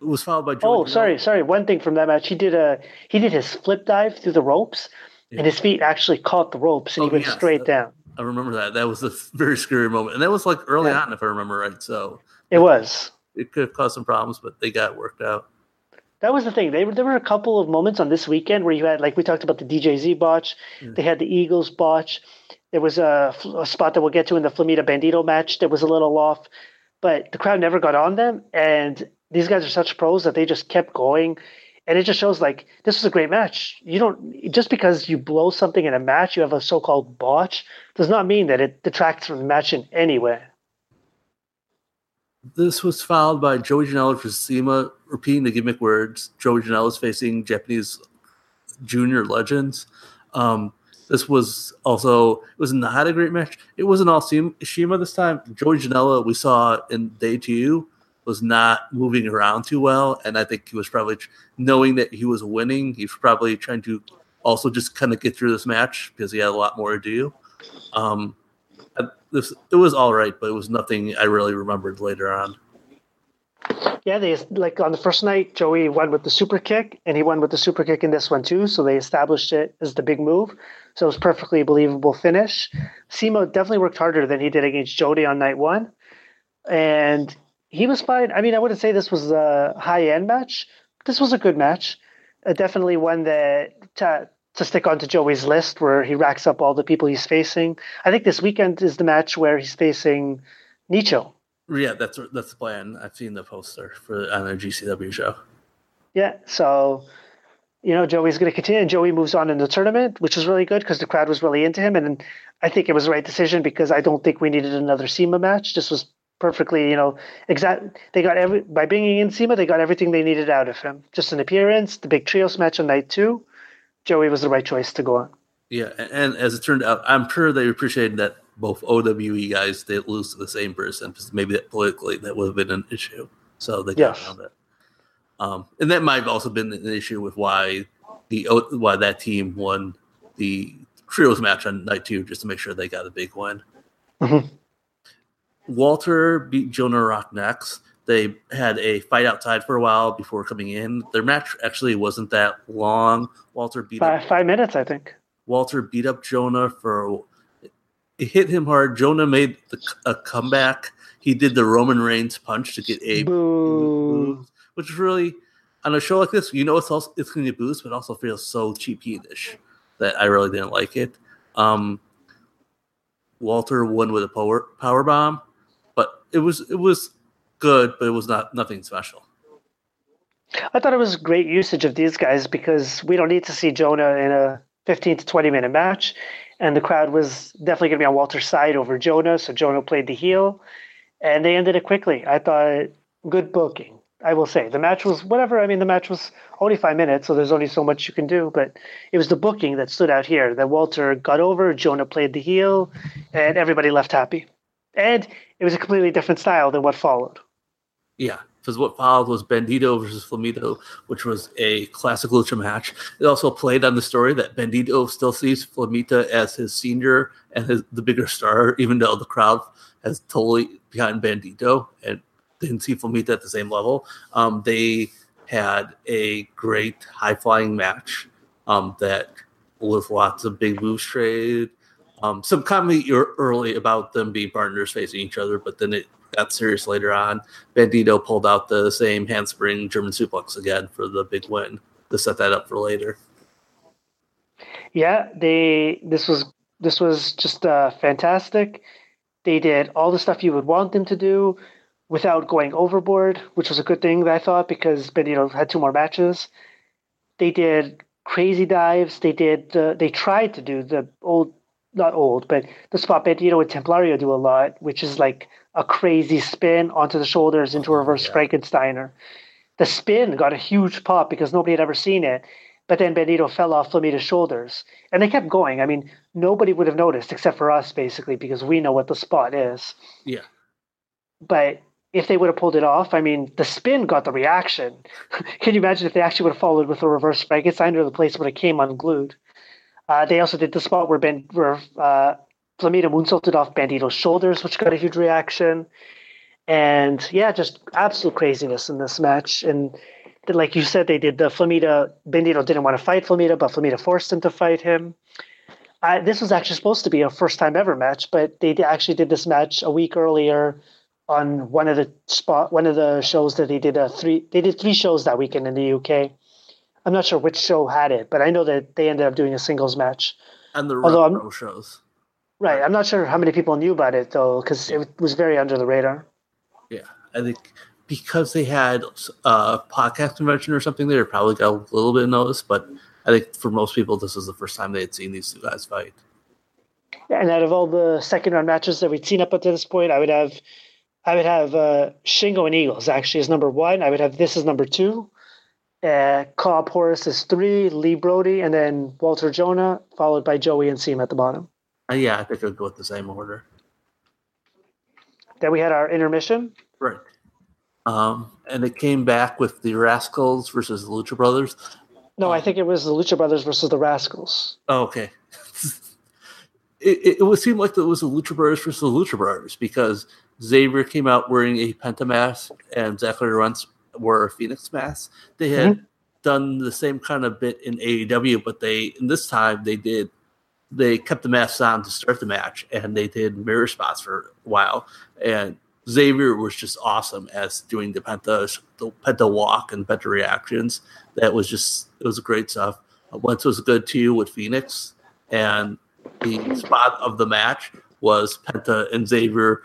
it was followed by Joey Oh, sorry, sorry. One thing from that match, he did a he did his flip dive through the ropes, yeah. and his feet actually caught the ropes, and oh, he went yes, straight that, down. I remember that. That was a very scary moment, and that was like early yeah. on, if I remember right. So it was. It could have caused some problems, but they got worked out. That was the thing. They were, there were a couple of moments on this weekend where you had, like we talked about the DJZ botch. They had the Eagles botch. There was a, a, spot that we'll get to in the Flamita Bandito match that was a little off, but the crowd never got on them. And these guys are such pros that they just kept going and it just shows like this was a great match. You don't just because you blow something in a match, you have a so-called botch, does not mean that it detracts from the match in any way. This was followed by Joey Janela for CIMA repeating the gimmick words. Joey Janela is facing Japanese junior legends. Um, this was also it was not a great match. It wasn't all CIMA this time. Joey Janela we saw in day two was not moving around too well, and I think he was probably knowing that he was winning. He was probably trying to also just kind of get through this match because he had a lot more to do. Um, this it was all right, but it was nothing I really remembered later on. Yeah, they like on the first night, Joey won with the super kick, and he won with the super kick in this one too. So they established it as the big move. So it was perfectly believable finish. CIMA definitely worked harder than he did against Jody on night one, and he was fine. I mean, I wouldn't say this was a high end match. This was a good match. Uh, definitely one that to, to stick onto Joey's list where he racks up all the people he's facing. I think this weekend is the match where he's facing Nicho. Yeah, that's that's the plan. I've seen the poster for on a GCW show. Yeah, so you know Joey's going to continue, and Joey moves on in the tournament, which was really good because the crowd was really into him, and I think it was the right decision because I don't think we needed another CIMA match. This was perfectly, you know, exact. They got every by bringing in CIMA, they got everything they needed out of him. Just an appearance, the big trios match on night two. Joey was the right choice to go on. Yeah, and as it turned out, I'm sure they appreciated that both OWE guys they lose to the same person because maybe that politically that would have been an issue. So they got yes. around it. Um, and that might have also been an issue with why the why that team won the trios match on night two, just to make sure they got a big win. Mm-hmm. Walter beat Jonah Rock next. They had a fight outside for a while before coming in. Their match actually wasn't that long. Walter beat up, five minutes, I think. Walter beat up Jonah for it hit him hard. Jonah made the, a comeback. He did the Roman Reigns punch to get a boost, which is really on a show like this. You know, it's also it's going to get boost, but also feels so cheap-ish that I really didn't like it. Um, Walter won with a power power bomb but it was it was good, but it was not nothing special. I thought it was great usage of these guys because we don't need to see Jonah in a 15 to 20 minute match. And the crowd was definitely going to be on Walter's side over Jonah. So Jonah played the heel and they ended it quickly. I thought good booking, I will say. The match was whatever. I mean, the match was only five minutes, so there's only so much you can do. But it was the booking that stood out here that Walter got over, Jonah played the heel, and everybody left happy and it was a completely different style than what followed. Yeah, because what followed was Bandito versus Flamita, which was a classic lucha match. It also played on the story that Bandito still sees Flamita as his senior and his, the bigger star, even though the crowd has totally behind Bandito and didn't see Flamita at the same level. Um, they had a great high flying match um, that with lots of big moves trade um, some comedy early about them being partners facing each other, but then it got serious later on. Bandito pulled out the same handspring German suplex again for the big win to set that up for later. Yeah, they this was this was just uh, fantastic. They did all the stuff you would want them to do. without going overboard, which was a good thing that I thought because Bandito had two more matches. They did crazy dives. They did. Uh, they tried to do the old, not old, but the spot Bandito and Templario do a lot, which is like a crazy spin onto the shoulders into a reverse yeah. Frankensteiner. The spin got a huge pop because nobody had ever seen it. But then Benito fell off Flamita's shoulders. And they kept going. I mean, nobody would have noticed except for us, basically, because we know what the spot is. Yeah. But if they would have pulled it off, I mean, the spin got the reaction. Can you imagine if they actually would have followed with a reverse Frankenstein Frankensteiner, the place would have came unglued? Uh, they also did the spot where Ben, where uh, Flamita moonsaulted off Bandito's shoulders, which got a huge reaction. And yeah, just absolute craziness in this match. And like you said, they did the Flamita. Bandito didn't want to fight Flamita, but Flamita forced him to fight him. This was actually supposed to be a first time ever match, but they actually did this match a week earlier on one of the spot one of the shows that they did a three they did three shows that weekend in the UK. I'm not sure which show had it, but I know that they ended up doing a singles match. And the Although shows. Right. I'm not sure how many people knew about it though, because it was very under the radar. Yeah, I think because they had a podcast convention or something, they probably got a little bit of notice. But I think for most people, this was the first time they had seen these two guys fight. And out of all the second round matches that we'd seen up until this point, I would have, I would have uh, Shingo and Eagles actually as number one. I would have this as number two. Uh, Cobb Horus is three, Lee Brody, and then Walter Jonah, followed by Joey and CIMA at the bottom. Uh, yeah, I think I'll go with the same order. Then we had our intermission. Right. Um, and it came back with the Rascals versus the Lucha Brothers. No, I think it was the Lucha Brothers versus the Rascals. Oh, okay. it, it, would seem like it was the Lucha Brothers versus the Lucha Brothers because Xavier came out wearing a Penta mask and Zachary Wentz wore a Phoenix mask. They had mm-hmm. done the same kind of bit in AEW, but they in this time they did they kept the masks on to start the match and they did mirror spots for a while and Xavier was just awesome as doing the penta the penta walk and penta reactions. That was just it was great stuff. Wentz was good too with Phoenix, and the spot of the match was Penta and Xavier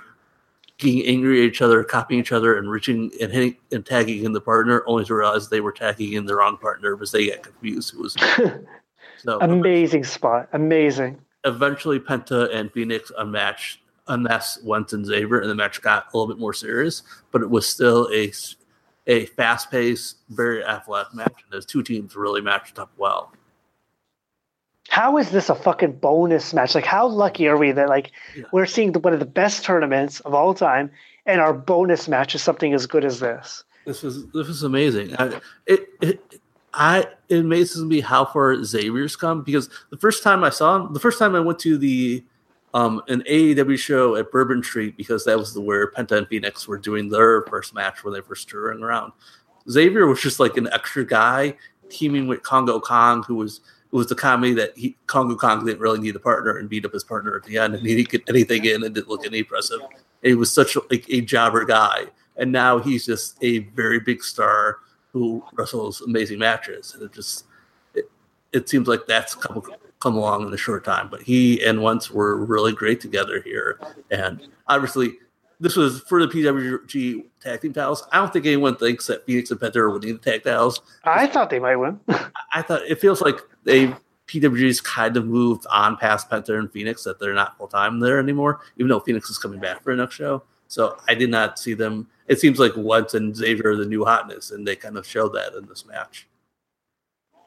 getting angry at each other, copying each other, and reaching and hitting and tagging in the partner, only to realize they were tagging in the wrong partner because they got confused. It was so amazing spot, amazing. Eventually, Penta and Phoenix unmatched unless Wentz and Xavier, and the match got a little bit more serious. But it was still a a fast paced, very athletic match, and those two teams really matched up well. How is this a fucking bonus match? Like, how lucky are we that like yeah. we're seeing the, one of the best tournaments of all time, and our bonus match is something as good as this? This is this is amazing. I, it, it I it amazes me how far Xavier's come because the first time I saw him, the first time I went to the um, an AAW show at Bourbon Street because that was the where Penta and Phoenix were doing their first match when they first touring around. Xavier was just like an extra guy teaming with Kongo Kong, who was it was the comedy that he, Kongo Kong didn't really need a partner and beat up his partner at the end, and he didn't get anything in and didn't look any impressive. He was such a, like a jobber guy, and now he's just a very big star who wrestles amazing matches, and it just it, it seems like that's couple come along in a short time. But he and Wentz were really great together here. And obviously, this was for the PWG tag team titles. I don't think anyone thinks that Phoenix and Penta would need the tag titles. I thought they might win. I thought it feels like they PWG's kind of moved on past Penta and Phoenix that they're not full time there anymore, even though Phoenix is coming back for the next show. So I did not see them. It seems like Wentz and Xavier are the new hotness, and they kind of showed that in this match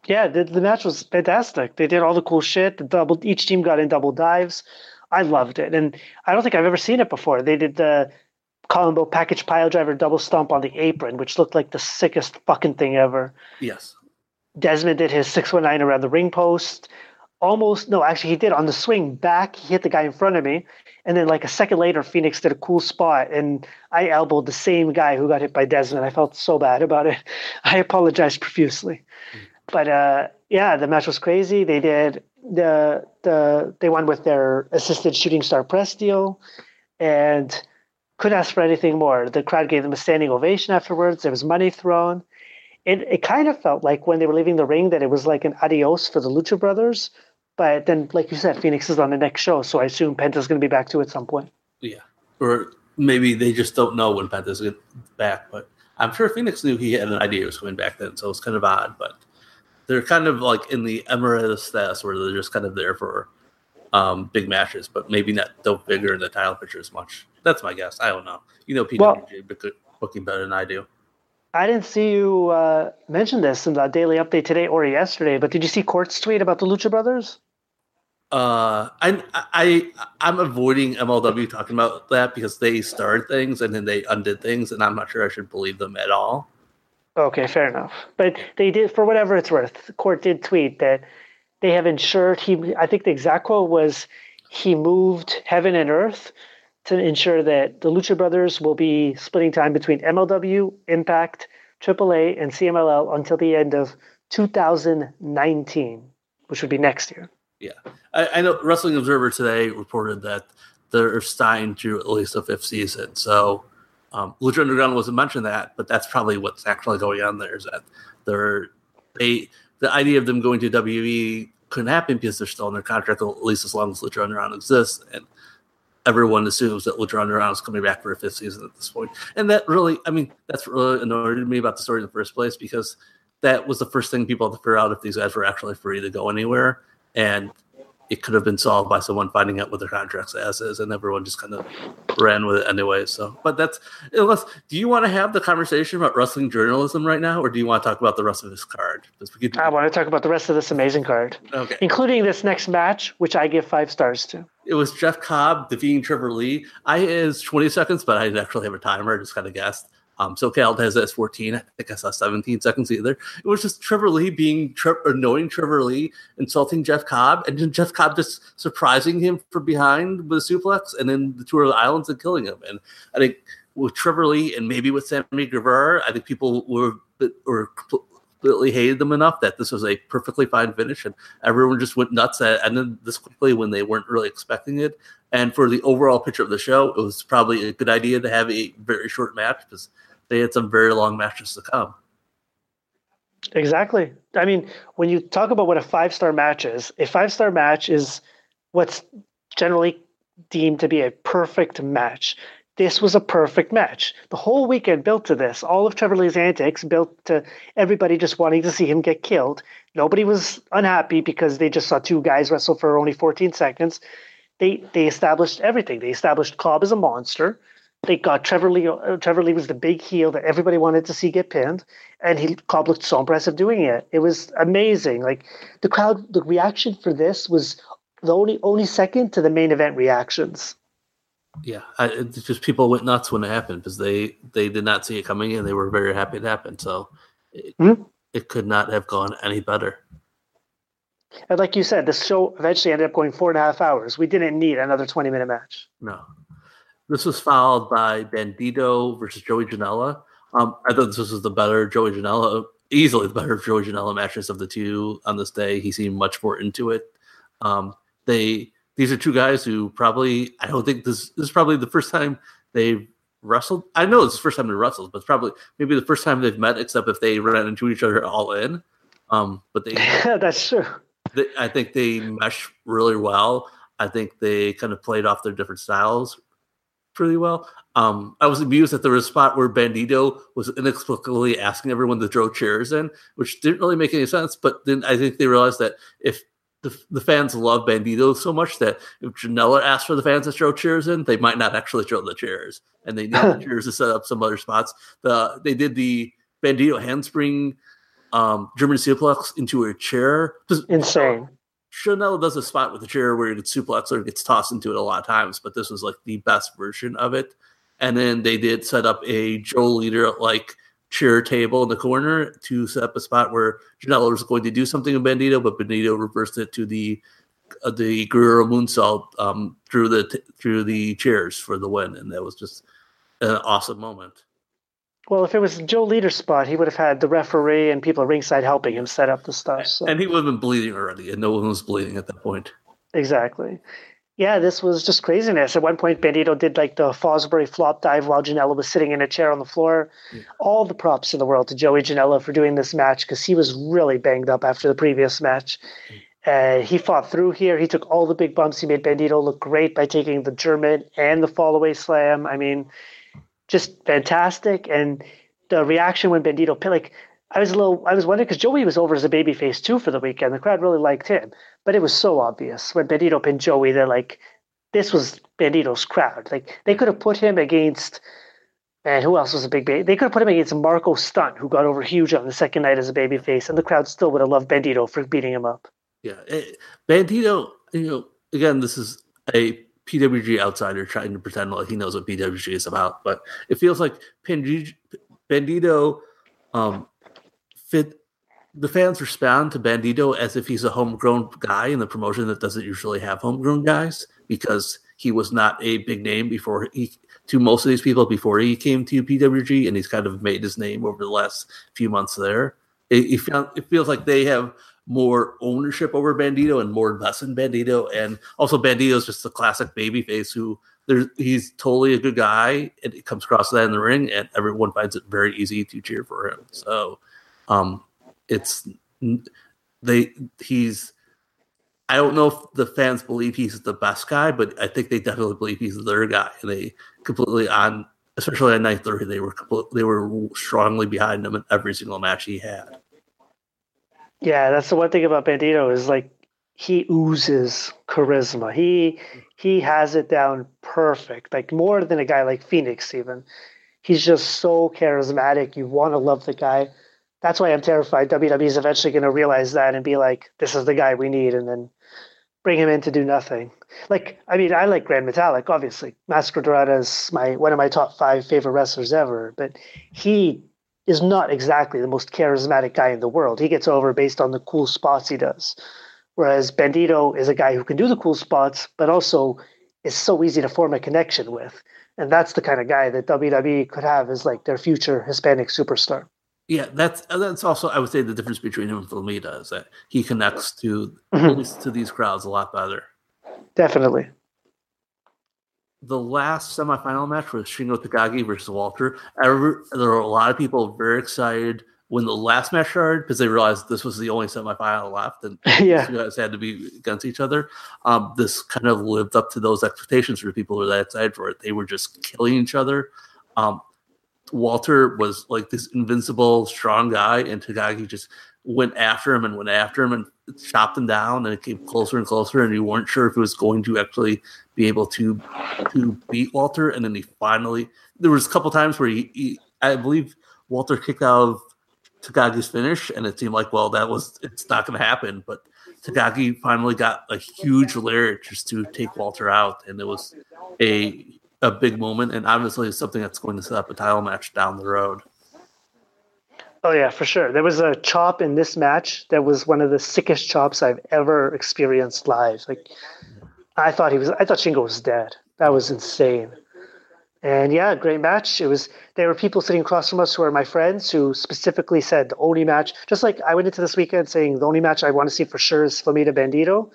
yeah, the, the match was fantastic. They did all the cool shit. The double each team got in double dives. I loved it, and I don't think I've ever seen it before. They did the combo package pile driver double stomp on the apron, which looked like the sickest fucking thing ever. Yes. Desmond did his six one nine around the ring post. Almost no, actually he did on the swing back. He hit the guy in front of me, and then like a second later, Phoenix did a cool spot, and I elbowed the same guy who got hit by Desmond. I felt so bad about it. I apologized profusely. Mm but uh, yeah, the match was crazy. They did the the they won with their assisted shooting star press deal, and couldn't ask for anything more. The crowd gave them a standing ovation afterwards. There was money thrown. It it kind of felt like when they were leaving the ring that it was like an adios for the Lucha Brothers. But then, like you said, Phoenix is on the next show, so I assume Penta's going to be back too at some point. Yeah, or maybe they just don't know when Penta's get back. But I'm sure Phoenix knew he had an idea he was coming back then, so it's kind of odd. But they're kind of like in the emeritus status where they're just kind of there for um, big matches, but maybe not don't figure in the title picture as much. That's my guess. I don't know. You know, PWG well, booking better than I do. I didn't see you uh, mention this in the daily update today or yesterday, but did you see Court's tweet about the Lucha Brothers? Uh, I I I'm avoiding MLW talking about that because they started things and then they undid things, and I'm not sure I should believe them at all. Okay, fair enough. But they did, for whatever it's worth, Court did tweet that they have ensured he. I think the exact quote was, "He moved heaven and earth to ensure that the Lucha Brothers will be splitting time between MLW, Impact, AAA, and CMLL until the end of 2019, which would be next year." Yeah, I, I, know Wrestling Observer today reported that they're signed to at least a fifth season. So um, Lucha Underground wasn't mentioned that, but that's probably what's actually going on there. Is that they're they the idea of them going to WWE couldn't happen because they're still in their contract at least as long as Lucha Underground exists, and everyone assumes that Underground is coming back for a fifth season at this point. And that really, I mean, that's really annoyed me about the story in the first place because that was the first thing people had to figure out if these guys were actually free to go anywhere and it could have been solved by someone finding out what their contract's status is, and everyone just kind of ran with it anyway. So, but that's unless do you want to have the conversation about wrestling journalism right now, or do you want to talk about the rest of this card? I want to talk about the rest of this amazing card, okay, including this next match, which I give five stars to. It was Jeff Cobb defeating Trevor Lee. I is twenty seconds, but I didn't actually have a timer. I just kind of guessed. Um, SoCal has as 14. I think I saw 17 seconds either. It was just Trevor Lee being tre- annoying Trevor Lee, insulting Jeff Cobb, and then Jeff Cobb just surprising him from behind with a suplex, and then the tour of the islands and killing him. And I think with Trevor Lee and maybe with Sammy Guevara, I think people were were completely hated them enough that this was a perfectly fine finish, and everyone just went nuts at and then this quickly when they weren't really expecting it. And for the overall picture of the show, it was probably a good idea to have a very short match because they had some very long matches to come. Exactly. I mean, when you talk about what a five star match is, a five star match is what's generally deemed to be a perfect match. This was a perfect match. The whole weekend built to this. All of Trevor Lee's antics built to everybody just wanting to see him get killed. Nobody was unhappy because they just saw two guys wrestle for only 14 seconds. They they established everything. They established Cobb as a monster they got Trevor Lee. Uh, Trevor Lee was the big heel that everybody wanted to see get pinned, and he Cobb looked so impressive doing it. It was amazing. Like the crowd, the reaction for this was the only only second to the main event reactions. Yeah, I, it's just people went nuts when it happened because they they did not see it coming and they were very happy it happened. So it, mm-hmm. it could not have gone any better. And like you said, the show eventually ended up going four and a half hours. We didn't need another twenty minute match. No, this was followed by Bandito versus Joey Janela. Um, I thought this was the better Joey Janela, easily the better Joey Janela matches of the two on this day. He seemed much more into it. Um, they these are two guys who probably I don't think this, this is probably the first time they've wrestled. I know it's the first time they wrestled, but it's probably maybe the first time they've met, except if they ran into each other all in. Um, but they yeah, that's true. They, I think they mesh really well. I think they kind of played off their different styles pretty well. Um, I was amused that there was a spot where Bandito was inexplicably asking everyone to throw chairs in, which didn't really make any sense. But then I think they realized that if the, the fans love Bandito so much that if Janela asked for the fans to throw chairs in, they might not actually throw the chairs, and they need the chairs to set up some other spots. The they did the Bandito handspring um, German suplex into a chair. Insane. Janela does a spot with a chair where it gets suplex or gets tossed into it a lot of times, but this was like the best version of it. And then they did set up a Joe Líder like chair table in the corner to set up a spot where Janela was going to do something with Bandito, but Bandito reversed it to the uh, the Guerrero moonsault um, through the t- through the chairs for the win, and that was just an awesome moment. Well, if it was Joe Líder's spot, he would have had the referee and people ringside helping him set up the stuff. So. And he would have been bleeding already, and no one was bleeding at that point. Exactly. Yeah, this was just craziness. At one point, Bandito did like the Fosbury flop dive while Janela was sitting in a chair on the floor. Yeah. All the props in the world to Joey Janela for doing this match because he was really banged up after the previous match. Uh, he fought through here. He took all the big bumps. He made Bandito look great by taking the German and the fallaway slam. I mean, just fantastic. And the reaction when Bandito like I was a little I was wondering because Joey was over as a babyface too for the weekend. The crowd really liked him, but it was so obvious when Bandito pinned Joey that like this was Bandito's crowd. Like they could have put him against. And who else was a big baby? They could have put him against Marko Stunt, who got over huge on the second night as a babyface, and the crowd still would have loved Bandito for beating him up. Yeah, eh, Bandito. You know, again, this is a PWG outsider trying to pretend like he knows what PWG is about, but it feels like Bandito um, fit. The fans respond to Bandito as if he's a homegrown guy in the promotion that doesn't usually have homegrown guys because he was not a big name before he to most of these people before he came to PWG, and he's kind of made his name over the last few months there. It, it, it feels like they have more ownership over Bandito and more less in Bandito. And also Bandito is just a classic babyface who there's he's totally a good guy and it comes across that in the ring and everyone finds it very easy to cheer for him. So um it's they he's I don't know if the fans believe he's the best guy, but I think they definitely believe he's their guy. And they completely on especially on night three, they were they were strongly behind him in every single match he had. Yeah, that's the one thing about Bandito is like he oozes charisma. He he has it down perfect, like more than a guy like Phoenix even. He's just so charismatic. You want to love the guy. That's why I'm terrified WWE is eventually going to realize that and be like, this is the guy we need, and then bring him in to do nothing. Like, I mean, I like Grand Metalik, obviously. Mascara Dorada is my one of my top five favorite wrestlers ever, but he is not exactly the most charismatic guy in the world. He gets over based on the cool spots he does. Whereas Bandito is a guy who can do the cool spots, but also is so easy to form a connection with. And that's the kind of guy that WWE could have as like their future Hispanic superstar. Yeah, that's that's also I would say the difference between him and Flamita is that he connects to mm-hmm. to these crowds a lot better. Definitely the last semifinal match was Shingo Takagi versus Walter. Ever, there were a lot of people very excited when the last match started because they realized this was the only semifinal left and yeah. you guys had to be against each other. Um, this kind of lived up to those expectations for people who were that excited for it. They were just killing each other. Um, Walter was like this invincible, strong guy, and Takagi just went after him and went after him and chopped him down, and it came closer and closer, and you weren't sure if it was going to actually be able to to beat Walter. And then he finally, there was a couple times where he, he I believe Walter kicked out of Takagi's finish, and it seemed like, well, that was it's not going to happen. But Takagi finally got a huge lariat just to take Walter out, and it was a a big moment, and obviously it's something that's going to set up a title match down the road. Oh yeah, for sure. There was a chop in this match that was one of the sickest chops I've ever experienced live. Like I thought he was I thought Shingo was dead. That was insane. And yeah, great match. It was there were people sitting across from us who are my friends who specifically said the only match just like I went into this weekend saying the only match I want to see for sure is Flamita Bandito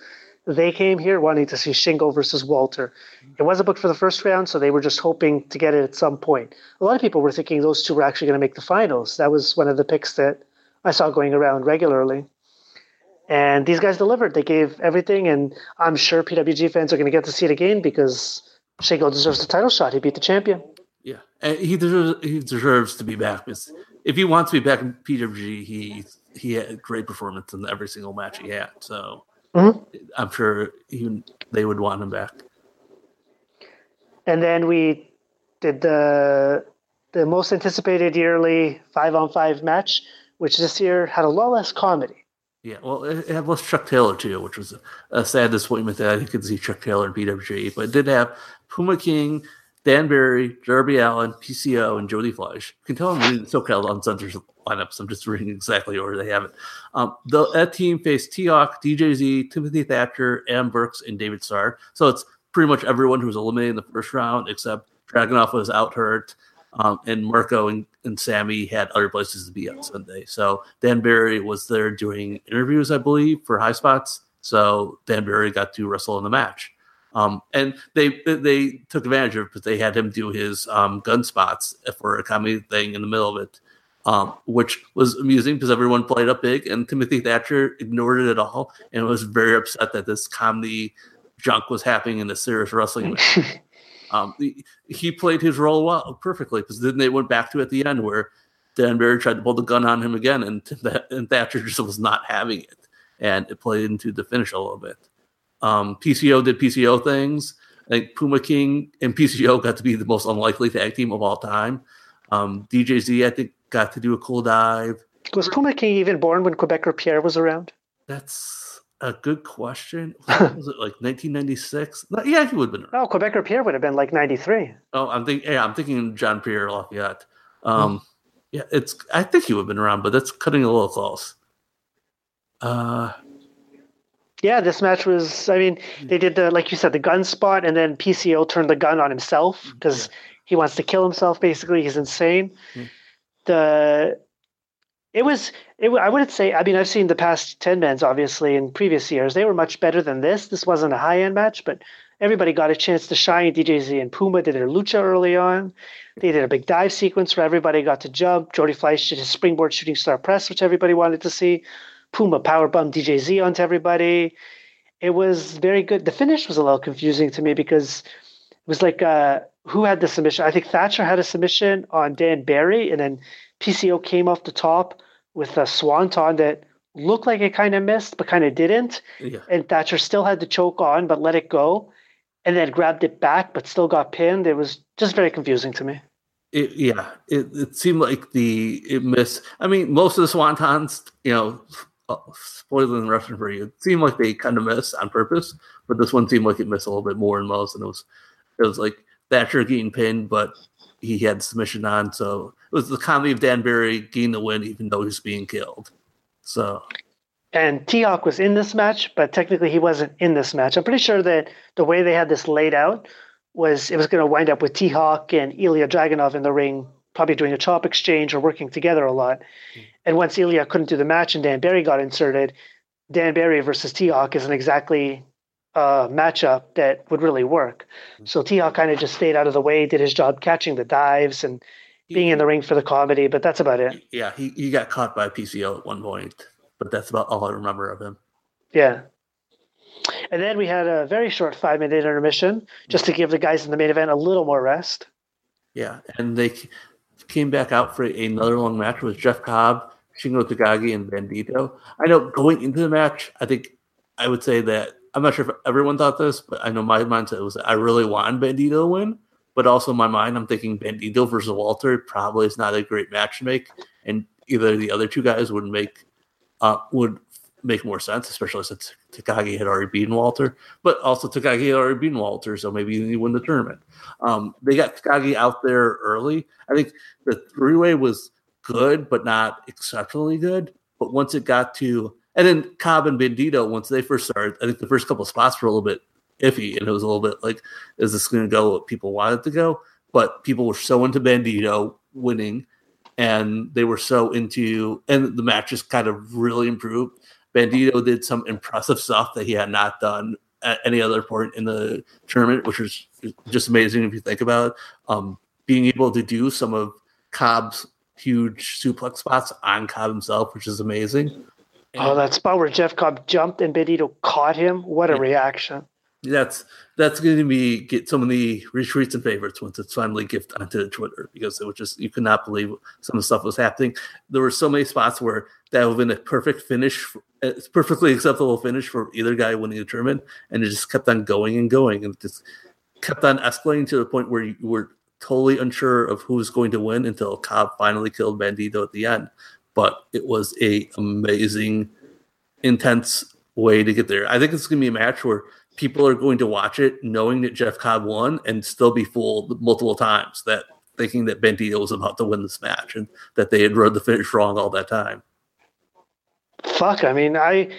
they came here wanting to see Shingo versus Walter. It wasn't booked for the first round, so they were just hoping to get it at some point. A lot of people were thinking those two were actually going to make the finals. That was one of the picks that I saw going around regularly. And these guys delivered. They gave everything, and I'm sure PWG fans are going to get to see it again because Shingo deserves the title shot. He beat the champion. Yeah, and he deserves he deserves to be back. If he wants to be back in PWG, he he had a great performance in every single match he had. So Mm-hmm. I'm sure even they would want him back. And then we did the the most anticipated yearly five on five match, which this year had a lot less comedy. Yeah, well, it had less Chuck Taylor too, which was a sad disappointment that I could see Chuck Taylor in PWG, but it did have Puma King, Dan Barry, Darby Allin, PCO, and Jody Fleisch. You can tell I'm reading SoCal Uncensored lineups. I'm just reading exactly where they have it. Um, the, that team faced T-Hawk, DJZ, Timothy Thatcher, Adam Brooks, and David Starr. So it's pretty much everyone who was eliminated in the first round except Dragunov was out hurt. Um, and Marco and, and Sammy had other places to be on Sunday. So Dan Barry was there doing interviews, I believe, for Highspots. So Dan Barry got to wrestle in the match. Um, and they they took advantage of it because they had him do his um, gun spots for a comedy thing in the middle of it. um, which was amusing because everyone played up big, and Timothy Thatcher ignored it at all and was very upset that this comedy junk was happening in a serious wrestling match. um, he, he, played his role well perfectly because then they went back to at the end where Dan Barry tried to pull the gun on him again, and, and Thatcher just was not having it, and it played into the finish a little bit. Um, PCO did PCO things. I think Puma King and PCO got to be the most unlikely tag team of all time. Um, DJZ, I think, got to do a cool dive. Was Puma King even born when Quebecer Pierre was around? That's a good question. was it like 1996? Yeah, he would have been. Around. Oh, Quebecer Pierre would have been like 93. Oh, I'm thinking. Yeah, I'm thinking John Pierre Lafayette. Um, mm. Yeah, it's. I think he would have been around, but that's cutting a little close. Uh, yeah, this match was. I mean, they did the like you said the gun spot, and then PCO turned the gun on himself because yeah. he wants to kill himself. Basically, he's insane. Mm. The it was. It, I wouldn't say. I mean, I've seen the past ten men's obviously in previous years. They were much better than this. This wasn't a high end match, but everybody got a chance to shine. DJZ and Puma did their lucha early on. They did a big dive sequence where everybody got to jump. Jody Fleisch did his springboard shooting star press, which everybody wanted to see. Puma powerbomb DJZ onto everybody. It was very good. The finish was a little confusing to me because it was like uh, who had the submission? I think Thatcher had a submission on Dan Barry, and then PCO came off the top with a swanton that looked like it kind of missed, but kind of didn't. Yeah. And Thatcher still had the choke on, but let it go, and then grabbed it back, but still got pinned. It was just very confusing to me. It, yeah, it, it seemed like the it missed. I mean, most of the swantons, you know, spoiling the wrestling for you. It seemed like they kind of missed on purpose, but this one seemed like it missed a little bit more than most, and it was it was like Thatcher getting pinned, but he had submission on, so it was the comedy of Dan Barry getting the win, even though he's being killed. So. And T Hawk was in this match, but technically he wasn't in this match. I'm pretty sure that the way they had this laid out was it was going to wind up with T Hawk and Ilja Dragunov in the ring probably doing a chop exchange or working together a lot. And once Ilja couldn't do the match and Dan Barry got inserted, Dan Barry versus T Hawk isn't exactly a matchup that would really work. Mm. So T Hawk kind of just stayed out of the way, did his job catching the dives and being in the ring for the comedy, but that's about it. Yeah, he, he got caught by PCO at one point, but that's about all I remember of him. Yeah. And then we had a very short five minute intermission just to give the guys in the main event a little more rest. Yeah, and they came back out for another long match with Jeff Cobb, Shingo Takagi, and Bandito. I know going into the match, I think I would say that I'm not sure if everyone thought this, but I know my mindset was I really want Bandito to win. But also in my mind, I'm thinking Bandito versus Walter probably is not a great match to make, and either the other two guys would make uh, would make more sense, especially since Takagi had already beaten Walter. But also Takagi had already beaten Walter, so maybe he win the tournament. Um, they got Takagi out there early. I think the three way was good, but not exceptionally good. But once it got to and then Cobb and Bandito, once they first started, I think the first couple spots were a little bit iffy, and it was a little bit like, is this going to go what people wanted to go? But people were so into Bandito winning, and they were so into, and the match just kind of really improved. Bandito did some impressive stuff that he had not done at any other point in the tournament, which was just amazing if you think about it. Um, being able to do some of Cobb's huge suplex spots on Cobb himself, which is amazing. And oh, that spot where Jeff Cobb jumped and Bandito caught him. What a yeah. reaction! That's that's going to be get some of the retweets and favorites once it's finally gift onto Twitter because it was just you could not believe some of the stuff was happening. There were so many spots where that would have been a perfect finish, it's perfectly acceptable finish for either guy winning the tournament, and it just kept on going and going and just kept on escalating to the point where you were totally unsure of who was going to win until Cobb finally killed Bandito at the end. But it was a amazing, intense way to get there. I think it's going to be a match where people are going to watch it knowing that Jeff Cobb won and still be fooled multiple times that thinking that Bandito was about to win this match and that they had read the finish wrong all that time. Fuck, I mean, I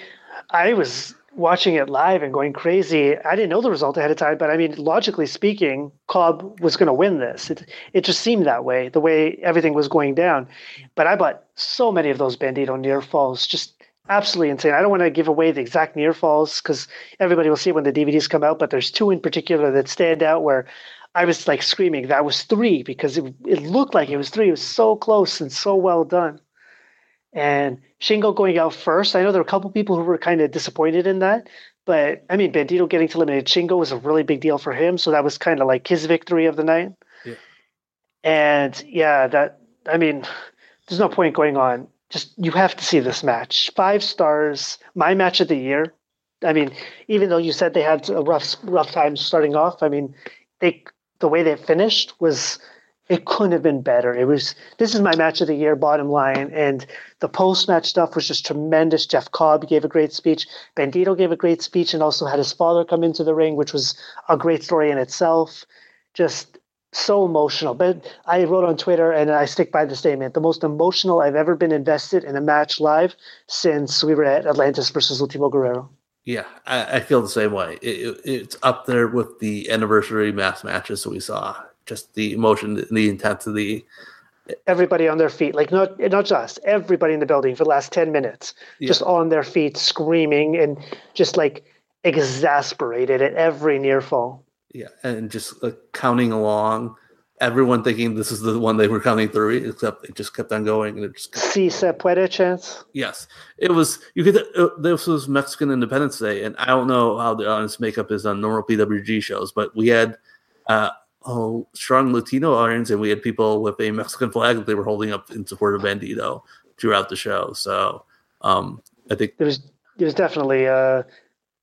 I was watching it live and going crazy. I didn't know the result ahead of time, but I mean, logically speaking, Cobb was going to win this. It it just seemed that way, the way everything was going down. But I bought so many of those Bandito near falls, just absolutely insane. I don't want to give away the exact near falls because everybody will see when the DVDs come out, but there's two in particular that stand out where I was like screaming that was three because it, it looked like it was three. It was so close and so well done. And Shingo going out first, I know there were a couple people who were kind of disappointed in that, but I mean, Bandito getting to eliminate Shingo was a really big deal for him. So that was kind of like his victory of the night. Yeah. And yeah, that, I mean, there's no point going on. Just, you have to see this match. Five stars, my match of the year. I mean, even though you said they had a rough, rough time starting off, I mean, they the way they finished was it couldn't have been better. It was this is my match of the year, bottom line. And the post match stuff was just tremendous. Jeff Cobb gave a great speech. Bandito gave a great speech and also had his father come into the ring, which was a great story in itself. Just so emotional. But I wrote on Twitter and I stick by the statement the most emotional I've ever been invested in a match live since we were at Atlantis versus Ultimo Guerrero. Yeah, I, I feel the same way. It, it, it's up there with the anniversary mass matches that we saw. Just the emotion, the intensity. Everybody on their feet, like not not just everybody in the building for the last ten minutes, yeah. just on their feet, screaming and just like exasperated at every near fall. Yeah, and just uh, counting along everyone thinking this is the one they were counting through, except it just kept on going and it just. Kept... Si se puede chance. Yes, it was. You could. Uh, this was Mexican Independence Day, and I don't know how the audience makeup is on normal PWG shows, but we had uh, a strong Latino audience, and we had people with a Mexican flag that they were holding up in support of Bandito throughout the show. So um, I think there's there's definitely a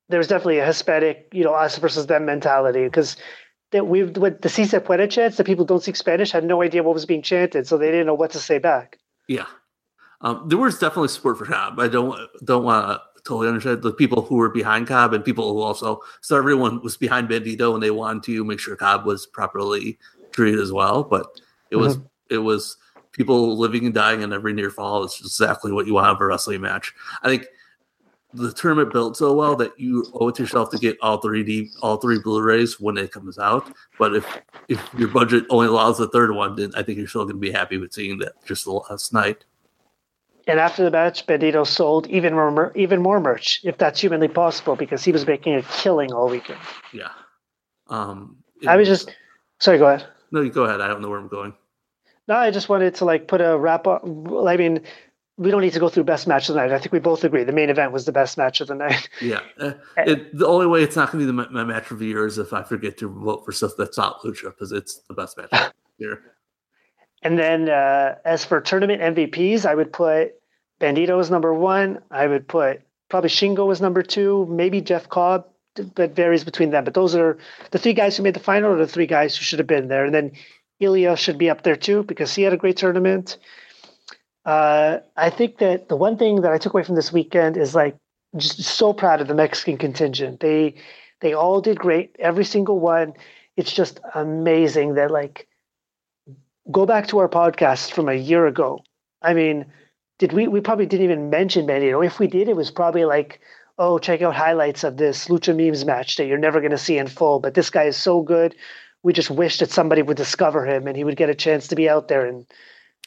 there's definitely a Hispanic, you know, us versus them mentality because that we with the Si Se Puede chants, the people don't speak Spanish had no idea what was being chanted, so they didn't know what to say back. Yeah, um, there was definitely support for Cobb. I don't don't want to totally understand the people who were behind Cobb and people who also so everyone was behind Bandito and they wanted to make sure Cobb was properly treated as well. But it was mm-hmm. it was people living and dying in every near fall. It's exactly what you want out of a wrestling match. I think the tournament built so well that you owe it to yourself to get all three D, all three Blu-rays when it comes out. But if if your budget only allows the third one, then I think you're still going to be happy with seeing that just the last night. And after the match, Bandito sold even more even more merch, if that's humanly possible, because he was making a killing all weekend. Yeah. Um, I was just sorry. Go ahead. No, you go ahead. I don't know where I'm going. No, I just wanted to like put a wrap up. I mean, we don't need to go through best match of the night. I think we both agree the main event was the best match of the night. Yeah, uh, it, the only way it's not going to be the, my match of the year is if I forget to vote for stuff that's not lucha because it's the best match here. And then uh, as for tournament MVPs, I would put Bandito as number one. I would put probably Shingo as number two. Maybe Jeff Cobb. but varies between them, but those are the three guys who made the final, or the three guys who should have been there. And then Ilja should be up there too because he had a great tournament. Uh, I think that the one thing that I took away from this weekend is like just so proud of the Mexican contingent. They they all did great, every single one. It's just amazing that like go back to our podcast from a year ago. I mean, did we we probably didn't even mention Bandito. If we did, it was probably like, oh, check out highlights of this Lucha Memes match that you're never gonna see in full. But this guy is so good. We just wish that somebody would discover him and he would get a chance to be out there and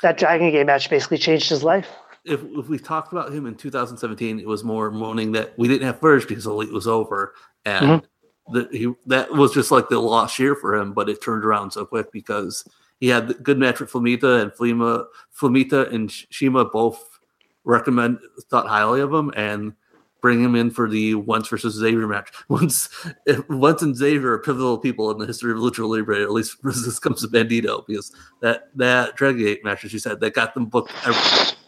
that Dragon Gate match basically changed his life. If, if we talked about him in 2017, it was more moaning that we didn't have Verge because Elite was over, and mm-hmm. that he that was just like the lost year for him. But it turned around so quick because he had good match with Flamita and Flima, Flamita and Shima both recommend thought highly of him, and bring him in for the once versus Xavier match. Once, once and Xavier are pivotal people in the history of Lucha Libre. At least this comes to Bandito because that that Dragon Gate match, as you said, that got them booked.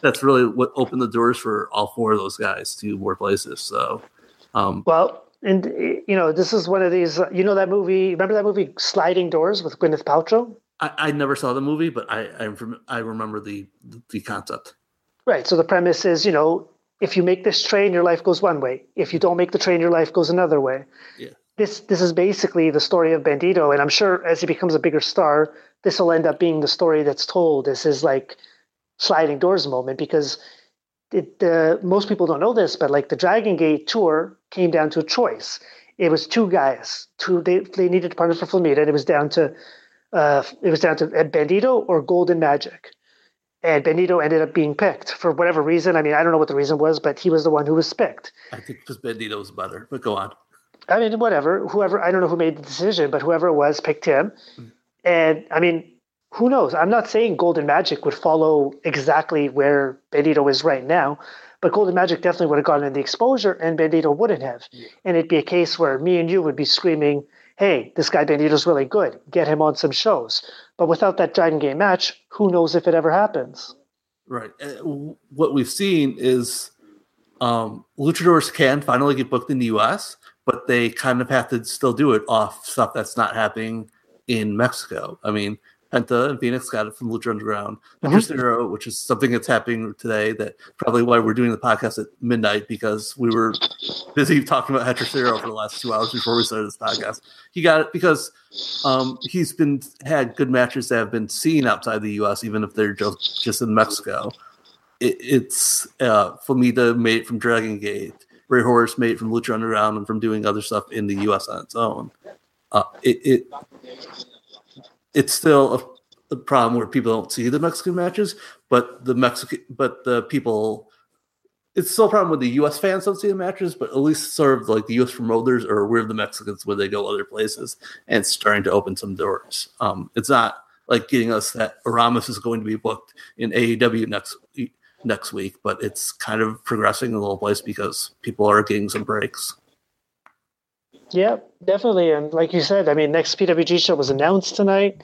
That's really what opened the doors for all four of those guys to more places. So, um, well, and you know, this is one of these. You know that movie? Remember that movie Sliding Doors with Gwyneth Paltrow? I, I never saw the movie, but I I, I remember the the concept. Right. So the premise is, you know, if you make this train, your life goes one way. If you don't make the train, your life goes another way. Yeah. This this is basically the story of Bandito, and I'm sure as he becomes a bigger star, this will end up being the story that's told. This is like sliding doors moment because it, uh, most people don't know this, but like the Dragon Gate tour came down to a choice. It was two guys. Two they they needed a partner for Flamita, and it was down to uh, it was down to Bandito or Golden Magic and Bandito ended up being picked for whatever reason. I mean, I don't know what the reason was, but he was the one who was picked. I think because Bandito was better, but go on. I mean, whatever. Whoever I don't know who made the decision, but whoever it was picked him. Mm. And I mean, who knows? I'm not saying Golden Magic would follow exactly where Bandito is right now, but Golden Magic definitely would have gotten in the exposure, and Bandito wouldn't have. Yeah. And it'd be a case where me and you would be screaming, "Hey, this guy Bandito's really good. Get him on some shows." But without that Dragon Gate match, who knows if it ever happens? Right. Uh, what we've seen is um, luchadors can finally get booked in the U.S., but they kind of have to still do it off stuff that's not happening in Mexico. I mean, Penta and Phoenix got it from Lucha Underground. mm which is something that's happening today. That probably why we're doing the podcast at midnight because we were busy talking about Hechicero for the last two hours before we started this podcast. He got it because um, he's been had good matches that have been seen outside the U.S., even if they're just just in Mexico. It, it's uh, Flamita made from Dragon Gate, Rey Horus made from Lucha Underground, and from doing other stuff in the U.S. on its own. Uh, it, it it's still a, a, problem where people don't see the Mexican matches, but the Mexican, but the people, it's still a problem with the U.S. fans don't see the matches, but at least sort of like the U.S. promoters are aware of the Mexicans when they go other places and starting to open some doors. Um, it's not like getting us that Aramis is going to be booked in AEW next next week, but it's kind of progressing a little place because people are getting some breaks. Yeah, definitely. And like you said, I mean, next PWG show was announced tonight.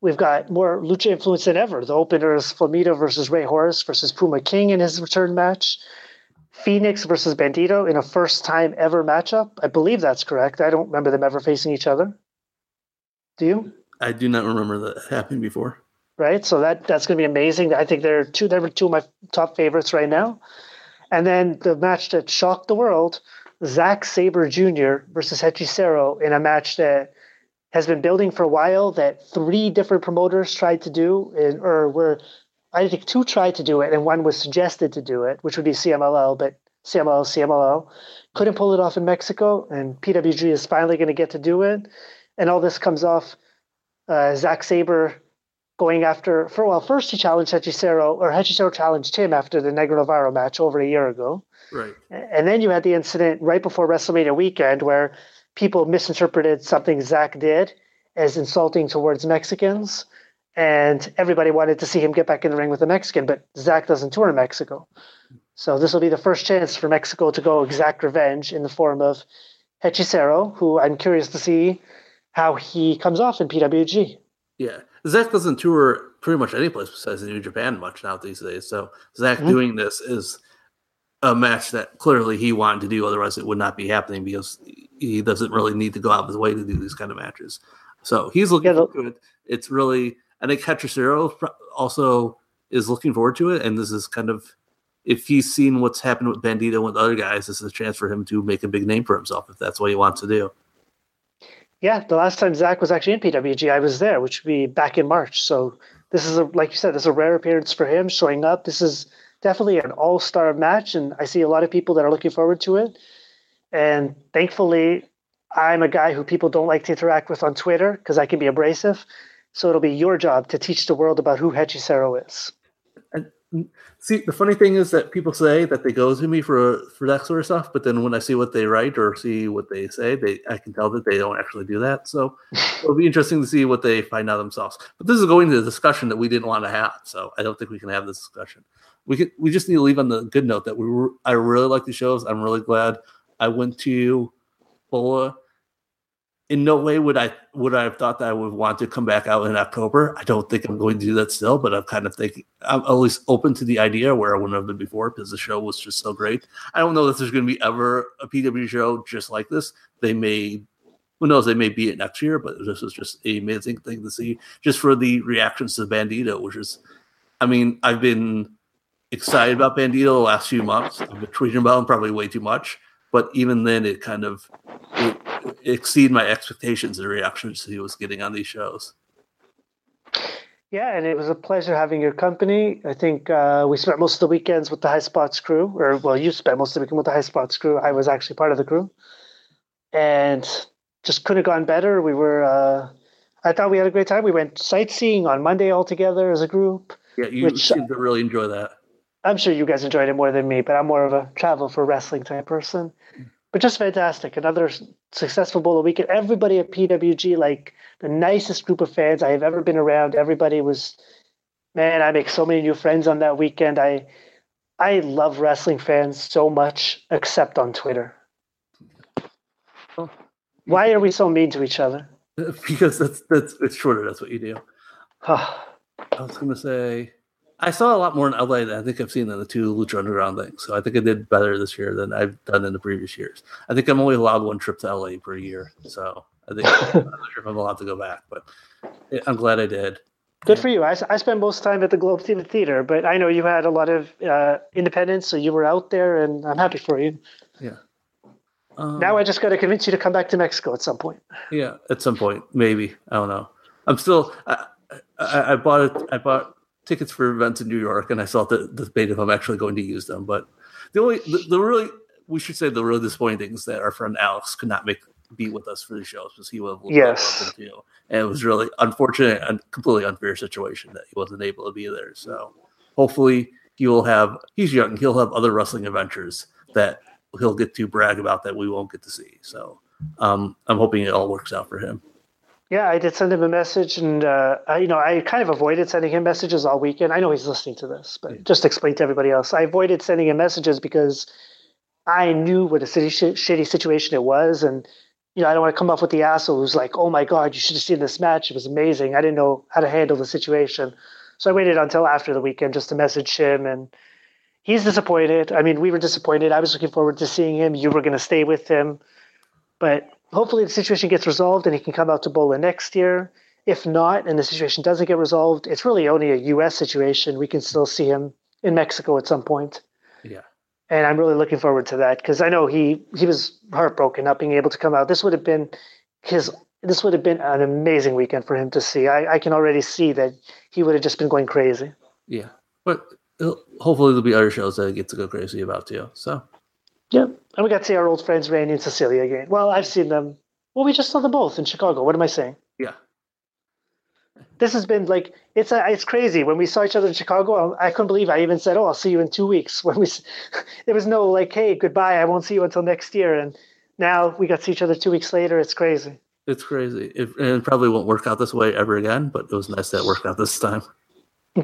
We've got more lucha influence than ever. The opener is Flamita versus Rey Horus versus Puma King in his return match. Phoenix versus Bandito in a first time ever matchup. I believe that's correct. I don't remember them ever facing each other. Do you? I do not remember that happening before. Right. So that that's going to be amazing. I think they're two. They're two of my top favorites right now. And then the match that shocked the world Zack Sabre Jr. versus Hechicero in a match that has been building for a while that three different promoters tried to do, in, or were, I think two tried to do it and one was suggested to do it, which would be CMLL, but CMLL, CMLL couldn't pull it off in Mexico, and PWG is finally going to get to do it. And all this comes off uh, Zack Sabre going after, for well, first he challenged Hechicero, or Hechicero challenged him after the Negro Navarro match over a year ago. Right. And then you had the incident right before WrestleMania weekend where people misinterpreted something Zack did as insulting towards Mexicans. And everybody wanted to see him get back in the ring with a Mexican, but Zack doesn't tour in Mexico. So this will be the first chance for Mexico to go exact revenge in the form of Hechicero, who I'm curious to see how he comes off in PWG. Yeah. Zack doesn't tour pretty much any place besides New Japan much now these days. So Zack mm-hmm. doing this is a match that clearly he wanted to do. Otherwise, it would not be happening because he doesn't really need to go out of his way to do these kind of matches. So he's looking yeah, forward to it. It's really, I think Hechicero also is looking forward to it. And this is kind of, if he's seen what's happened with Bandito and with other guys, this is a chance for him to make a big name for himself if that's what he wants to do. Yeah, the last time Zack was actually in PWG, I was there, which would be back in March. So this is a, like you said, this is a rare appearance for him showing up. This is definitely an all star match, and I see a lot of people that are looking forward to it. And thankfully, I'm a guy who people don't like to interact with on Twitter because I can be abrasive. So it'll be your job to teach the world about who Hechicero is. And see, the funny thing is that people say that they go to me for for that sort of stuff, but then when I see what they write or see what they say, they I can tell that they don't actually do that. So it'll be interesting to see what they find out themselves. But this is going to the discussion that we didn't want to have, so I don't think we can have this discussion we could we just need to leave on the good note that we were I really like the shows. I'm really glad I went to BOLA. In no way would I would I have thought that I would want to come back out in October. I don't think I'm going to do that still, but I'm kind of thinking I'm at least open to the idea where I wouldn't have been before because the show was just so great. I don't know if there's going to be ever a PW show just like this. They may who knows, they may be it next year, but this was just an amazing thing to see just for the reactions to Bandito, which is, I mean, I've been excited about Bandito the last few months. I've been tweeting about him probably way too much, but even then, it kind of it, it exceeded my expectations. The reactions he was getting on these shows. Yeah, and it was a pleasure having your company. I think uh, we spent most of the weekends with the Highspots crew, or well, you spent most of the weekend with the Highspots crew. I was actually part of the crew, and just couldn't have gone better. We were. Uh, I thought we had a great time. We went sightseeing on Monday all together as a group. Yeah, you which, seemed to really enjoy that. I'm sure you guys enjoyed it more than me, but I'm more of a travel for wrestling type person. But just fantastic. Another successful BOLA weekend. Everybody at PWG, like the nicest group of fans I have ever been around. Everybody was, man, I make so many new friends on that weekend. I, I love wrestling fans so much, except on Twitter. Why are we so mean to each other? Because that's that's it's shorter. That's what you do. I was gonna say I saw a lot more in LA than I think I've seen in the two Lucha Underground things. So I think I did better this year than I've done in the previous years. I think I'm only allowed one trip to LA per year. So I think I'm not sure if I'm allowed to go back, but I'm glad I did. Good for you. I, I spent most time at the Globe Theater, but I know you had a lot of uh, independence, so you were out there, and I'm happy for you. Yeah. Um, now I just got to convince you to come back to Mexico at some point. Yeah, at some point, maybe. I don't know. I'm still. I, I, I bought it. I bought tickets for events in New York, and I saw the, the debate if I'm actually going to use them. But the only, the, the, really, we should say the really disappointing thing is that our friend Alex could not make be with us for the shows because he have yes. too. And it was really unfortunate and completely unfair situation that he wasn't able to be there. So hopefully he will have. He's young. He'll have other wrestling adventures that he'll get to brag about that we won't get to see. So um, I'm hoping it all works out for him. Yeah, I did send him a message, and uh, I, you know, I kind of avoided sending him messages all weekend. I know he's listening to this, but yeah. just explain to everybody else. I avoided sending him messages because I knew what a city sh- shitty situation it was, and you know, I don't want to come off with the asshole who's like, "Oh my god, you should have seen this match; it was amazing." I didn't know how to handle the situation, so I waited until after the weekend just to message him, and he's disappointed. I mean, we were disappointed. I was looking forward to seeing him. You were going to stay with him, but hopefully the situation gets resolved and he can come out to BOLA next year. If not, and the situation doesn't get resolved, it's really only a U.S. situation. We can still see him in Mexico at some point. Yeah. And I'm really looking forward to that because I know he he was heartbroken not being able to come out. This would have been his. This would have been an amazing weekend for him to see. I, I can already see that he would have just been going crazy. Yeah, but uh, hopefully there'll be other shows that he gets to go crazy about too. So yeah, and we got to see our old friends Randy and Cecilia again. Well, I've seen them. Well, we just saw them both in Chicago. What am I saying? Yeah. This has been like it's a, it's crazy. When we saw each other in Chicago, I, I couldn't believe I even said, "Oh, I'll see you in two weeks." When we, there was no like, "Hey, goodbye. I won't see you until next year." And now we got to see each other two weeks later. It's crazy. It's crazy. It, and it probably won't work out this way ever again. But it was nice that it worked out this time.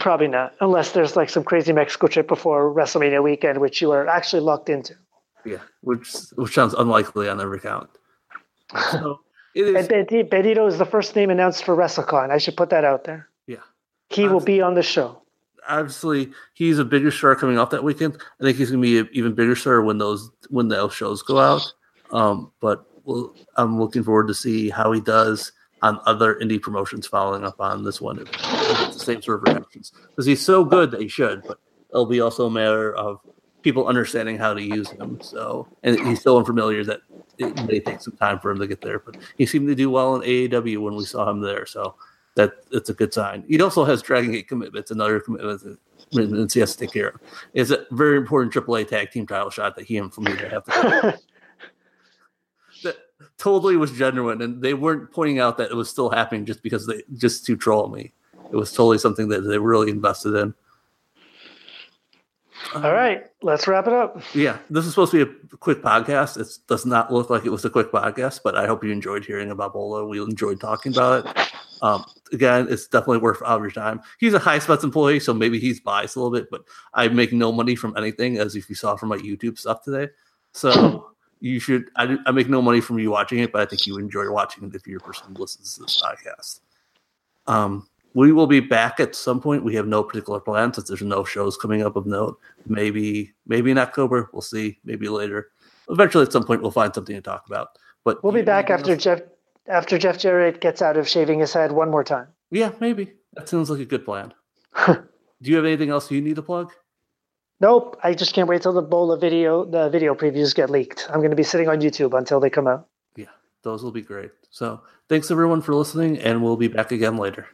Probably not, unless there's like some crazy Mexico trip before WrestleMania weekend, which you are actually locked into. Yeah, which which sounds unlikely on every count. So it is. Benito is the first name announced for WrestleCon. I should put that out there. Yeah, he Obviously, will be on the show. Obviously, he's a bigger star coming off that weekend. I think he's going to be an even bigger star when those when those shows go out. Um, but we'll, I'm looking forward to see how he does on other indie promotions following up on this one. the same sort of reactions because he's so good that he should, but it'll be also a matter of people understanding how to use him. So, and he's so unfamiliar that it may take some time for him to get there. But he seemed to do well in AAW when we saw him there. So that that's a good sign. He also has Dragon Gate commitments, another commitment that he has to take care of. It's a very important AAA tag team title shot that he and Flamita have to. that totally was genuine, and they weren't pointing out that it was still happening just because they just to troll me. It was totally something that they really invested in. All right, let's wrap it up. Yeah, this is supposed to be a quick podcast. It does not look like it was a quick podcast, but I hope you enjoyed hearing about BOLA. We enjoyed talking about it. Um, again, it's definitely worth all your time. He's a Highspots employee, so maybe he's biased a little bit, but I make no money from anything, as if you saw from my YouTube stuff today. So you should. I, I make no money from you watching it, but I think you enjoy watching it if you're a person who listens to this podcast. Um, we will be back at some point. We have no particular plan since there's no shows coming up of note. Maybe maybe in October. We'll see. Maybe later. Eventually, at some point, we'll find something to talk about. But we'll be back after else? Jeff after Jeff Jarrett gets out of shaving his head one more time. Yeah, maybe that sounds like a good plan. Do you have anything else you need to plug? Nope. I just can't wait till the BOLA video the video previews get leaked. I'm going to be sitting on YouTube until they come out. Yeah, those will be great. So thanks everyone for listening, and we'll be back again later.